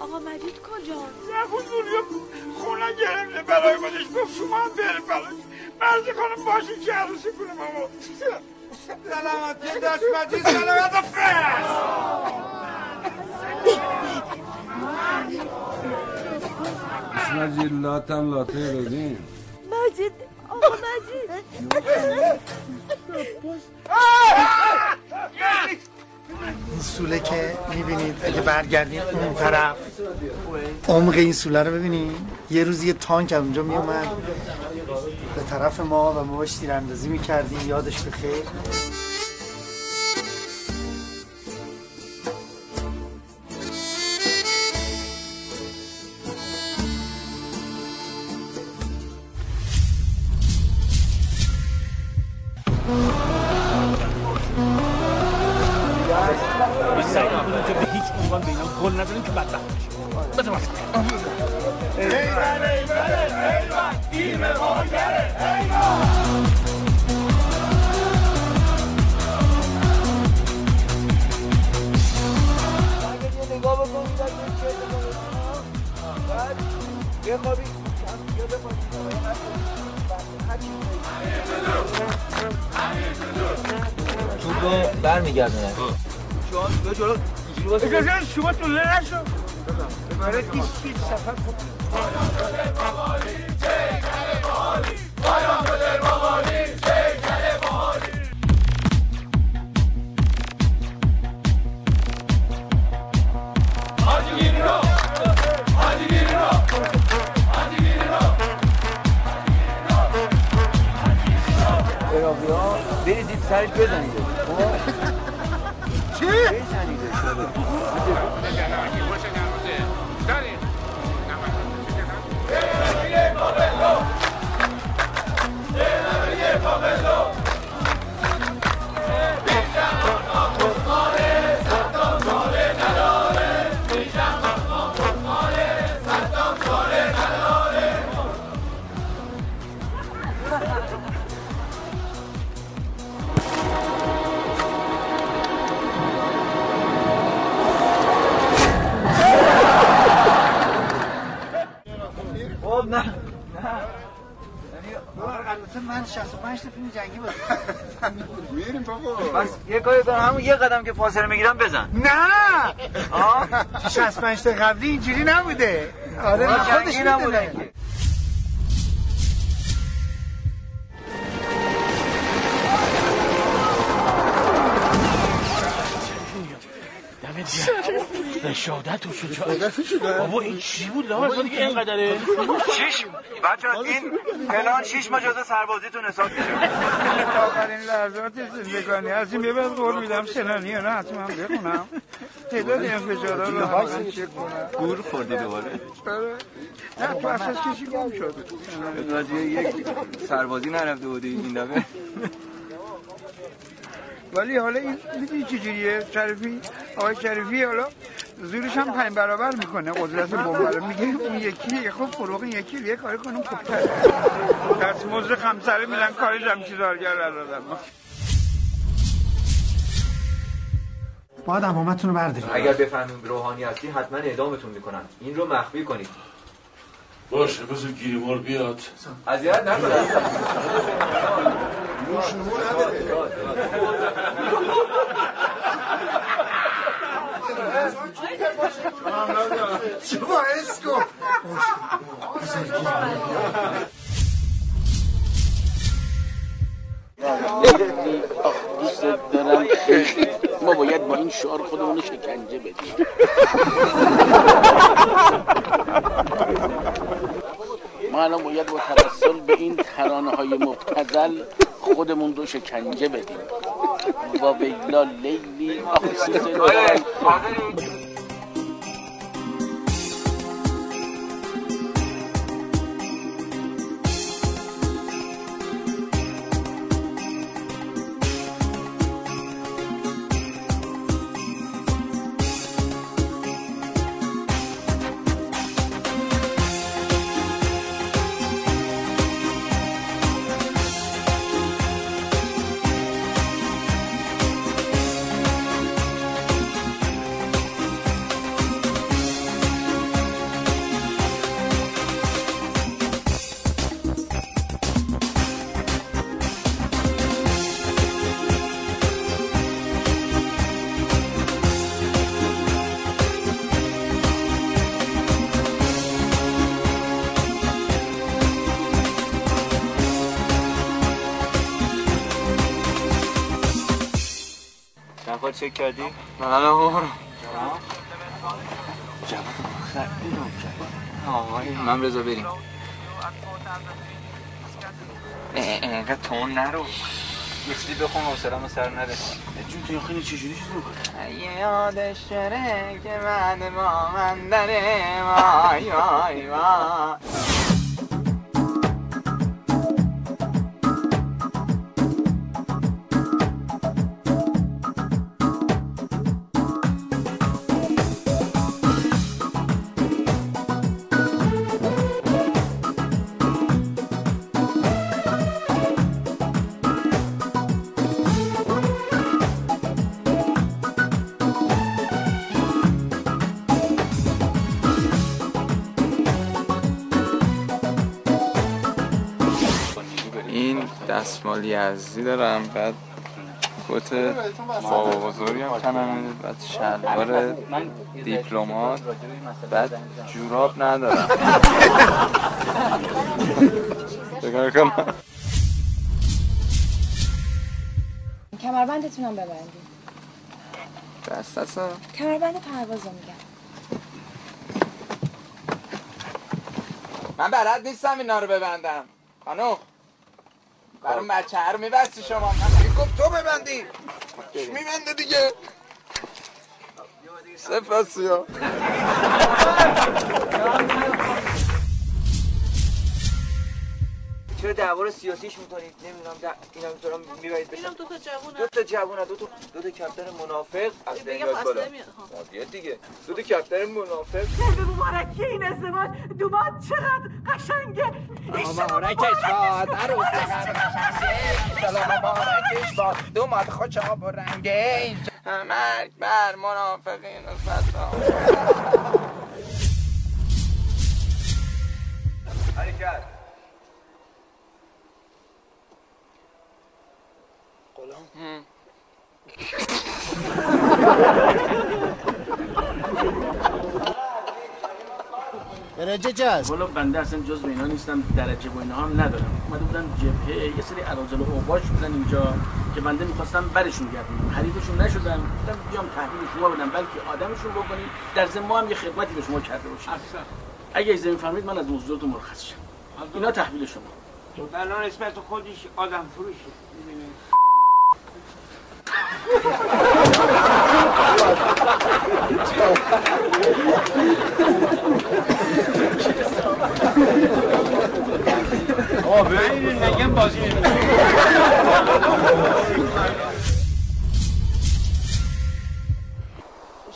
آقا مجید کجاست؟ نبود دنیا خونه گرفته برای خودش گفت شما هم بریم براش. مرزی خانم باشی که عروسی کنه ماما. سلامتی داشت مجید سلامت فرش. مجید لاتم لاته بدین برگردین اون طرف. عمق این سوله رو ببینید یه روز یه تانک از اونجا میومد. به طرف ما و ما باش تیراندازی می‌کردیم. یادش بخیر قدم که فاصله می‌گیرم بزن. نه! آه. 65 تا قبلی اینجوری نبوده. آره نه خودش نبوده. دمت گرم. رشادت و شجاعت. بابا این چی بود؟ لامس دیگه اینقدره. شیش بچه این پلان شیش ماه جزء سربازیتون حساب میشه. آخرین لحظات زندگانی هستیم یه بعد قول میدم سنانیه نه حتما بخونم. تعداد انفجارات رو چک کنم گور خوردی دوباره. آره. نه تو اساس کشی گم شد یک سربازی نرفته بودی این دفعه. ولی حالا این می‌دونی چجوریه شریفی آقای شریفی حالا زورش هم پنج برابر می‌کنه قدرت بمب. رو میگه اون یکی یه خب فروغ این یکی یه کاری کنم خوبتره دست مزد خمسره میدن کارش هم چیزارگر دادن باید امامتون رو برداریم اگر بفهمیم روحانی هستی حتما اعدامتون می‌کنن. این رو مخفی کنید. باشه بذار گیریمار بیاد. اذیت نکنید شما اسکو. دوست دارم ما باید با این شعار خودمون شکنجه بدیم. ما الان باید با توسل به این ترانه های مبتزل خودمون رو شکنجه بدیم. و بیلا لیلی آخسیس چک کردی؟ من الان برو. آقای من رضا بریم. اینقدر تون نرو. چیزی بخون حوصله‌مو سر نره. جون تو یخینی چجوری چیز می‌کنه یادش داره که من با من داره (laughs) وای وای وای. یزدی دارم بعد کت بابا بزرگی هم تنمه بعد شلوار دیپلمات بعد جوراب ندارم. بگاه کنم (laughs) کمربندتونم ببندید. دست هستم کمربند پرواز رو میگم. من بلد نیستم اینا رو ببندم. خانم. برای بچه رو میبستی شما. من گفت تو ببندی. میبنده دیگه. سپاسی ها چرا دعوا رو سیاسیش می‌کنید نمی‌دونم در... اینا می‌تونم می‌برید بشن دو تا جوونه. دو تا جوونه. دو تا دو تا کپتر منافق. از بگم یاد پس بالا. بیاد دیگه. دو تا کپتر منافق. به مبارکی این ازدواج. دومات چقدر قشنگه. مبارکش باد عروس سلام مبارکش باد دو مات خوش آب و رنگه مرگ بر منافقین و فتا حرکت غلام درجه جذب. والا بنده اصلا جز اینا نیستم درجه و اینا هم ندارم اومده بودن جبهه یه سری اراذل و اوباش بودن اینجا که بنده می‌خواستم برشون گردونم حریفشون نشدم گفتم بیام تحویل شما بدم بلکه آدمشون بکنیم. در ضمن ما هم یه خدمتی به شما کرده باشیم. اگه اجازه میفرمایید من از موضوعاتون مرخص شم. اینا تحویل شما. الان اسمت خودش آدم فروشه بازی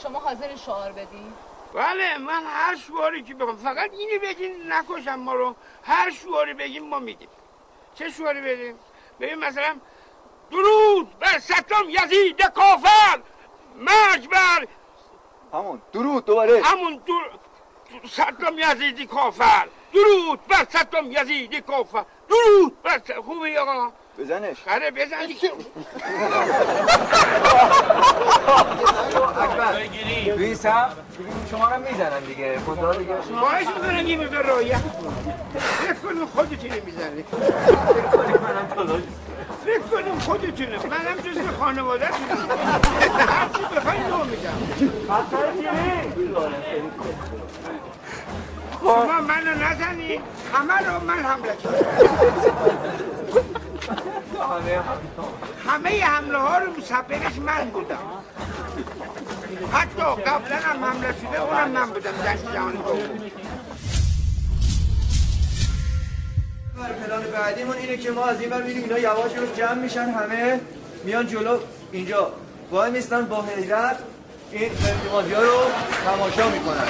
شما حاضر شعار بدی؟ بله من هر شعاری که بخوام فقط اینو بگین نکشم ما رو. هر شعاری بگیم ما میگیم. چه شعاری بدیم؟ ببین مثلا درود بر ستم یزید کافر. مرج بر همون درود دوباره. همون در... ستم یزیدی کافر. درود بر ستم یزیدی کافر. درود بر ست... خوبه آقا؟ بزنش. آره بزن اکبر. این صف شما رو می‌زنن دیگه. خدا دیگه. خواهش می‌کنم یه مقدار رایت. کنیم خودتونه می‌زنه فکر کنیم خودتونه. منم جز خانواده تونم هرچی بخواین رو میگم. شما منو نزنی. همه رو من حمله کردم همه حمله ها رو مسببش من بودم. حتی قبلا هم حمله شده اونم من بودم. جنگ جهانی پلان بعدیمون اینه که ما از این بر میریم اینا یواش یواش جمع میشن همه میان جلو. اینجا وای میستن با حیرت این بازی ها رو تماشا می‌کنن.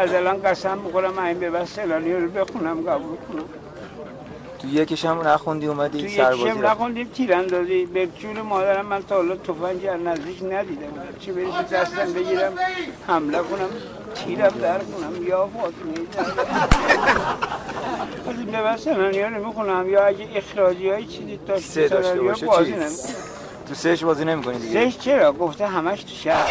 از الان قسم می‌خورم این به بس سلانی رو بخونم قبول کنم. تو یکیش هم نخوندی اومدی تو سربازی یکیشم رفتی. نخوندیم تیراندازی به جون مادرم من تا حالا تفنگ از نزدیک ندیدم. چه برسه دستم بگیرم؟ حمله کنم تیرم در کنم. یا فاطمه از این به بس سناریو رو می‌خونم. یا اگه اخراجی های چیزی داشت سه داشته باشه بازی چی؟ نمی‌کنم. تو سهش بازی نمی‌کنی دیگه؟ سهش چرا؟ گفته همش تو شهر.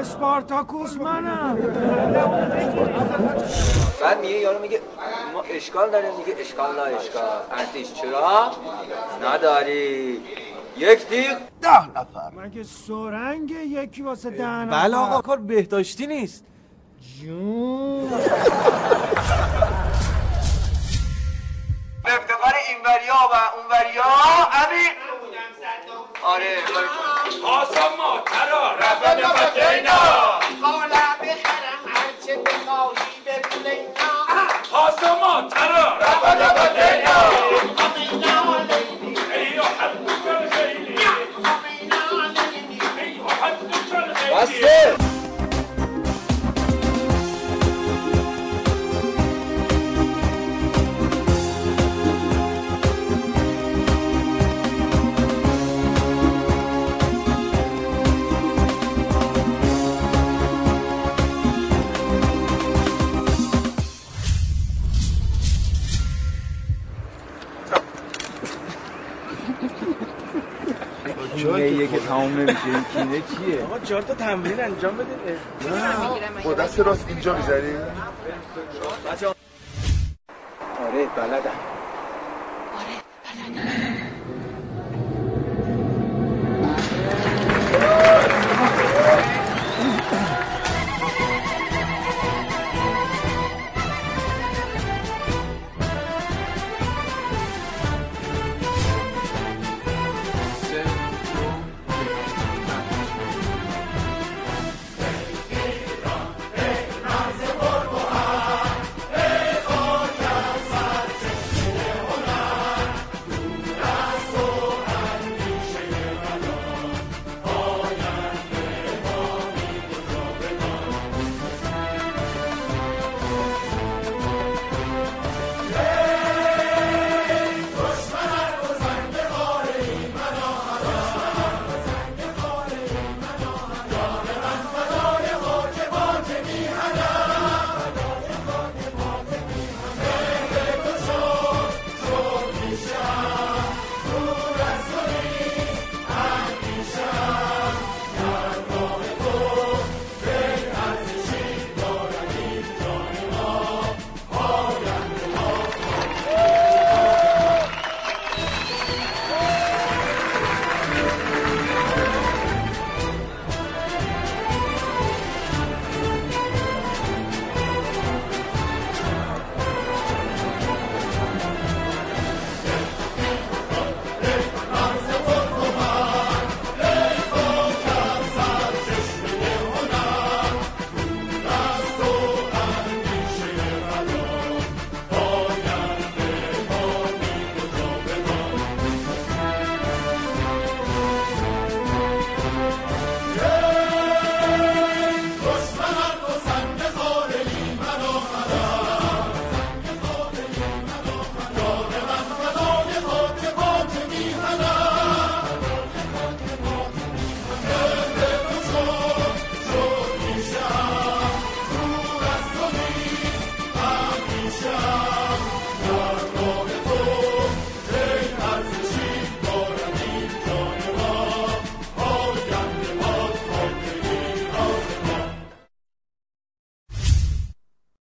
اسپارتاکوس منم. بعد میگه یارو میگه ما اشکال داریم میگه اشکال لا اشکال. ارتش چرا؟ نداری. یک دیگ ده نفر. مگه سرنگ یکی واسه ده نفر؟ بله آقا کار بهداشتی نیست. جون. اینوریا و اونوریا. امیر آره آسان ما ترا رفت بطینا قالا بخرم هرچه بخواهی بگو لینا آسان ما ترا رفت بطینا ايوه حدك کینه که تمام نمیشه این کینه چیه؟ آقا چهار تا تمرین انجام بدید با دست راست اینجا می‌ذاری آره بلدم آره (laughs) بلدم.